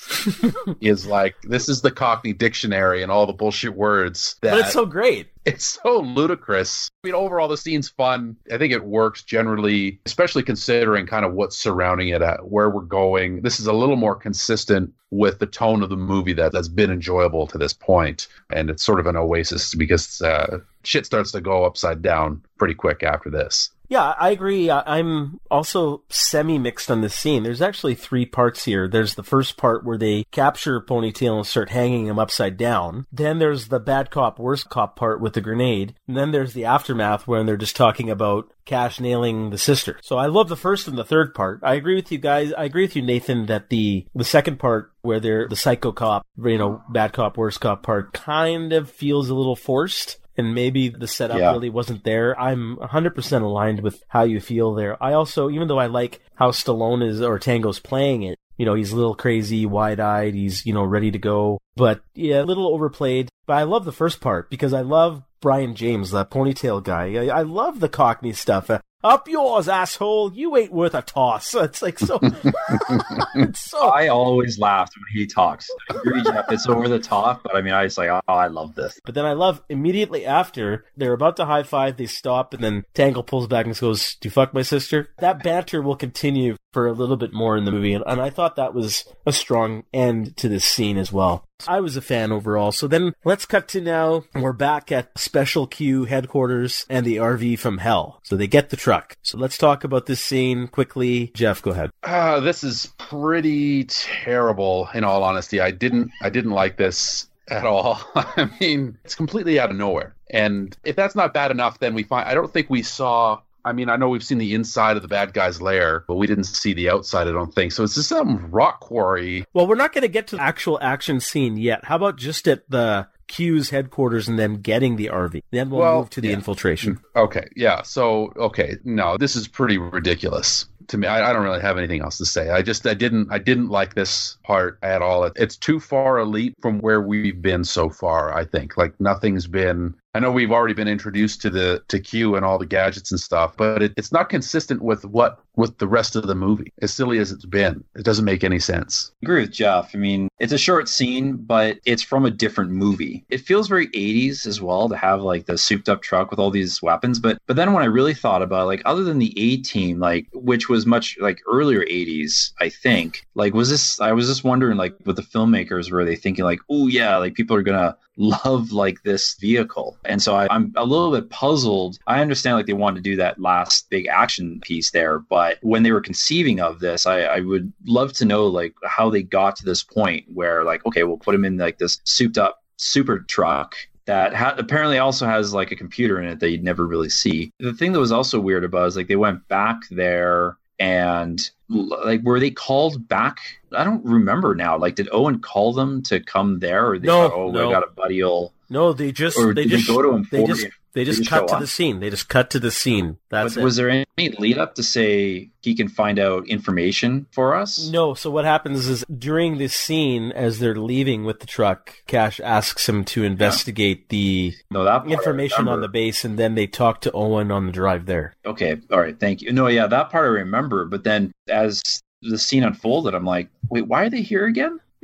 is like, this is the Cockney dictionary and all the bullshit words. That but it's so great. It's so ludicrous. I mean, overall, the scene's fun. I think it works generally, especially considering kind of what's surrounding it at where we're going. This is a little more consistent with the tone of the movie that, that's been enjoyable to this point. And it's sort of an oasis because uh, shit starts to go upside down pretty quick after this. Yeah, I agree. I'm also semi mixed on this scene. There's actually three parts here. There's the first part where they capture Ponytail and start hanging him upside down. Then there's the bad cop, worst cop part with the grenade. And then there's the aftermath when they're just talking about Cash nailing the sister. So I love the first and the third part. I agree with you guys. I agree with you, Nathan, that the the second part where they're the psycho cop, you know, bad cop, worst cop part kind of feels a little forced and maybe the setup yeah. really wasn't there. I'm 100% aligned with how you feel there. I also, even though I like how Stallone is or Tango's playing it, you know, he's a little crazy, wide eyed, he's, you know, ready to go. But yeah, a little overplayed. But I love the first part because I love Brion James, that ponytail guy. I, I love the Cockney stuff. Up yours, asshole! You ain't worth a toss. It's like so. it's so. I always laugh when he talks. I agree, Geoff. It's over the top, but I mean, I just like, oh, I love this. But then I love immediately after they're about to high five, they stop, and then Tango pulls back and goes, "Do you fuck my sister?" That banter will continue for a little bit more in the movie, and, and I thought that was a strong end to this scene as well. I was a fan overall. So then let's cut to now. We're back at Special Q headquarters and the RV from hell. So they get the truck. So let's talk about this scene quickly. Geoff, go ahead. Uh, this is pretty terrible. In all honesty, I didn't I didn't like this at all. I mean, it's completely out of nowhere. And if that's not bad enough, then we find I don't think we saw I mean, I know we've seen the inside of the bad guy's lair, but we didn't see the outside, I don't think. So it's just some rock quarry. Well, we're not going to get to the actual action scene yet. How about just at the Q's headquarters and them getting the RV? Then we'll Well, move to the yeah. infiltration. Okay, yeah. So, okay, no, this is pretty ridiculous to me. I, I don't really have anything else to say. I just, I didn't, I didn't like this part at all. It, it's too far a leap from where we've been so far. I think like nothing's been. I know we've already been introduced to the to Q and all the gadgets and stuff, but it, it's not consistent with what with the rest of the movie. As silly as it's been, it doesn't make any sense. agree with Geoff. I mean, it's a short scene, but it's from a different movie. It feels very 80s as well to have like the souped up truck with all these weapons. But but then when I really thought about it, like other than the A team, like which was much like earlier 80s, I think, like was this I was just wondering like with the filmmakers were they thinking like, oh yeah, like people are gonna love like this vehicle. And so I, I'm a little bit puzzled. I understand like they wanted to do that last big action piece there, but when they were conceiving of this, I, I would love to know like how they got to this point where like, okay, we'll put him in like this souped up super truck that ha- apparently also has like a computer in it that you'd never really see. The thing that was also weird about is like they went back there and like were they called back? I don't remember now. Like did Owen call them to come there or they No, thought, oh no. we got a buddy will No, they just or they did just they go to him they for just? They just cut to the scene. They just cut to the scene. That's was there any lead up to say he can find out information for us? No, so what happens is during this scene, as they're leaving with the truck, Cash asks him to investigate the No, part information on the base, and then they talk to Owen on the drive there. Okay, all right, thank you. No, yeah, that part I remember. But then as the scene unfolded, I'm like, wait, why are they here again?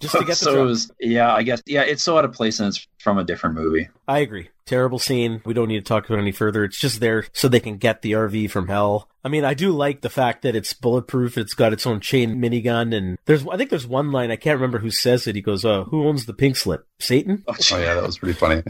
Just to get the so it was, yeah, I guess, yeah, it's so out of place and it's from a different movie. I agree. Terrible scene. We don't need to talk about it any further. It's just there so they can get the RV from hell. I mean, I do like the fact that it's bulletproof. It's got its own chain minigun, and there's I think there's one line I can't remember who says it. He goes, "Uh, who owns the pink slip? Satan." Oh, Oh yeah, that was pretty funny.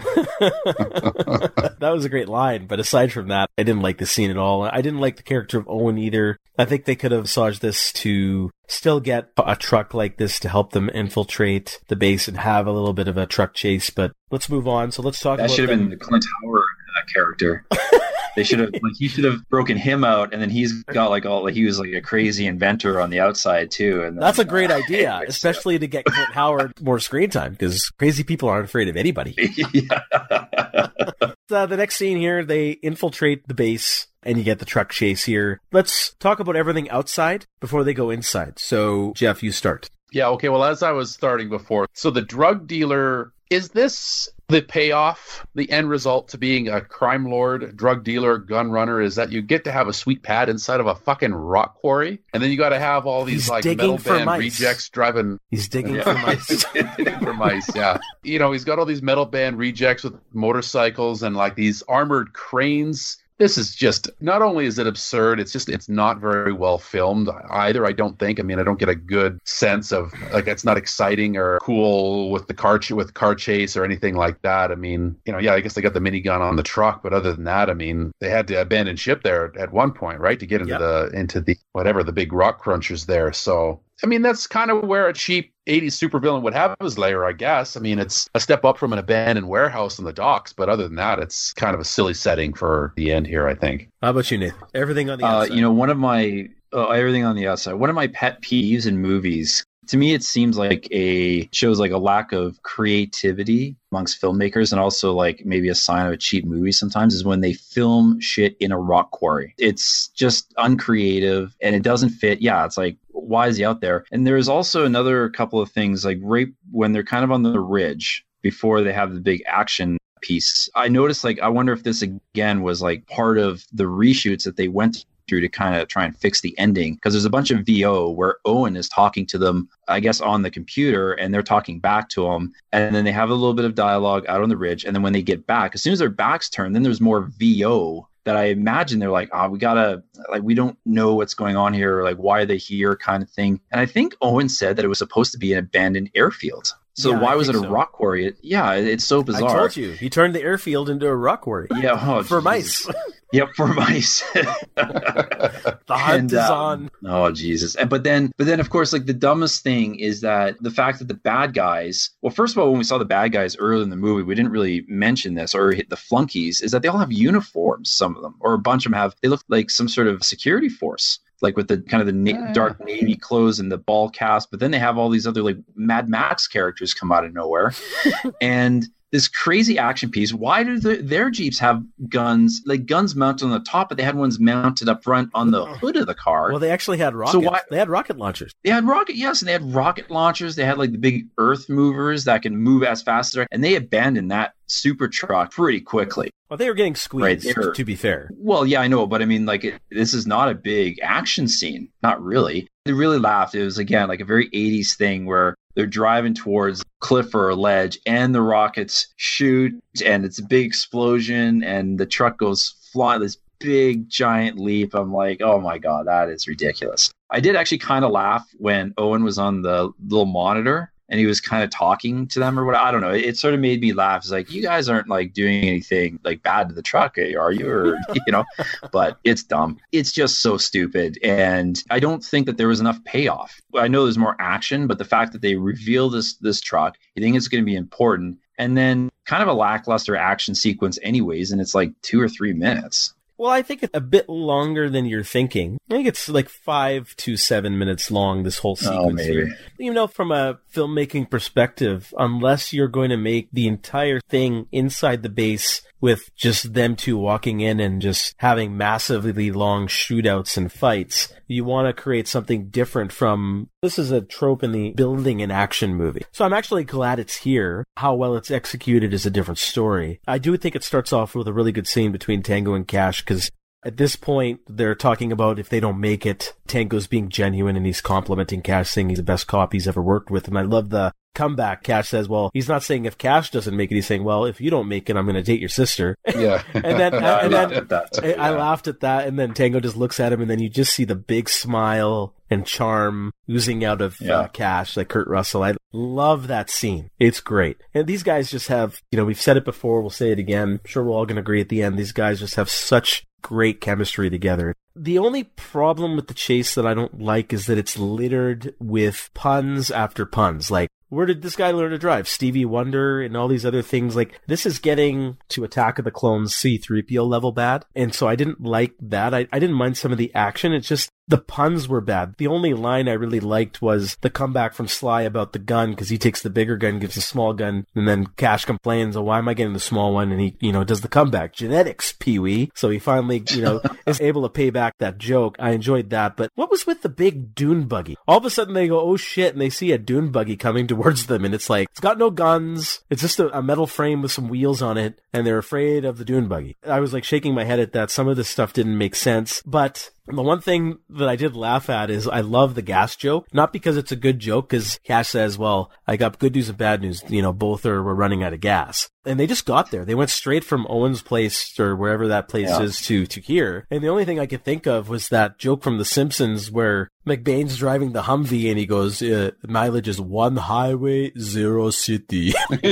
that was a great line, but aside from that, I didn't like the scene at all. I didn't like the character of Owen either. I think they could have massaged this to still get a truck like this to help them infiltrate the base and have a little bit of a truck chase. But let's move on. So let's talk about. that about should have them. been Clint Howard uh, character. they should have like he should have broken him out, and then he's got like all like he was like a crazy inventor on the outside too. And then, That's a great uh, idea, mixed it especially to get Clint Howard more screen time because crazy people aren't afraid of anybody. up. Uh, the next scene here, they infiltrate the base and you get the truck chase here. Let's talk about everything outside before they go inside. So, Geoff, you start. Yeah, okay. Well, as I was starting before, so the drug dealer is this the payoff, the end result to being a crime lord, drug dealer, gun runner is that you get to have a sweet pad inside of a fucking rock quarry, and then you got to have all these He's like metal band mice. rejects driving He's digging Yeah. for mice. for mice. Yeah, you know he's got all these metal band rejects with motorcycles and like these armored cranes. This is just not only is it absurd, it's just it's not very well filmed either. I don't think. I mean, I don't get a good sense of like it's not exciting or cool with the car ch- with car chase or anything like that. I mean, you know, yeah, I guess they got the minigun on the truck, but other than that, I mean, they had to abandon ship there at one point, right, to get into Yep. the into the whatever the big rock crunchers there. So I mean, that's kind of where a cheap 80s supervillain would have his lair, I guess. I mean, it's a step up from an abandoned warehouse in the docks, but other than that, it's kind of a silly setting for the end here, I think. How about you, Nathan? Everything on the Uh, outside. you know, one of my uh, everything on the outside. One of my pet peeves in movies. To me, it seems like a shows like a lack of creativity amongst filmmakers, and also like maybe a sign of a cheap movie. Sometimes is when they film shit in a rock quarry. It's just uncreative and it doesn't fit. Yeah, it's like why is he out there? And there's also another couple of things like right when they're kind of on the ridge before they have the big action piece. I noticed like I wonder if this again was like part of the reshoots that they went through to kind of try and fix the ending because there's a bunch of VO where Owen is talking to them I guess on the computer and they're talking back to him and then they have a little bit of dialogue out on the ridge and then when they get back as soon as their backs turn then there's more VO that I imagine they're like, oh, we gotta like we don't know what's going on here, or like why are they here, kind of thing. And I think Owen said that it was supposed to be an abandoned airfield. So Yeah, why I was it a so. rock quarry? It, yeah, it's so bizarre. I told you. He turned the airfield into a rock quarry. Yeah, oh, for mice. Yep, for mice. the hunt And, is um, on. Oh Jesus! And but then, but then, of course, like the dumbest thing is that the fact that the bad guys. Well, first of all, when we saw the bad guys early in the movie, we didn't really mention this or hit the flunkies. Is that they all have uniforms? Some of them, or a bunch of them have. They look like some sort of security force. Like with the kind of the na- Yeah, yeah. dark navy clothes and the ball cast, but then they have all these other like Mad Max characters come out of nowhere, and this crazy action piece. Why do the, their Jeeps have guns, like guns mounted on the top, but they had ones mounted up front on the oh. hood of the car? Well, they actually had rockets. So why- They had rocket launchers. They had rocket, yes, and they had rocket launchers. They had like the big earth movers that can move as fast as, and they abandoned that super truck pretty quickly. Well, they were getting squeezed. Right, were- to be fair, Well, yeah, I know, but I mean, like, it, this is not a big action scene. Not really. They really laughed. It was again like a very '80s thing where they're driving towards cliff or a ledge, and the rockets shoot, and it's a big explosion, and the truck goes flying this big giant leap. I'm like, oh my god, that is ridiculous. I did actually kind of laugh when Owen was on the little monitor and he was kind of talking to them or what. I don't know. It, it sort of made me laugh. It's like you guys aren't like doing anything like bad to the truck, eh, are you? Or you know, but it's dumb. It's just so stupid, and I don't think that there was enough payoff. I know there's more action, but the fact that they reveal this this truck, you think it's going to be important, and then kind of a lackluster action sequence, anyways, and it's like two or three minutes. Well, I think it's a bit longer than you're thinking. I think it's like five to seven minutes long, this whole sequence Oh, maybe. here. You know, from a filmmaking perspective, unless you're going to make the entire thing inside the base with just them two walking in and just having massively long shootouts and fights, you want to create something different from this is a trope in the building an action movie. So I'm actually glad it's here. How well it's executed is a different story. I do think it starts off with a really good scene between Tango and Cash because at this point, they're talking about if they don't make it, Tango's being genuine and he's complimenting Cash, saying he's the best cop he's ever worked with. And I love the comeback. Cash says, well, he's not saying if Cash doesn't make it, he's saying, well, if you don't make it, I'm going to date your sister. yeah. And then, I and laughed then at that. I, I laughed at that. And then Tango just looks at him and then you just see the big smile and charm oozing out of Yeah. uh, Cash, like Kurt Russell. I love that scene. It's great. And these guys just have, you know, we've said it before. We'll say it again. I'm sure we're all going to agree at the end. These guys just have such great chemistry together. The only problem with the chase that I don't like is that it's littered with puns after puns. Like, where did this guy learn to drive? Stevie Wonder and all these other things. Like, this is getting to Attack of the Clones C3PO level bad. And so I didn't like that. I, I didn't mind some of the action. It's just the puns were bad. The only line I really liked was the comeback from Sly about the gun because he takes the bigger gun, gives the small gun, and then Cash complains, "Oh, why am I getting the small one?" And he, you know, does the comeback. Genetics, Pee Wee. So he finally, you know, is able to pay back that joke. I enjoyed that. But what was with the big dune buggy? All of a sudden they go, "Oh shit!" and they see a dune buggy coming towards them, and it's like it's got no guns. It's just a, a metal frame with some wheels on it, and they're afraid of the dune buggy. I was like shaking my head at that. Some of this stuff didn't make sense, but the one thing that I did laugh at is I love the gas joke, not because it's a good joke, because Cash says, well, I got good news and bad news. You know, both are, we're running out of gas. And they just got there. They went straight from Owen's place or wherever that place Yeah. is to, to here. And the only thing I could think of was that joke from The Simpsons where McBain's driving the Humvee and he goes, uh, mileage is one highway, zero city. That's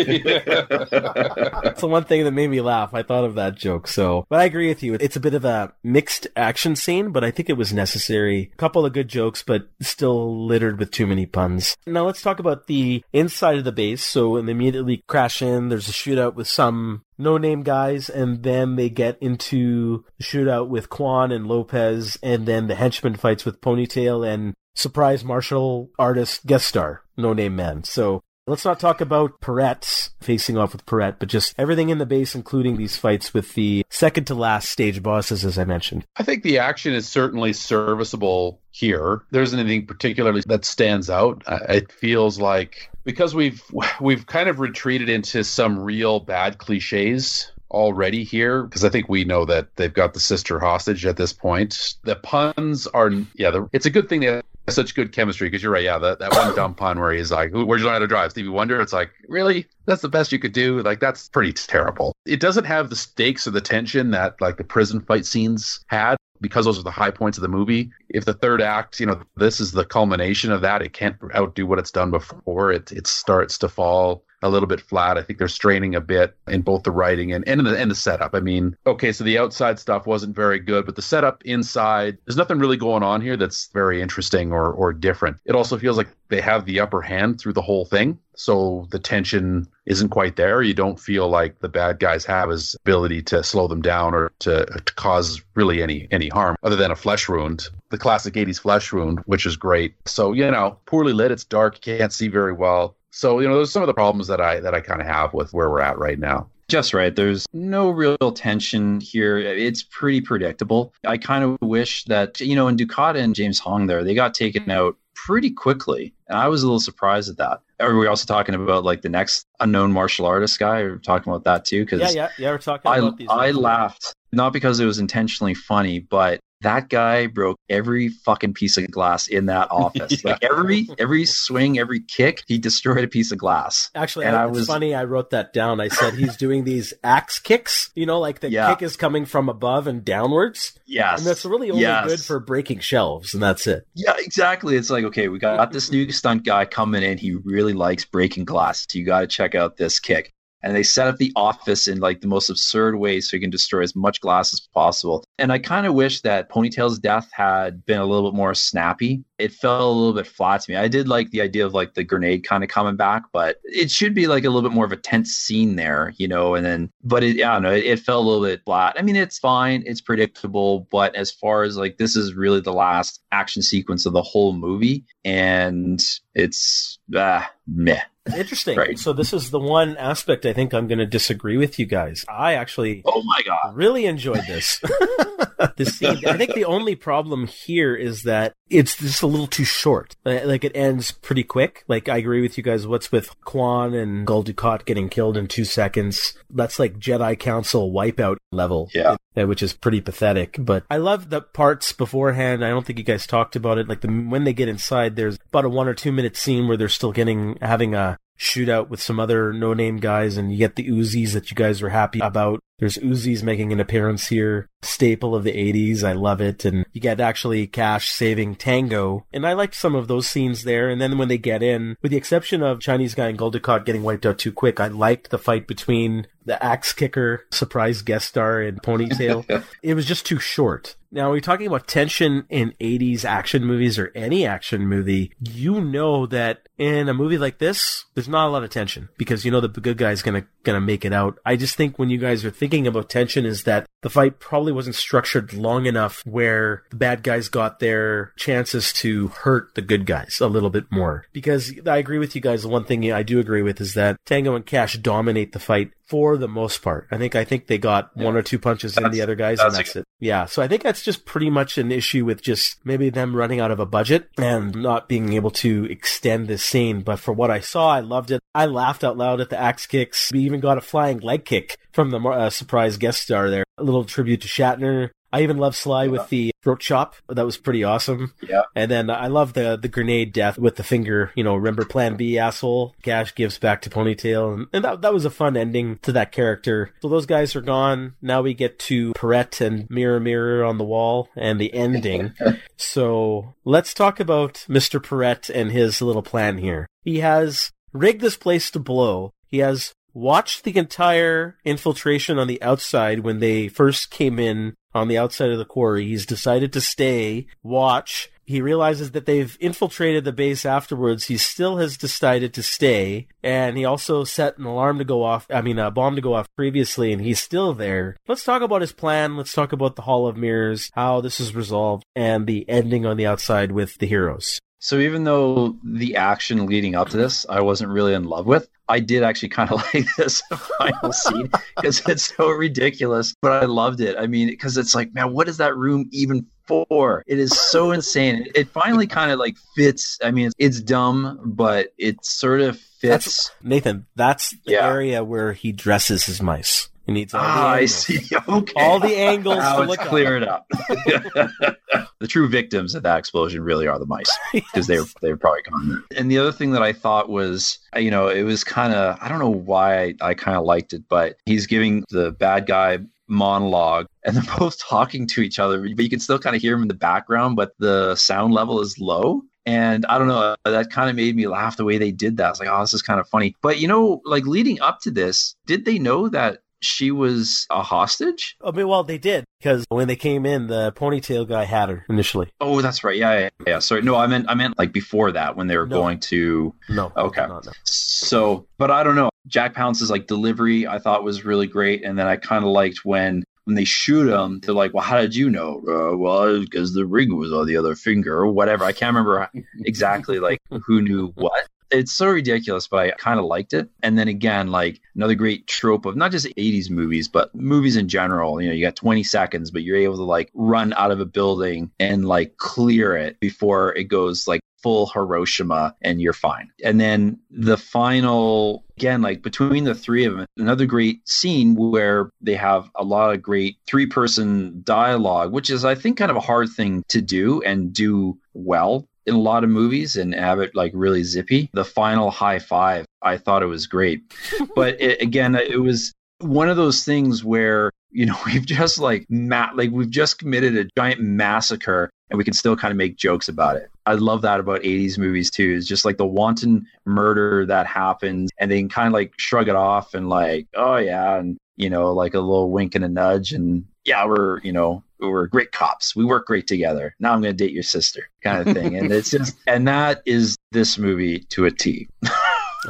the one thing that made me laugh. I thought of that joke. So, but I agree with you. It's a bit of a mixed action scene, but I think it was necessary. A couple of good jokes, but still littered with too many puns. Now let's talk about the inside of the base. So when they immediately crash in, there's a shootout with some no name guys, and then they get into the shootout with Quan and Lopez, and then the henchman fights with Ponytail and surprise martial artist guest star, no name man. So Let's not talk about Perret facing off with Perret, but just everything in the base, including these fights with the second to last stage bosses, as I mentioned. I think the action is certainly serviceable here. There isn't anything particularly that stands out. It feels like because we've we've kind of retreated into some real bad cliches already here because I think we know that they've got the sister hostage at this point. The puns are yeah, the, it's a good thing they have such good chemistry because you're right. Yeah, that, that one dumb pun where he's like, "Where'd you learn how to drive?" Stevie Wonder. It's like, really? That's the best you could do? Like that's pretty terrible. It doesn't have the stakes or the tension that like the prison fight scenes had because those are the high points of the movie. if the third act, you know, this is the culmination of that, it can't outdo what it's done before. It it starts to fall a little bit flat. I think they're straining a bit in both the writing and and the, and the setup. I mean, okay, so the outside stuff wasn't very good, but the setup inside, there's nothing really going on here that's very interesting or or different. It also feels like they have the upper hand through the whole thing. So the tension isn't quite there. You don't feel like the bad guys have his ability to slow them down or to, to cause really any any harm other than a flesh wound. The classic 80s flesh wound, which is great. So, you know, poorly lit, it's dark, can't see very well. So, you know, those are some of the problems that I that I kind of have with where we're at right now. Just right. There's no real tension here. It's pretty predictable. I kind of wish that, you know, in Dukat and James Hong there, they got taken out pretty quickly. And I was a little surprised at that. Are we also talking about like the next unknown martial artist guy? We're talking about that too. Because yeah, yeah, yeah, we're talking I, about these. I laughed not because it was intentionally funny, but that guy broke every fucking piece of glass in that office. yeah. Like every every swing, every kick, he destroyed a piece of glass. Actually, and I, I was funny. I wrote that down. I said he's doing these axe kicks. You know, like the yeah. kick is coming from above and downwards. Yes, and that's really only yes. good for breaking shelves, and that's it. Yeah, exactly. It's like okay, we got this new stunt guy coming in. He really likes breaking glass. So you got to check out this kick and they set up the office in like the most absurd way so you can destroy as much glass as possible. And I kind of wish that Ponytail's death had been a little bit more snappy. It felt a little bit flat to me. I did like the idea of like the grenade kind of coming back, but it should be like a little bit more of a tense scene there, you know. And then, but it, I don't know, it, it felt a little bit flat. I mean, it's fine, it's predictable, but as far as like this is really the last action sequence of the whole movie, and it's ah, meh. Interesting. Right. So this is the one aspect I think I'm going to disagree with you guys. I actually, oh my god, really enjoyed this. this scene. I think the only problem here is that it's just a little too short. Uh, like it ends pretty quick. Like I agree with you guys. What's with Quan and Gul Dukat getting killed in two seconds? That's like Jedi Council wipeout level. Yeah. Uh, which is pretty pathetic. But I love the parts beforehand. I don't think you guys talked about it. Like the when they get inside, there's about a one or two minute scene where they're still getting having a shootout with some other no name guys, and you get the Uzis that you guys were happy about. There's Uzis making an appearance here, staple of the 80s. I love it. And you get actually Cash saving Tango. And I liked some of those scenes there. And then when they get in, with the exception of Chinese guy and Dukat getting wiped out too quick, I liked the fight between the axe kicker, surprise guest star and Ponytail. it was just too short. Now, we're talking about tension in 80s action movies or any action movie. You know that in a movie like this, there's not a lot of tension because you know the good guy's gonna, gonna make it out. I just think when you guys are thinking about tension is that the fight probably wasn't structured long enough where the bad guys got their chances to hurt the good guys a little bit more. Because I agree with you guys. The one thing I do agree with is that Tango and Cash dominate the fight for the most part. I think I think they got yeah. one or two punches that's, in the other guys, that's and that's it. Yeah, so I think that's just pretty much an issue with just maybe them running out of a budget and not being able to extend this scene. But for what I saw, I loved it. I laughed out loud at the axe kicks. We even got a flying leg kick from the uh, surprise guest star there. A little tribute to Shatner. I even love Sly yeah. with the throat chop. That was pretty awesome. Yeah. And then I love the the grenade death with the finger. You know, remember Plan B, asshole. Cash gives back to Ponytail, and, and that that was a fun ending to that character. So those guys are gone. Now we get to Perret and Mirror Mirror on the wall and the ending. so let's talk about Mr. Perret and his little plan here. He has rigged this place to blow. He has watched the entire infiltration on the outside when they first came in on the outside of the quarry. He's decided to stay, watch. He realizes that they've infiltrated the base afterwards. He still has decided to stay, and he also set an alarm to go off. I mean, a bomb to go off previously, and he's still there. Let's talk about his plan. Let's talk about the Hall of Mirrors, how this is resolved, and the ending on the outside with the heroes. So even though the action leading up to this I wasn't really in love with, I did actually kind of like this final scene because it's so ridiculous, but I loved it. I mean, because it's like, man, what is that room even for? It is so insane. It finally kind of like fits. I mean, it's, it's dumb, but it sort of fits. That's, Nathan, that's the yeah. area where he dresses his mice. He needs all ah, I see. Okay. All the angles. Now it's cleared up. the true victims of that explosion really are the mice because yes. they were they were probably gone. And the other thing that I thought was, you know, it was kind of I don't know why I, I kind of liked it, but he's giving the bad guy monologue and they're both talking to each other, but you can still kind of hear them in the background, but the sound level is low. And I don't know, that kind of made me laugh the way they did that. I was like, oh, this is kind of funny. But you know, like leading up to this, did they know that she was a hostage? I mean, well, they did because when they came in, the ponytail guy had her initially. Oh, that's right. Yeah, yeah, yeah. Sorry, no, I meant I meant like before that when they were No. going to. No. Okay. No, no. So, but I don't know. Jack Palance's like delivery, I thought was really great, and then I kind of liked when when they shoot him. They're like, "Well, how did you know?" Uh, well, because the ring was on the other finger or whatever. I can't remember exactly like who knew what. It's so ridiculous, but I kind of liked it. And then again, like another great trope of not just 80s movies, but movies in general. You know, you got 20 seconds, but you're able to like run out of a building and like clear it before it goes like full Hiroshima and you're fine. And then the final, again, like between the three of them, another great scene where they have a lot of great three person dialogue, which is, I think, kind of a hard thing to do and do well in a lot of movies and Abbott like really zippy. The final high five, I thought it was great. but it, again, it was one of those things where you know we've just like ma- like we've just committed a giant massacre and we can still kind of make jokes about it. I love that about 80s movies too. Is just like the wanton murder that happens and they can kind of like shrug it off and like, oh yeah, and you know, like a little wink and a nudge and yeah, we're, you know, we're great cops. We work great together. Now I'm going to date your sister kind of thing. And it's just and that is this movie to a T.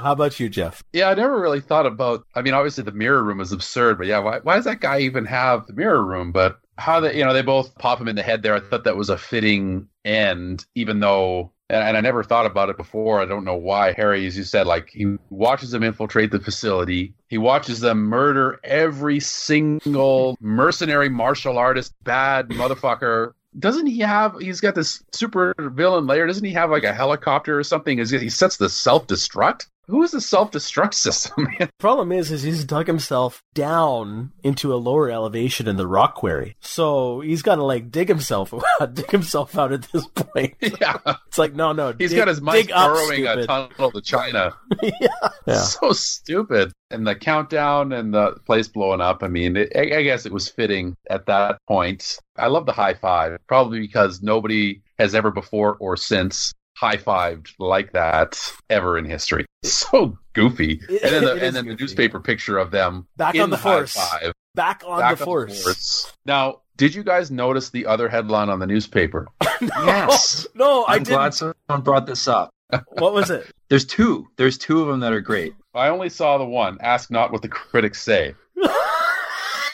How about you, Geoff? Yeah, I never really thought about. I mean, obviously the mirror room is absurd, but yeah, why, why does that guy even have the mirror room? But how they, you know, they both pop him in the head there. I thought that was a fitting end, even though, and, and I never thought about it before. I don't know why Harry, as you said, like he watches them infiltrate the facility. He watches them murder every single mercenary martial artist, bad motherfucker. Doesn't he have? He's got this super villain layer. Doesn't he have like a helicopter or something? Is he he sets the self destruct? Who is the self destruct system? Problem is, is he's dug himself down into a lower elevation in the rock quarry. So he's got to like dig himself, dig himself out at this point. yeah, It's like, no, no. he's dig- got his mice dig up, burrowing a tunnel to China. yeah. yeah. So stupid. And the countdown and the place blowing up. I mean, it, I guess it was fitting at that point. I love the high five, probably because nobody has ever before or since high fived like that ever in history. So goofy. It- and then the, and then the newspaper picture of them Back in on the high force. five, Back on back the on force. force. Now, did you guys notice the other headline on the newspaper? Yes. No, I I'm didn't. glad someone brought this up. What was it? There's two. There's two of them that are great. I only saw the one. Ask not what the critics say.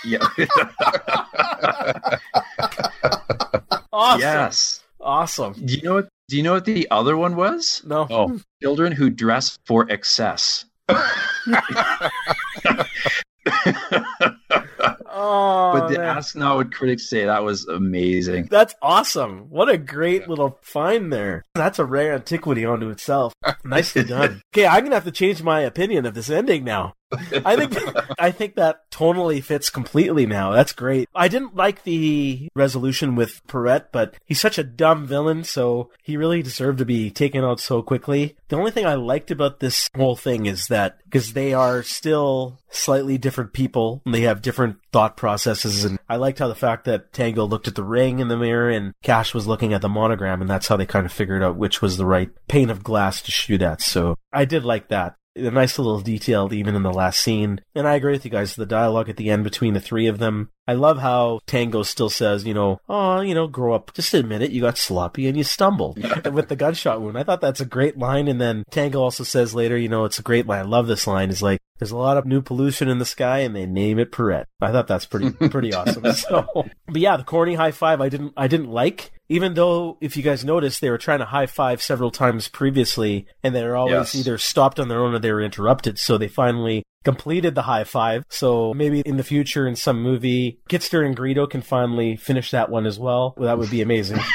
Yeah. Awesome. yes. Awesome. Do you know what? Do you know what the other one was? No. Oh, Children who dress for excess. Oh, but the man. ask not what critics say. That was amazing. That's awesome. What a great little find there. That's a rare antiquity onto itself. Nicely done. Okay, I'm gonna have to change my opinion of this ending now. I think I think that tonally fits completely now. That's great. I didn't like the resolution with Perret, but he's such a dumb villain, so he really deserved to be taken out so quickly. The only thing I liked about this whole thing is that because they are still slightly different people, and they have different thought processes, and I liked how the fact that Tango looked at the ring in the mirror and Cash was looking at the monogram, and that's how they kind of figured out which was the right pane of glass to shoot at. So I did like that a nice little detail even in the last scene. And I agree with you guys. The dialogue at the end between the three of them. I love how Tango still says, you know, oh, you know, grow up. Just admit it. You got sloppy and you stumbled with the gunshot wound. I thought that's a great line. And then Tango also says later, you know, it's a great line. I love this line. Is like, there's a lot of new pollution in the sky and they name it Perret. I thought that's pretty, pretty awesome. So, but yeah, the corny high five I didn't, I didn't like. Even though, if you guys noticed, they were trying to high five several times previously, and they were always Yes. either stopped on their own or they were interrupted. So they finally completed the high five. So maybe in the future, in some movie, Kitster and Greedo can finally finish that one as well. Well, that would be amazing.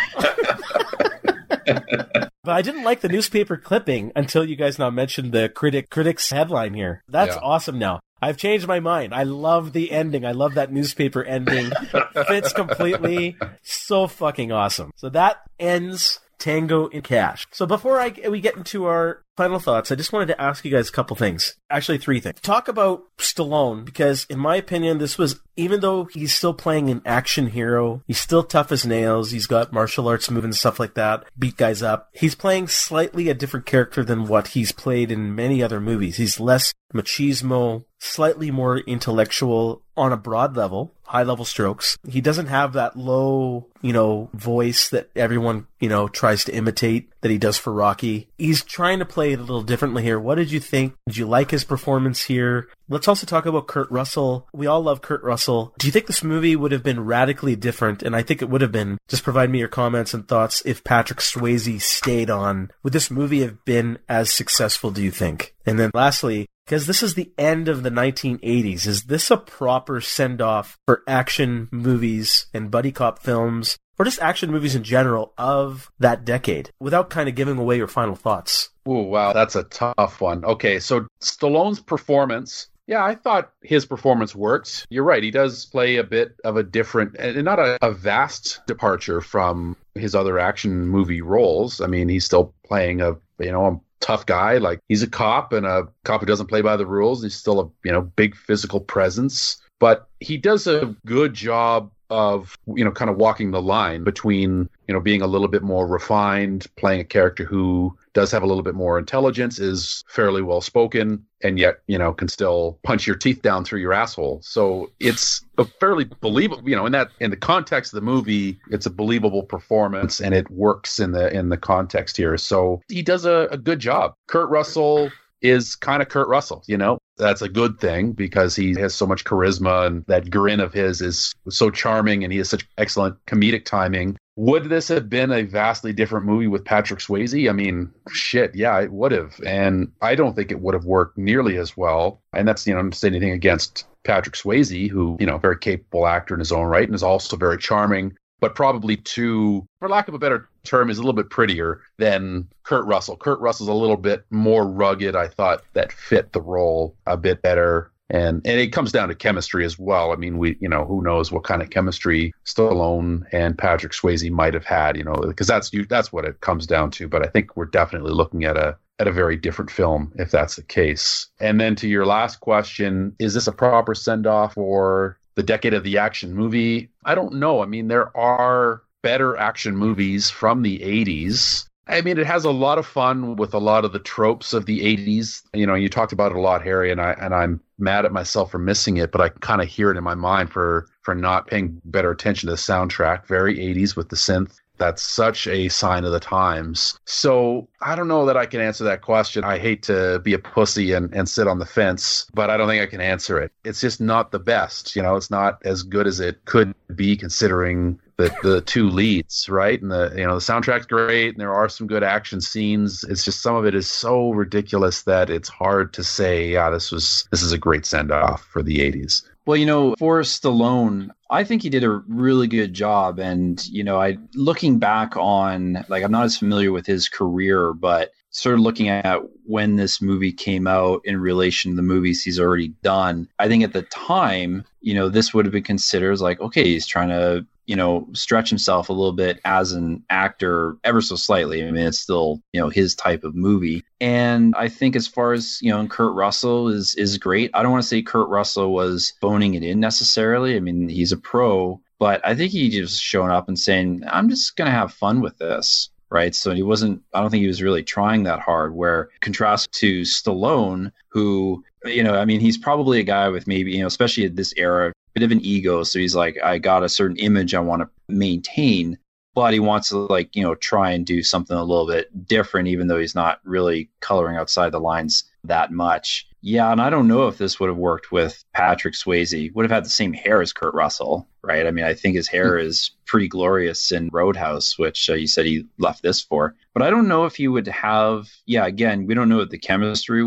But I didn't like the newspaper clipping until you guys now mentioned the critic critics headline here. That's Yeah. awesome now. I've changed my mind. I love the ending. I love that newspaper ending. Fits completely. So fucking awesome. So that ends Tango in Cash. So before I we get into our final thoughts, I just wanted to ask you guys a couple things. Actually, three things. Talk about Stallone because, in my opinion, this was even though he's still playing an action hero, he's still tough as nails. He's got martial arts moves and stuff like that, beat guys up. He's playing slightly a different character than what he's played in many other movies. He's less machismo, slightly more intellectual on a broad level, high level strokes. He doesn't have that low, you know, voice that everyone, you know, tries to imitate that he does for Rocky. He's trying to play it a little differently here. What did you think? Did you like his performance here? Let's also talk about Kurt Russell. We all love Kurt Russell. Do you think this movie would have been radically different? And I think it would have been. Just provide me your comments and thoughts if Patrick Swayze stayed on. Would this movie have been as successful, do you think? And then lastly, because this is the end of the 1980s. Is this a proper send off for action movies and buddy cop films, or just action movies in general of that decade, without kind of giving away your final thoughts? Oh, wow, that's a tough one. Okay, so Stallone's performance. Yeah, I thought his performance worked. You're right. He does play a bit of a different and not a, a vast departure from his other action movie roles. I mean, he's still playing a you know a tough guy. Like he's a cop and a cop who doesn't play by the rules. He's still a you know big physical presence, but he does a good job of you know kind of walking the line between you know being a little bit more refined playing a character who does have a little bit more intelligence is fairly well spoken and yet you know can still punch your teeth down through your asshole. So it's a fairly believable you know in that in the context of the movie it's a believable performance and it works in the in the context here. So he does a, a good job. Kurt russell is kind of Kurt Russell, you know? That's a good thing because he has so much charisma and that grin of his is so charming and he has such excellent comedic timing. Would this have been a vastly different movie with Patrick Swayze? I mean, shit, yeah, it would have. And I don't think it would have worked nearly as well. And that's, you know, I'm not saying anything against Patrick Swayze, who, you know, very capable actor in his own right and is also very charming but probably too, for lack of a better term, is a little bit prettier than Kurt Russell. Kurt Russell's a little bit more rugged. I thought that fit the role a bit better. And and it comes down to chemistry as well. I mean, we you know who knows what kind of chemistry Stallone and Patrick Swayze might have had, you know, because that's you that's what it comes down to. But I think we're definitely looking at a at a very different film if that's the case. And then to your last question, is this a proper send off for the decade of the action movie. I don't know. I mean, there are better action movies from the 80s. I mean, it has a lot of fun with a lot of the tropes of the 80s. You know, you talked about it a lot, Harry, and I and I'm mad at myself for missing it, but I kind of hear it in my mind for for not paying better attention to the soundtrack. Very 80s with the synth that's such a sign of the times. So I don't know that I can answer that question. I hate to be a pussy and, and sit on the fence, but I don't think I can answer it. It's just not the best. You know, it's not as good as it could be considering the, the two leads, right? And the you know the soundtrack's great and there are some good action scenes. It's just some of it is so ridiculous that it's hard to say, yeah, this was this is a great send off for the 80s. Well, you know, for Stallone, I think he did a really good job. And, you know, I looking back on like I'm not as familiar with his career, but sort of looking at when this movie came out in relation to the movies he's already done, I think at the time, you know, this would have been considered as like, okay, he's trying to you know, stretch himself a little bit as an actor ever so slightly. I mean, it's still, you know, his type of movie. And I think as far as, you know, Kurt Russell is is great. I don't want to say Kurt Russell was phoning it in necessarily. I mean, he's a pro, but I think he just showing up and saying, I'm just gonna have fun with this. Right. So he wasn't, I don't think he was really trying that hard. Where contrast to Stallone, who, you know, I mean, he's probably a guy with maybe, you know, especially at this era, bit of an ego. So he's like, I got a certain image I want to maintain, but he wants to like, you know, try and do something a little bit different, even though he's not really coloring outside the lines that much. Yeah, and I don't know if this would have worked with Patrick Swayze. Would have had the same hair as Kurt Russell, right? I mean, I think his hair hmm. is pretty glorious in Roadhouse, which uh, you said he left this for. But I don't know if he would have. Yeah, again, we don't know what the chemistry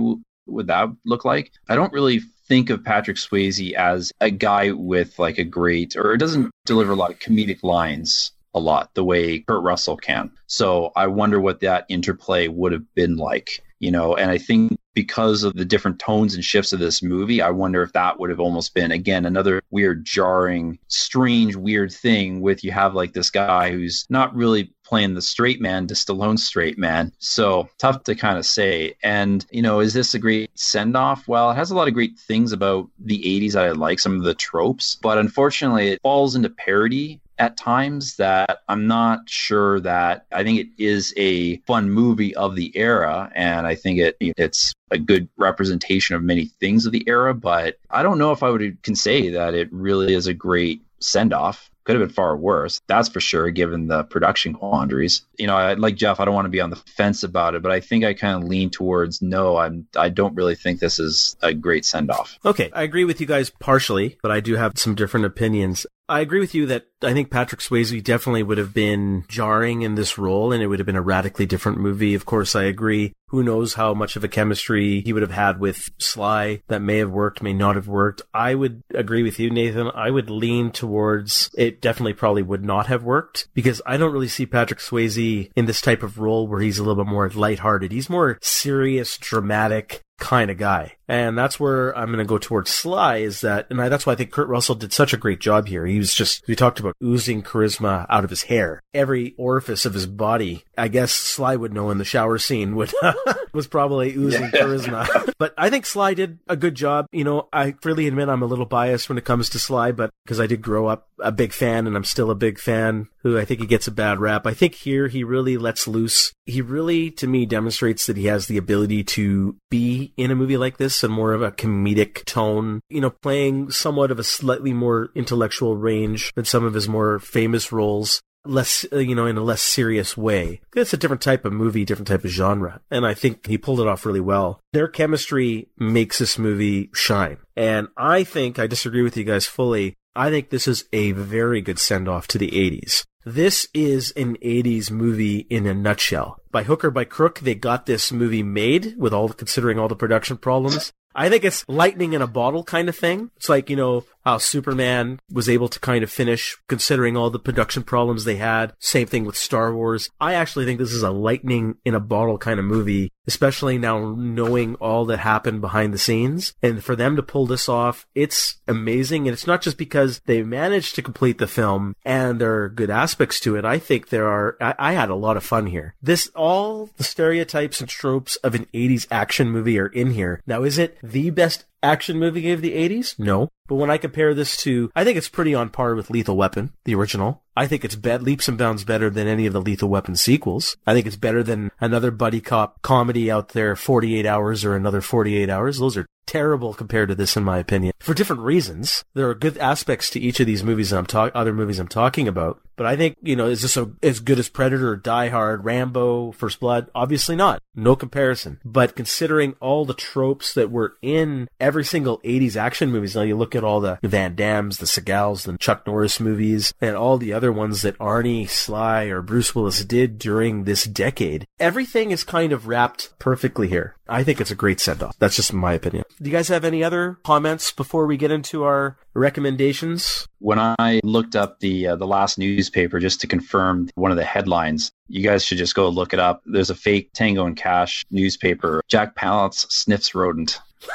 would that look like. I don't really think of Patrick Swayze as a guy with like a great, or it doesn't deliver a lot of comedic lines a lot the way Kurt Russell can. So I wonder what that interplay would have been like, you know, and I think because of the different tones and shifts of this movie, I wonder if that would have almost been again another weird, jarring, strange, weird thing with you have like this guy who's not really playing the straight man to Stallone's straight man. So tough to kind of say. And, you know, is this a great send off? Well, it has a lot of great things about the 80s that I like, some of the tropes, but unfortunately, it falls into parody at times that I'm not sure that I think it is a fun movie of the era and I think it it's a good representation of many things of the era but I don't know if I would can say that it really is a great send off could have been far worse. That's for sure, given the production quandaries. You know, I, like Geoff, I don't want to be on the fence about it, but I think I kind of lean towards no. I'm. I don't really think this is a great send off. Okay, I agree with you guys partially, but I do have some different opinions. I agree with you that I think Patrick Swayze definitely would have been jarring in this role and it would have been a radically different movie. Of course, I agree. Who knows how much of a chemistry he would have had with Sly that may have worked, may not have worked. I would agree with you, Nathan. I would lean towards it definitely probably would not have worked because I don't really see Patrick Swayze in this type of role where he's a little bit more lighthearted. He's more serious, dramatic, kind of guy. And that's where I'm going to go towards Sly is that, and I, that's why I think Kurt Russell did such a great job here. He was just, we talked about oozing charisma out of his hair. Every orifice of his body, I guess Sly would know in the shower scene would, was probably oozing yeah. charisma. but I think Sly did a good job. You know, I freely admit I'm a little biased when it comes to Sly, but because I did grow up a big fan and I'm still a big fan who I think he gets a bad rap. I think here he really lets loose. He really, to me, demonstrates that he has the ability to be in a movie like this and more of a comedic tone, you know, playing somewhat of a slightly more intellectual range than some of his more famous roles less, uh, you know, in a less serious way. It's a different type of movie, different type of genre. And I think he pulled it off really well. Their chemistry makes this movie shine. And I think, I disagree with you guys fully. I think this is a very good send off to the 80s. This is an 80s movie in a nutshell. By hook or by crook, they got this movie made with all considering all the production problems. I think it's lightning in a bottle kind of thing. It's like, you know, how Superman was able to kind of finish considering all the production problems they had. Same thing with Star Wars. I actually think this is a lightning in a bottle kind of movie, especially now knowing all that happened behind the scenes. And for them to pull this off, it's amazing. And it's not just because they managed to complete the film and there are good aspects to it. I think there are, I, I had a lot of fun here. This, all the stereotypes and tropes of an 80s action movie are in here. Now, is it the best action movie of the 80s? No. But when I compare this to, I think it's pretty on par with Lethal Weapon, the original. I think it's be- leaps and bounds better than any of the Lethal Weapon sequels. I think it's better than another buddy cop comedy out there, 48 Hours or another 48 Hours. Those are terrible compared to this, in my opinion, for different reasons. There are good aspects to each of these movies I'm talking, other movies I'm talking about. But I think, you know, is this a, as good as Predator, Die Hard, Rambo, First Blood? Obviously not. No comparison. But considering all the tropes that were in every single 80s action movies, now you look at all the Van Dammes, the Seagals, the Chuck Norris movies, and all the other ones that Arnie, Sly, or Bruce Willis did during this decade, everything is kind of wrapped perfectly here. I think it's a great send off. That's just my opinion. Do you guys have any other comments before we get into our recommendations? When I looked up the uh, the last newspaper just to confirm one of the headlines, you guys should just go look it up. There's a fake Tango and Cash newspaper. Jack Palance sniffs rodent.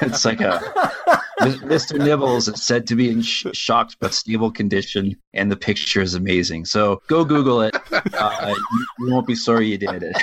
it's like a Mr. Nibbles is said to be in sh- shocked but stable condition, and the picture is amazing. So go Google it. Uh, you, you won't be sorry you did it.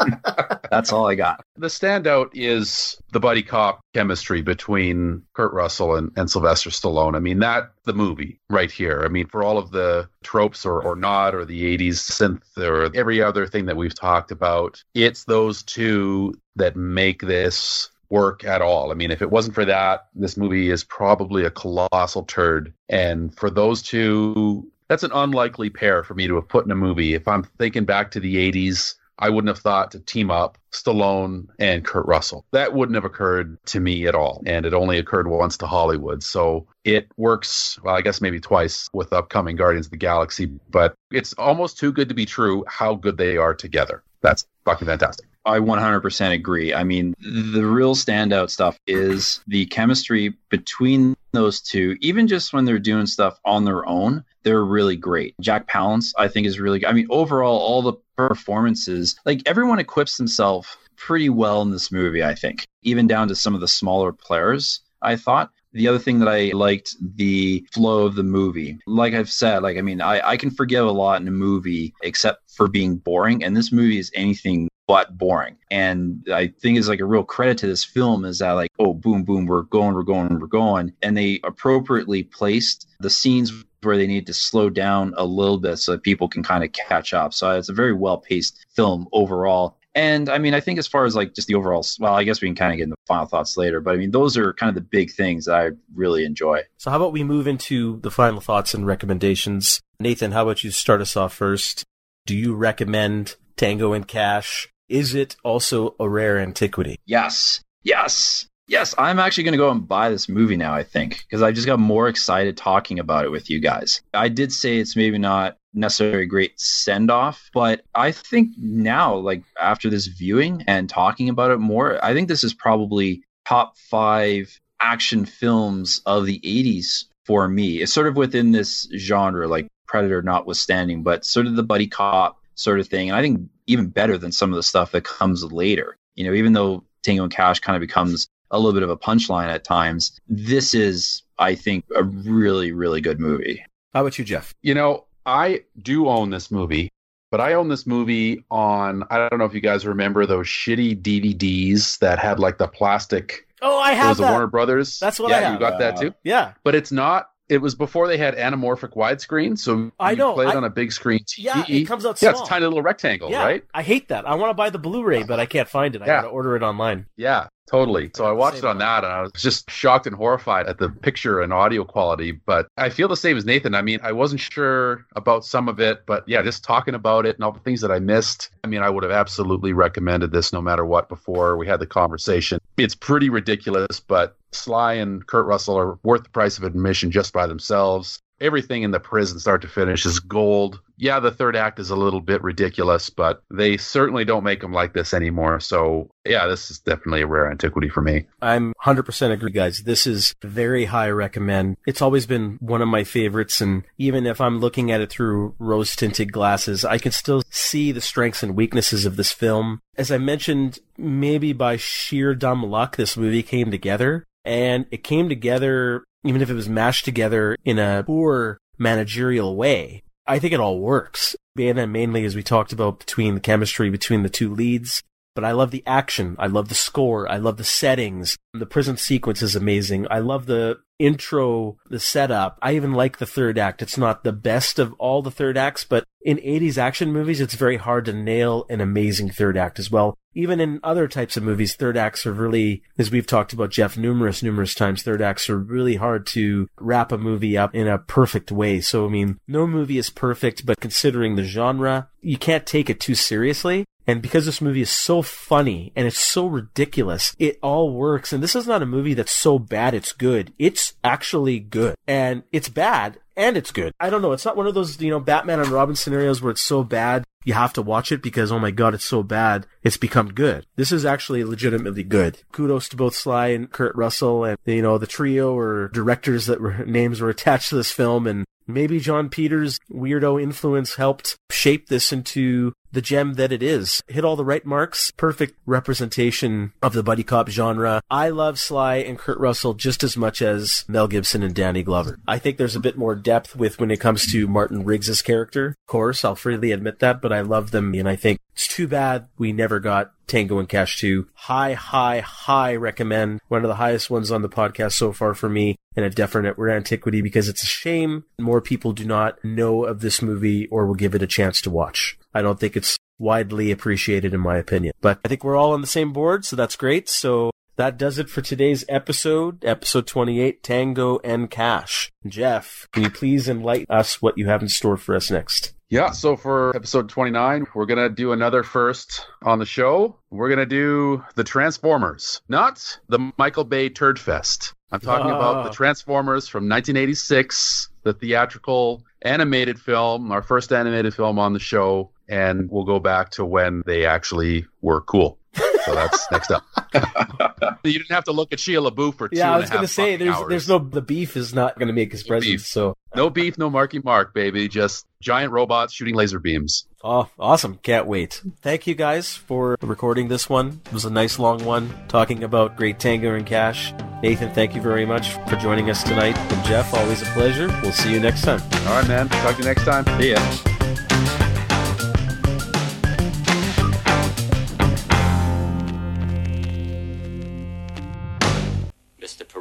That's all I got. The standout is the buddy cop chemistry between Kurt Russell and, and Sylvester Stallone. I mean, that the movie right here. I mean, for all of the tropes or, or not, or the 80s synth or every other thing that we've talked about, it's those two that make this work at all. I mean, if it wasn't for that, this movie is probably a colossal turd. And for those two, that's an unlikely pair for me to have put in a movie. If I'm thinking back to the 80s, I wouldn't have thought to team up Stallone and Kurt Russell. That wouldn't have occurred to me at all. And it only occurred once to Hollywood. So it works, well, I guess maybe twice with upcoming Guardians of the Galaxy, but it's almost too good to be true how good they are together. That's fucking fantastic. I 100% agree. I mean, the real standout stuff is the chemistry between those two, even just when they're doing stuff on their own. they're really great. Jack Palance, I think, is really. good. I mean, overall, all the performances, like everyone equips themselves pretty well in this movie. I think, even down to some of the smaller players. I thought. The other thing that I liked the flow of the movie. Like I've said, like I mean, I, I can forgive a lot in a movie except for being boring, and this movie is anything but boring. And I think it's like a real credit to this film is that like, oh boom, boom, we're going, we're going, we're going. And they appropriately placed the scenes where they need to slow down a little bit so that people can kind of catch up. So it's a very well paced film overall. And I mean, I think as far as like just the overall, well, I guess we can kind of get into the final thoughts later, but I mean, those are kind of the big things that I really enjoy. So, how about we move into the final thoughts and recommendations? Nathan, how about you start us off first? Do you recommend Tango and Cash? Is it also a rare antiquity? Yes. Yes. Yes, I'm actually going to go and buy this movie now, I think, because I just got more excited talking about it with you guys. I did say it's maybe not necessarily a great send off, but I think now, like after this viewing and talking about it more, I think this is probably top five action films of the 80s for me. It's sort of within this genre, like Predator notwithstanding, but sort of the buddy cop sort of thing. And I think even better than some of the stuff that comes later. You know, even though Tango and Cash kind of becomes a little bit of a punchline at times. This is, I think, a really, really good movie. How about you, Geoff? You know, I do own this movie, but I own this movie on, I don't know if you guys remember those shitty DVDs that had like the plastic. Oh, I have It was that. the Warner Brothers. That's what yeah, I have. you got that too. Yeah, But it's not. It was before they had anamorphic widescreen, so I you know, play it I- on a big screen TV. yeah, it comes out yeah, it's a tiny little rectangle, yeah, right? I hate that. I want to buy the Blu-ray, but I can't find it. I Yeah. gotta order it online. Yeah, totally. So I watched it on that and I was just shocked and horrified at the picture and audio quality. But I feel the same as Nathan. I mean, I wasn't sure about some of it, but yeah, just talking about it and all the things that I missed. I mean, I would have absolutely recommended this no matter what before we had the conversation. It's pretty ridiculous, but Sly and Kurt Russell are worth the price of admission just by themselves. Everything in the prison, start to finish, is gold. Yeah, the third act is a little bit ridiculous, but they certainly don't make them like this anymore. So, yeah, this is definitely a rare antiquity for me. I'm 100% agree, guys. This is very high recommend. It's always been one of my favorites, and even if I'm looking at it through rose tinted glasses, I can still see the strengths and weaknesses of this film. As I mentioned, maybe by sheer dumb luck, this movie came together, and it came together, even if it was mashed together in a poor managerial way. I think it all works. And then mainly, as we talked about, between the chemistry between the two leads, but I love the action. I love the score. I love the settings. The prison sequence is amazing. I love the intro, the setup. I even like the third act. It's not the best of all the third acts, but in 80s action movies, it's very hard to nail an amazing third act as well. Even in other types of movies, third acts are really, as we've talked about Geoff numerous, numerous times, third acts are really hard to wrap a movie up in a perfect way. So, I mean, no movie is perfect, but considering the genre, you can't take it too seriously. And because this movie is so funny and it's so ridiculous, it all works. And this is not a movie that's so bad it's good. It's actually good. And it's bad and it's good. I don't know. It's not one of those, you know, Batman and Robin scenarios where it's so bad you have to watch it because, oh my god, it's so bad, it's become good. This is actually legitimately good. Kudos to both Sly and Kurt Russell and, you know, the trio or directors that were, names were attached to this film and maybe Jon Peters' weirdo influence helped shape this into the gem that it is. Hit all the right marks. Perfect representation of the buddy cop genre. I love Sly and Kurt Russell just as much as Mel Gibson and Danny Glover. I think there's a bit more depth with when it comes to Martin Riggs' character. Of course, I'll freely admit that, but I love them and I think it's too bad we never got Tango and Cash 2. High, high, high recommend. One of the highest ones on the podcast so far for me and a definite antiquity because it's a shame more people do not know of this movie or will give it a chance to watch. I don't think it's widely appreciated in my opinion. But I think we're all on the same board, so that's great. So that does it for today's episode, episode 28, Tango and Cash. Geoff, can you please enlighten us what you have in store for us next? Yeah, so for episode 29, we're going to do another first on the show. We're going to do the Transformers, not the Michael Bay Turd Fest. I'm talking about the Ah. Transformers from 1986, the theatrical animated film, our first animated film on the show, and we'll go back to when they actually were cool. So that's next up. you didn't have to look at Shia LaBeouf for two Yeah, I was gonna say there's hours. there's no the beef is not gonna make his No presence. beef. So no beef, no Marky Mark, baby. Just giant robots shooting laser beams. oh, awesome! Can't wait. Thank you guys for recording this one. It was a nice long one talking about Great Tango and Cash. Nathan, thank you very much for joining us tonight. And Geoff, always a pleasure. We'll see you next time. All right, man. Talk to you next time. See ya.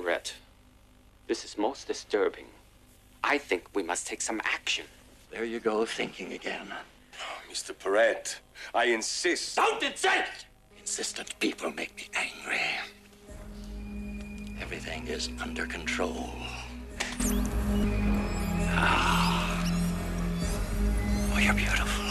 Mr. Perret, this is most disturbing. I think we must take some action. There you go, thinking again. Oh, Mr. Perret, I insist. Don't insist! Insistent people make me angry. Everything is under control. Ah. Oh, you're beautiful.